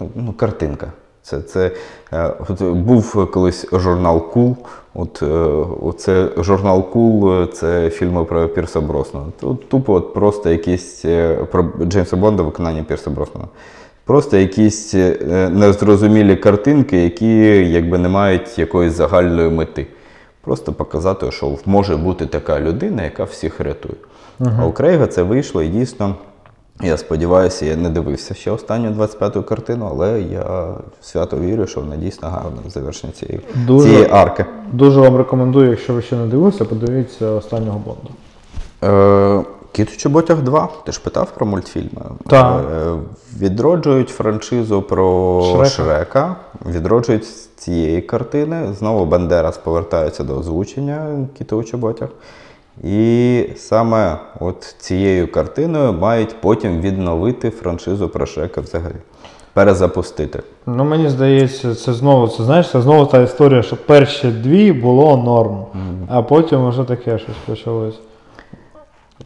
ну, ну, картинка. Це, це е, от був колись журнал Cool. От, е, оце журнал е, це фільми про Пірса Броснана. Тут тупо от просто якісь е, про Джеймса Бонда виконання Пірса Броснана. Просто якісь незрозумілі картинки, які якби не мають якоїсь загальної мети. Просто показати, що може бути така людина, яка всіх рятує. А у Крейга це вийшло і дійсно. Я сподіваюся, я не дивився ще останню 25-ту картину, але я свято вірю, що вона дійсно гарна в завершенні цієї, Дуже- цієї арки. Дуже вам рекомендую, якщо ви ще не дивилися, подивіться останнього Бонда. Е, Кіт у чоботях 2. Ти ж питав про мультфільми? Так. Е, відроджують франшизу про Шрека. Шрека. Відроджують з цієї картини. Знову Бандерас повертається до озвучення Кіта у чоботях. І саме от цією картиною мають потім відновити франшизу про Шрека взагалі. Перезапустити. Ну, мені здається, це знову, це знаєш, це знову та історія, що перші дві було норм, а потім вже таке щось почалось.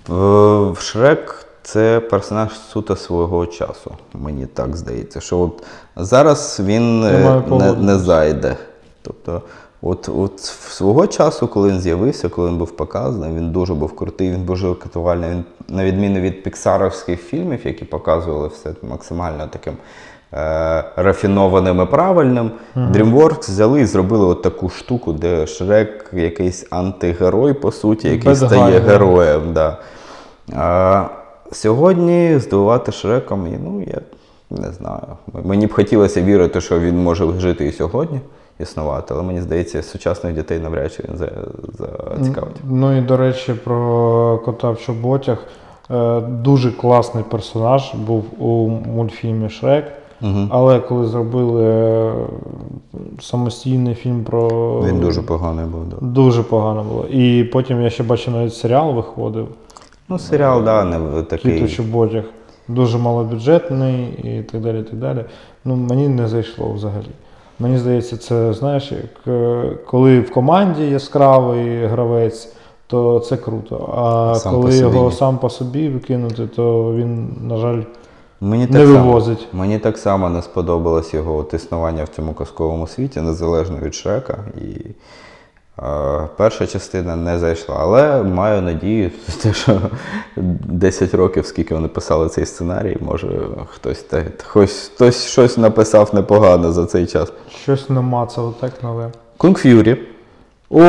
В в Шрек це персонаж суто свого часу, мені так здається. Що от зараз він е, не, не зайде. Тобто, от, от свого часу, коли він з'явився, коли він був показаний, він дуже був крутий, він дуже катувальний. Він, на відміну від піксаровських фільмів, які показували все максимально таким е, рафінованим і правильним, DreamWorks взяли і зробили от таку штуку, де Шрек якийсь антигерой, по суті, який Без стає гайу. героєм. Да. А, сьогодні здивувати Шреком, ну, я не знаю. Мені б хотілося вірити, що він може жити і сьогодні, існувати, але мені здається, сучасних дітей навряд чи він зацікавить. Ну і до речі, про кота в чоботях. Е, Дуже класний персонаж був у мультфільмі Шрек. Але коли зробили е, самостійний фільм про. Він дуже поганий був. Да. Дуже погано було. І потім я ще бачу навіть серіал виходив. Ну, серіал, да, не Кіт у такий. чоботях. Дуже малобюджетний і так далі. і так далі. Ну, мені не зайшло взагалі. Мені здається, це знаєш, як е, коли в команді яскравий гравець, то це круто. А Сам коли його сам по собі викинути, то він, на жаль, Мені не так само, вивозить. мені так само не сподобалось його от існування в цьому казковому світі, незалежно від Шрека. І перша частина не зайшла. Але маю надію, *laughs* що 10 років, скільки вони писали цей сценарій, може хтось, те, хтось, хтось щось написав непогано за цей час. Щось намацало так нове. Кунг Ф'юрі. О,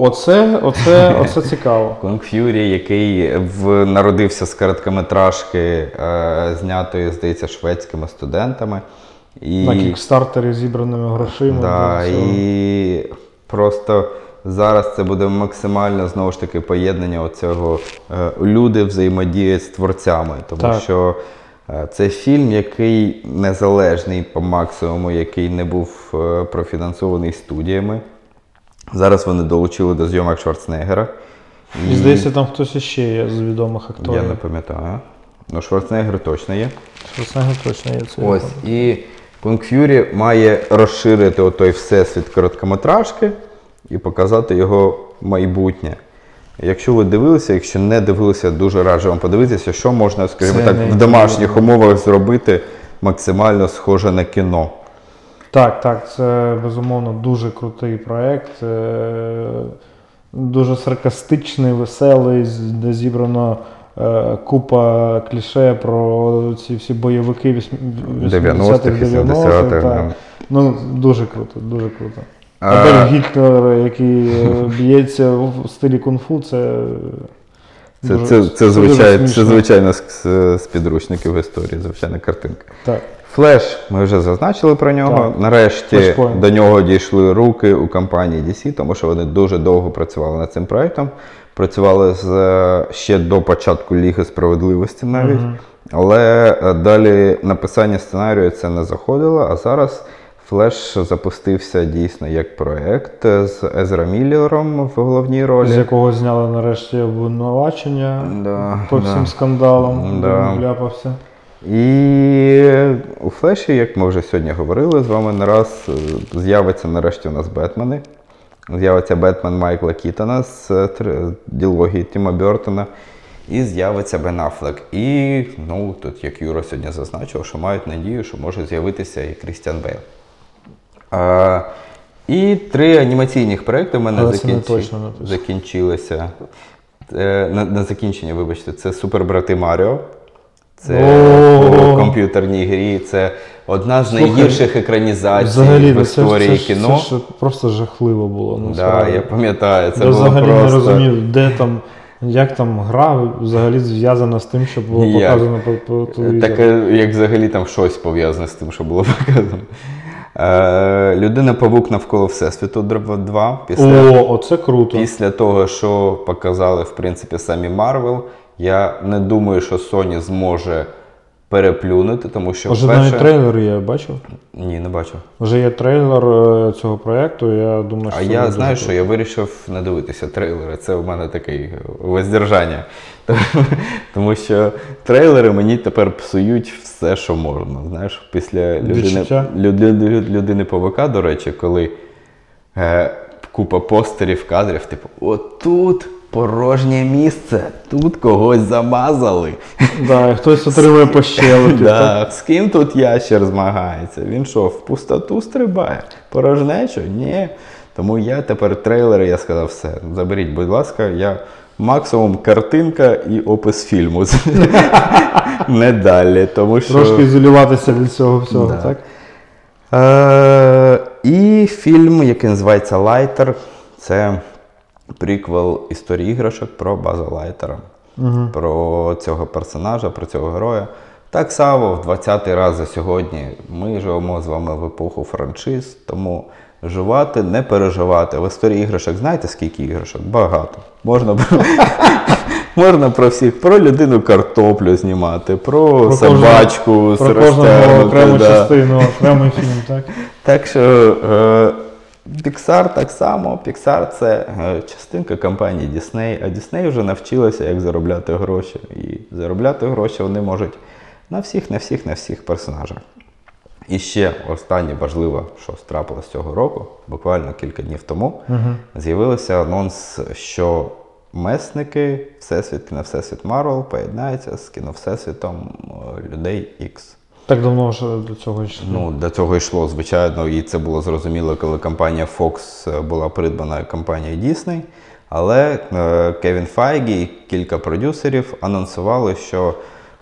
оце, оце, *laughs* оце цікаво. Конг Ф'юрі, який в, народився з короткометражки, е, знятої, здається, шведськими студентами. І, На кікстартері зібраними грошима. да, і просто зараз це буде максимально знову ж таки поєднання оцього е, люди взаємодіють з творцями. Тому Так. що е, це фільм, який незалежний по максимуму, який не був е, профінансований студіями. Зараз вони долучили до зйомок Шварценеггера. І здається, там хтось іще є з відомих Я не пам'ятаю. Ну, Шварценеггер точно є. Шварценеггер точно є це. Ось. І Кунг Ф'юрі має розширити той всесвіт короткометражки і показати його майбутнє. Якщо ви дивилися, якщо не дивилися, дуже раджу вам подивитися, що можна, скажімо Це так, в домашніх умовах зробити максимально схоже на кіно. Так, так, це безумовно дуже крутий проєкт. е, Дуже саркастичний, веселий, де зібрано купа кліше про ці всі бойовики 90-х, 80-х, 80-х, 90-х. Ну, дуже круто, дуже круто. А- Гітлер, який е, б'ється в стилі кунг-фу, це. Це, дуже- це, це, звичайно, це звичайно з, з- підручників історії, звичайна картинка. Так. Флеш, ми вже зазначили про нього. Так. Нарешті Flashpoint. до нього дійшли руки у компанії DC, тому що вони дуже довго працювали над цим проектом. Працювали з, е, ще до початку Ліги справедливості навіть. Але е, далі написання сценарію це не заходило. А зараз Флеш запустився дійсно як проект е, з Езра Міллером в головній ролі. З якого зняли нарешті обвинувачення Да, по да. всім скандалам, Да. де вляпався. І у Флеші, як ми вже сьогодні говорили з вами не раз, з'явиться нарешті у нас Бетмени. З'явиться Бетмен Майкла Кітона з е, ділогії Тіма Бертона. І з'явиться Бен Аффлек. І ну, тут, як Юра сьогодні зазначив, що мають надію, що може з'явитися і Крістіан Бейл. А, і три анімаційних проекти в мене точно закінчилися. Е, на, на закінчення, вибачте, це Супербрати Маріо. Це у комп'ютерній грі. Це одна з найгірших екранізацій Взагалі, в ну, це, історії це, кіно. це ж просто жахливо було. Ну, да, я пам'ятаю, це я було взагалі просто... не розумів, де там, як там гра взагалі зв'язана з тим, що було Ніяк. показано по, по телевізору. Таке, як взагалі там щось пов'язане з тим, що було *laughs* показано. Е, Людина павук навколо Всесвіту 2 після О, оце круто. Після того, що показали, в принципі, самі Марвел, я не думаю, що Sony зможе переплюнути, тому що Вже перше... навіть трейлер є, бачив? Ні, не бачив. Вже є трейлер е, цього проєкту, я думаю, що А я знаю, що я вирішив не дивитися трейлери. Це в мене таке воздержання. *laughs* Тому що трейлери мені тепер псують все, що можна. Знаєш, після людини, людини, людини павука, до речі, коли е, купа постерів, кадрів, типу, отут порожнє місце, тут когось замазали. Да, і хтось отримує по щелепі. *laughs* Да, з ким тут ящер змагається? Він що, в пустоту стрибає? Порожнечу? Ні. Тому я тепер трейлери, я сказав, все, заберіть, будь ласка, я максимум картинка і опис фільму. *laughs* Не далі. Тому що... Трошки ізолюватися від цього всього, Да. так? Е, і фільм, який називається Лайтер, це приквел історії іграшок про База Лайтера. Про цього персонажа, про цього героя. Так само в 20-й раз за сьогодні ми живемо з вами в епоху франшиз, тому жувати, не переживати. В історії іграшок знаєте, скільки іграшок? Багато. Можна про, *laughs* можна про всіх, про людину картоплю знімати, про, Про собачку Про кожного окрему да. частину, окремий фільм, так? Так що е, Pixar так само. Pixar це е, частинка компанії Disney, а Disney вже навчилася, як заробляти гроші. І заробляти гроші вони можуть на всіх, на всіх, на всіх персонажах. І ще останнє важливе, що трапилось цього року, буквально кілька днів тому, з'явився анонс, що месники Всесвіт, кіно Всесвіт Марвел поєднаються з кіно Всесвітом е, людей X. Так давно вже до цього йшли. Ну, до цього йшло, звичайно, і це було зрозуміло, коли компанія Fox е, була придбана компанією Disney. Але е, Кевін Файгі і кілька продюсерів анонсували, що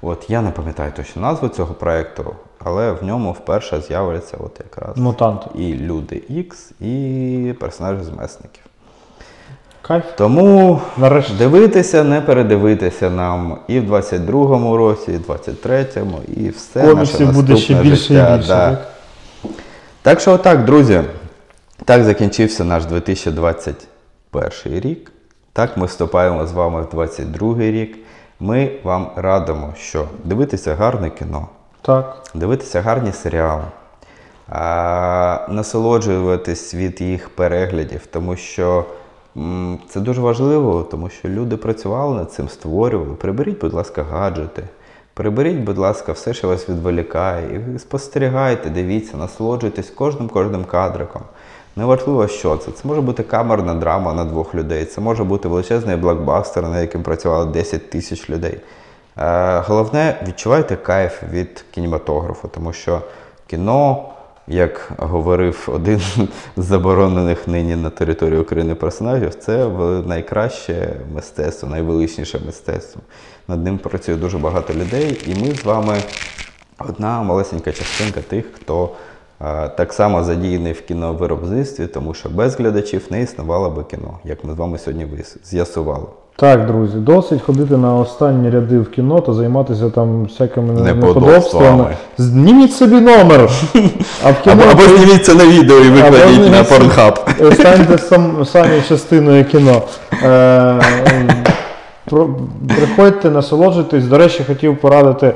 от я не пам'ятаю точно назву цього проєкту, але в ньому вперше з'являться от якраз Мутанти. і люди X, і персонажі з месників. Кайф. Тому Нарешті. дивитися, не передивитися нам і в 22-му році, і в 23-му, і все наше Коміксів буде ще більше життя. і більше. да. Так? Так що отак, друзі, так закінчився наш 2021 рік. Так ми вступаємо з вами в 2022 рік. Ми вам радимо, що дивитися гарне кіно, так. дивитися гарні серіали, а, насолоджуватись від їх переглядів, тому що це дуже важливо, тому що люди працювали над цим, створювали. Приберіть, будь ласка, гаджети. Приберіть, будь ласка, все, що вас відволікає, і спостерігайте, дивіться, насолоджуйтесь кожним кожним кадриком. Неважливо, що це. Це може бути камерна драма на двох людей, це може бути величезний блокбастер, на яким працювало 10 тисяч людей. Е, головне, відчувайте кайф від кінематографу, тому що кіно, як говорив один з заборонених нині на території України персонажів, це найкраще мистецтво, найвеличніше мистецтво. Над ним працює дуже багато людей, і ми з вами одна малесенька частинка тих, хто е, так само задіяний в кіновиробництві, тому що без глядачів не існувало би кіно, як ми з вами сьогодні з'ясували. Так, друзі, досить ходити на останні ряди в кіно та займатися там всякими Неподобствами. Зніміть собі номер! А в кіно Або, або зніміться на відео і викладіть на Pornhub. станьте сам, самі частиною кіно. Е, про- приходьте, насолоджуйтесь. До речі, хотів порадити е,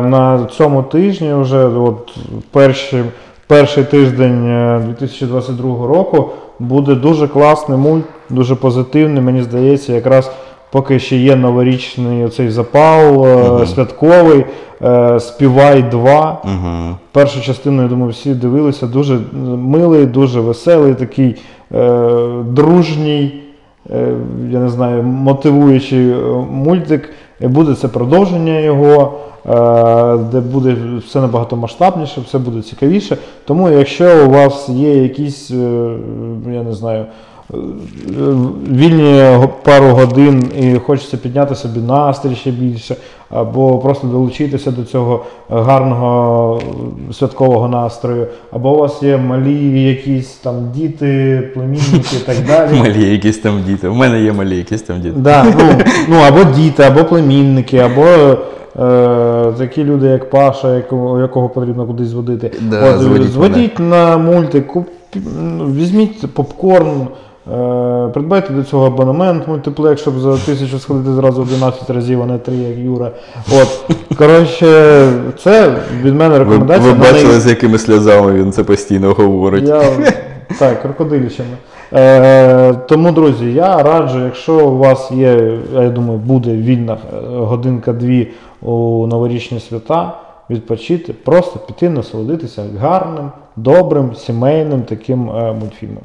на цьому тижні, вже от перший, перший тиждень е, 2022 року, буде дуже класний мульт, дуже позитивний. Мені здається, якраз поки ще є новорічний оцей запал, е, святковий. е, Співай 2. Угу. Першу частину, я думаю, всі дивилися. Дуже милий, дуже веселий, такий е, дружній, е, я не знаю, мотивуючий е, мультик. Буде це продовження його, е, де буде все набагато масштабніше, все буде цікавіше. Тому, якщо у вас є якісь, е, я не знаю, вільні пару годин і хочеться підняти собі настрій ще більше, або просто долучитися до цього гарного святкового настрою, або у вас є малі якісь там діти, племінники і так *laughs* далі. Малі якісь там діти. У мене є малі якісь там діти. Да, ну, *laughs* ну, або діти, або племінники, або е, такі люди, як Паша, якого, якого потрібно кудись зводити. Да, От, зводіть зводіть на мультик, куп, візьміть попкорн, придбайте до цього абонемент мультиплекс, щоб за тисячу сходити зразу 11 разів, а не 3, як Юра. От, коротше, це від мене рекомендація. ви неї- бачили, з якими сльозами він це постійно говорить. я, так, крокодилищами. Е, тому, друзі, я раджу, якщо у вас є, я думаю, буде вільна е, годинка-дві у новорічні свята, відпочити, просто піти насолодитися гарним, добрим, сімейним таким е, мультфільмом.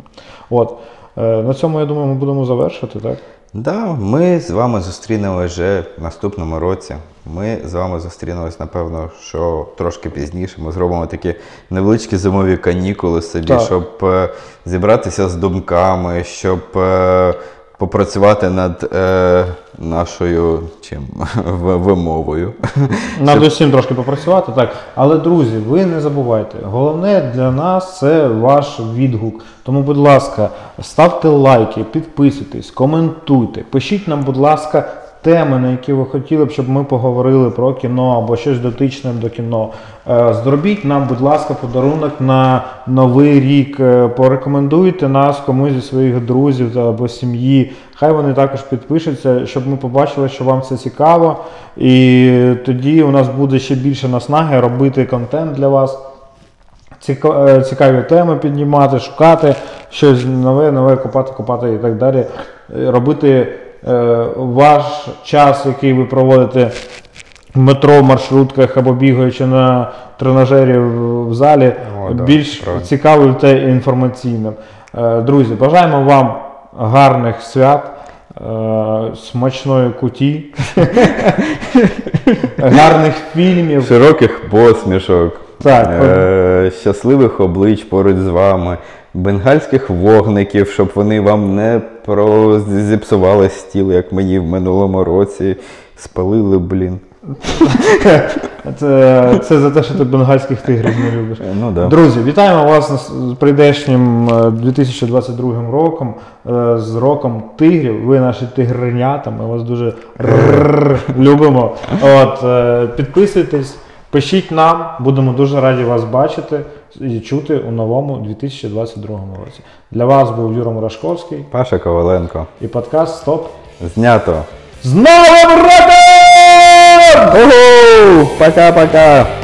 От. Е, на цьому, я думаю, ми будемо завершити, так? Да, ми з вами зустрінемося вже в наступному році. Ми з вами зустрінемось, напевно, що трошки пізніше. Ми зробимо такі невеличкі зимові канікули собі, Так. щоб е, зібратися з думками, щоб е, попрацювати над е, нашою чим *laughs* вимовою. *laughs* Над усім трошки попрацювати, так. Але, друзі, ви не забувайте, головне для нас це ваш відгук. Тому, будь ласка, ставте лайки, підписуйтесь, коментуйте, пишіть нам, будь ласка, теми, на які ви хотіли б, щоб ми поговорили про кіно або щось дотичне до кіно. Е, Зробіть нам, будь ласка, подарунок на новий рік. Е, Порекомендуйте нас комусь зі своїх друзів або сім'ї. Хай вони також підпишуться, щоб ми побачили, що вам це цікаво. І тоді у нас буде ще більше наснаги робити контент для вас. Е, Цікаві теми піднімати, шукати щось нове, нове, копати, копати і так далі. Робити ваш час, який ви проводите в метро, в маршрутках або бігаючи на тренажері в залі, О, да, більш правильно. цікавим та інформаційним. Е, Друзі, бажаємо вам гарних свят, е, смачної куті, *laughs* гарних фільмів. Широких посмішок, Так, е, щасливих облич поруч з вами, бенгальських вогників, щоб вони вам не про... зіпсували стіл, як мені в минулому році. Спалили, блін. Це, це за те, що ти бенгальських тигрів не любиш. Ну да. Друзі, вітаємо вас з прийдешнім е, 2022 роком, е, з роком тигрів. Ви наші тигренята, ми вас дуже любимо. От, е, підписуйтесь, пишіть нам, будемо дуже раді вас бачити чути у новому 2022 році. Для вас був Юра Мурашковський Паша Коваленко. і подкаст Стоп. Знято. З Новим роком! Пока-пока!